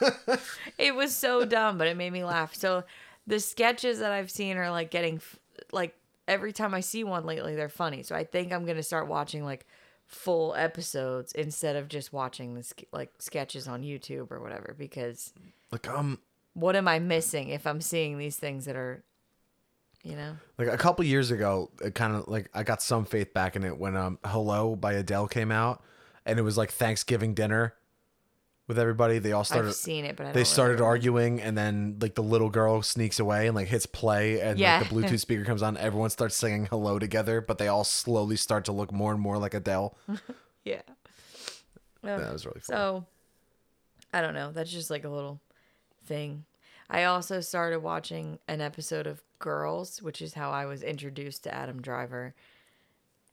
it was so dumb, but it made me laugh. So the sketches that I've seen are like getting f- like every time I see one lately, they're funny. So I think I'm gonna start watching like full episodes instead of just watching the sk- like sketches on YouTube or whatever. Because Like um. what am I missing if I'm seeing these things that are, you know? Like a couple years ago, it kind of like I got some faith back in it when um "Hello" by Adele came out, and it was like Thanksgiving dinner with everybody. They all started. I've seen it, but I don't they started remember. arguing, and then like the little girl sneaks away and like hits play, and Yeah. like the Bluetooth speaker comes on. Everyone starts singing "Hello" together, but they all slowly start to look more and more like Adele. Yeah. That was really fun. So, I don't know. That's just like a little thing. I also started watching an episode of Girls, which is how I was introduced to Adam Driver.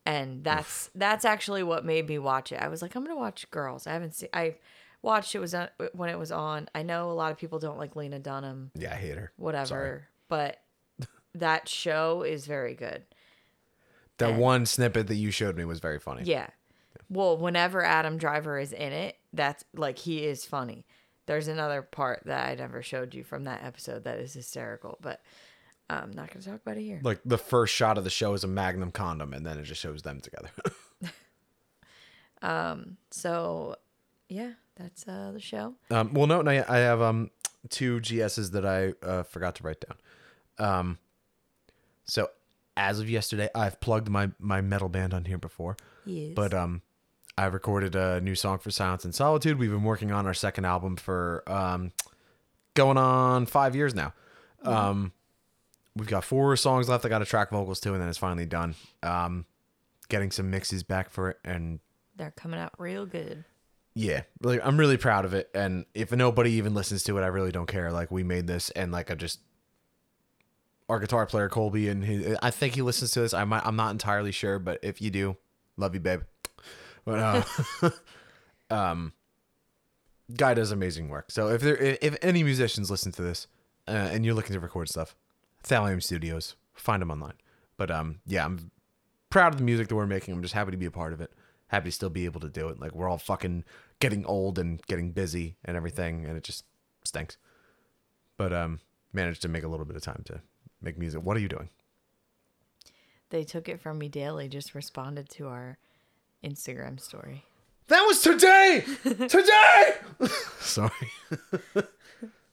And that's that's actually what made me watch it. I was like, I'm gonna watch Girls. I haven't seen. I watched it was on, when it was on. I know a lot of people don't like Lena Dunham, Yeah, I hate her. whatever, Sorry. but that show is very good. That one snippet that you showed me was very funny. Yeah. Well, whenever Adam Driver is in it, that's like he is funny. There's another part that I never showed you from that episode that is hysterical, but I'm not going to talk about it here. Like the first shot of the show is a Magnum condom, and then it just shows them together. Um. So, yeah, that's uh, the show. um, well, no, no, I have um two GSs that I uh, forgot to write down. Um, so as of yesterday, I've plugged my my metal band on here before. Yes. But um, I recorded a new song for Silence and Solitude. We've been working on our second album for um, going on five years now. Um, we've got four songs left. I got to track vocals too, and then it's finally done. Um, getting some mixes back for it, and they're coming out real good. yeah, like I'm really proud of it. And if nobody even listens to it, I really don't care. Like we made this, and like I just our guitar player Colby, and he, I think he listens to this. I might, I'm not entirely sure, but if you do, love you, babe. But uh, um, guy does amazing work. So if there, if, if any musicians listen to this, uh, and you're looking to record stuff, Thallium Studios, find them online. But um, yeah, I'm proud of the music that we're making. I'm just happy to be a part of it. Happy to still be able to do it. Like we're all fucking getting old and getting busy and everything, and it just stinks. But um, managed to make a little bit of time to make music. What are you doing? They took it from me daily, just responded to our Instagram story. That was today. today. Sorry.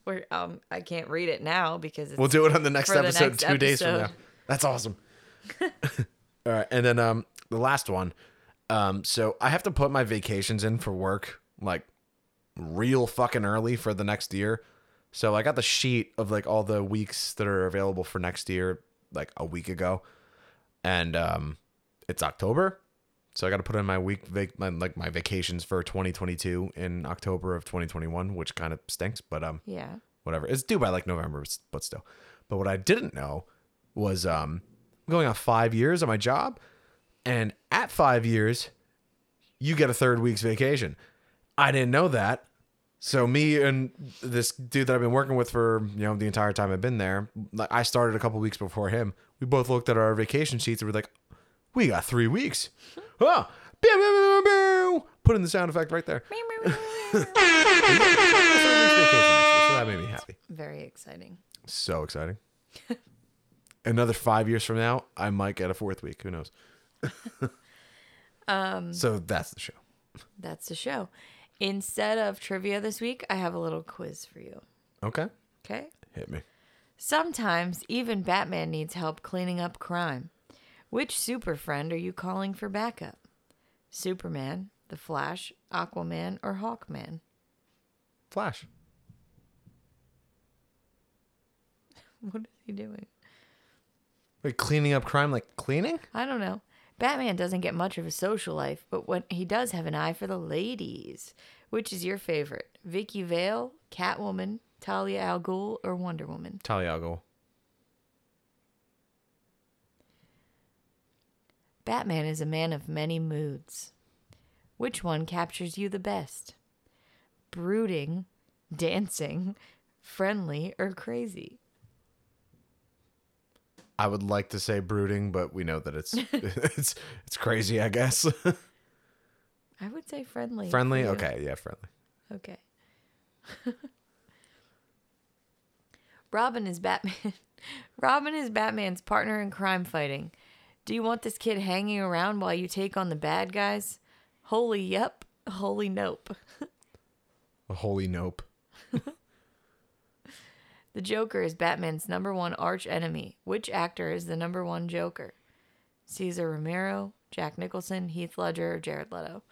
Where um I can't read it now because it's We'll do it on the next For the episode, next two days from now. That's awesome. All right, and then um, the last one. Um, so I have to put my vacations in for work like real fucking early for the next year. So I got the sheet of like all the weeks that are available for next year like a week ago, and um, it's October. So I got to put in my week vac- my, like my vacations for 2022 in October of 2021, which kind of stinks, but um yeah. whatever. It's due by like November, but still. But what I didn't know was um I'm going on five years on my job, and at five years, you get a third week's vacation. I didn't know that. So me and this dude that I've been working with for you know the entire time I've been there, like I started a couple weeks before him. We both looked at our vacation sheets and we're like, we got three weeks. Pew. put in the sound effect right there. Third week's vacation next year, so that made me happy. Very exciting. So exciting. Another five years from now, I might get a fourth week. Who knows? um. So that's the show. That's the show. Instead of trivia this week, I have a little quiz for you. Okay. Okay? Hit me. Sometimes even Batman needs help cleaning up crime. Which super friend are you calling for backup? Superman, The Flash, Aquaman, or Hawkman? Flash. What is he doing? Like cleaning up crime like cleaning? I don't know. Batman doesn't get much of a social life, but when he does have an eye for the ladies. Which is your favorite? Vicki Vale, Catwoman, Talia al Ghul, or Wonder Woman? Taliago. Batman is a man of many moods. Which one captures you the best? Brooding, dancing, friendly, or crazy? I would like to say brooding, but we know that it's it's it's crazy. I guess I would say friendly. friendly. Okay, yeah, friendly. Okay. Robin is Batman. Robin is Batman's partner in crime fighting. Do you want this kid hanging around while you take on the bad guys? Holy yep, holy nope. A holy nope. The Joker is Batman's number one arch enemy. Which actor is the number one Joker? Cesar Romero, Jack Nicholson, Heath Ledger, or Jared Leto?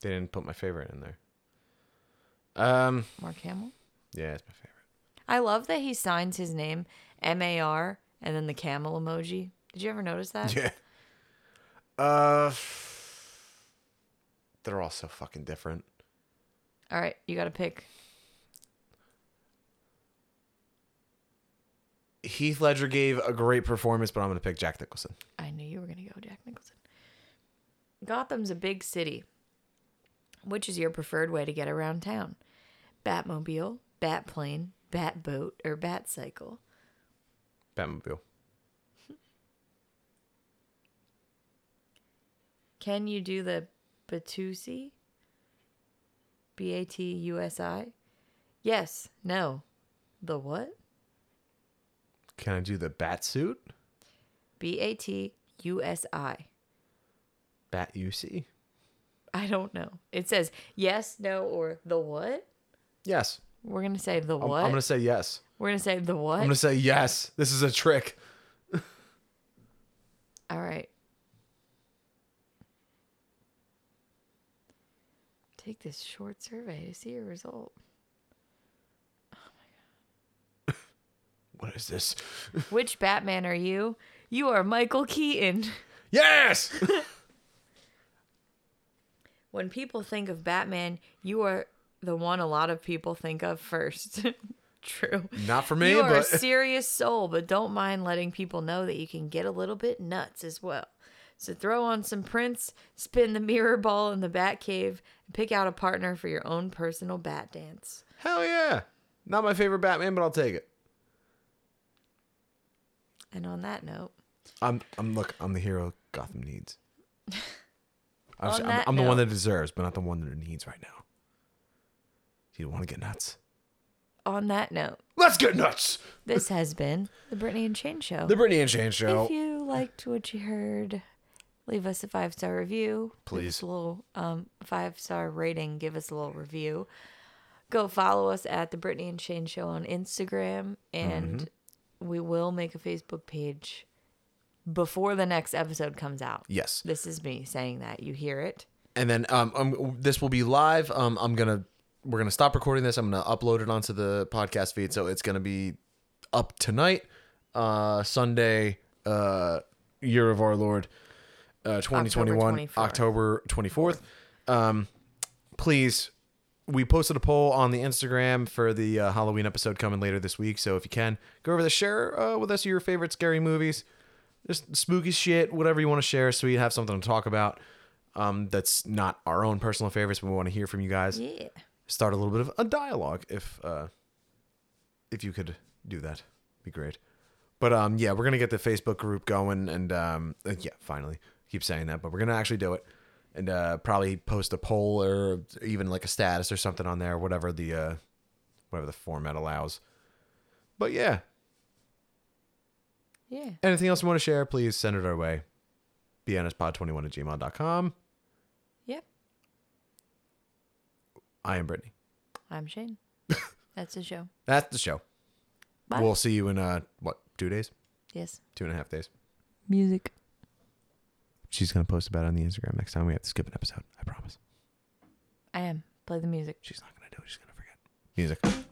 They didn't put my favorite in there. Um, Mark Hamill. yeah, it's my favorite. I love that he signs his name M A R and then the camel emoji. Did you ever notice that? Yeah. Uh, they're all so fucking different. All right, you got to pick. Heath Ledger gave a great performance, but I'm gonna pick Jack Nicholson. I knew you were going to go Jack Nicholson. Gotham's a big city. Which is your preferred way to get around town? Batmobile, Batplane, Batboat, or Batcycle? Batmobile. Can you do the Batusi? B A T U S I? Yes. No. The what? Can I do the bat suit? B A T U S I. Bat UC? I don't know. It says yes, no, or the what? Yes. We're gonna say the I'm, what? I'm gonna say yes. We're gonna say the what? I'm gonna say yes. This is a trick. All right. Take this short survey to see your result. Oh my god. what is this? Which Batman are you? You are Michael Keaton. Yes. When people think of Batman, you are the one a lot of people think of first. True. Not for me, you are a serious soul, but don't mind letting people know that you can get a little bit nuts as well. So throw on some prints, spin the mirror ball in the bat cave, and pick out a partner for your own personal bat dance. hell yeah. Not my favorite Batman, but I'll take it. And on that note, I'm I'm look, I'm the hero Gotham needs. Obviously, I'm, I'm the one that deserves, but not the one that it needs right now. You don't want to get nuts. On that note, Let's get nuts. this has been the Brittany and Shane Show. The Brittany and Shane Show. If you liked what you heard, leave us a five star review. Give Please. us a little um, five star rating. Give us a little review. Go follow us at the Brittany and Shane Show on Instagram, and Mm-hmm. we will make a Facebook page before the next episode comes out. Yes. This is me saying that. You hear it? and then um, um this will be live um i'm gonna we're gonna stop recording this i'm gonna upload it onto the podcast feed so it's gonna be up tonight uh sunday uh year of our lord uh 2021 24th. october 24th um please we posted a poll on the instagram for the uh, halloween episode coming later this week so if you can go over there share uh, with us your favorite scary movies just spooky shit, whatever you want to share, so we have something to talk about. Um, that's not our own personal favorites, but we want to hear from you guys. Yeah. Start a little bit of a dialogue, if uh, if you could do that, be great. But um, yeah, we're gonna get the Facebook group going, and um, yeah, finally, keep saying that, but we're gonna actually do it, and uh, probably post a poll or even like a status or something on there, whatever the uh, whatever the format allows. But yeah, Yeah. Anything else you want to share, please send it our way. bnspod21 at gmail.com. Yep. I am Brittany. I'm Shane. That's the show. That's the show. Bye. We'll see you in, uh, what, two days? Yes. Two and a half days. Music. She's going to post about it on the Instagram next time we have to skip an episode. I promise. I am. Play the music. She's not going to do it. She's going to forget. Music.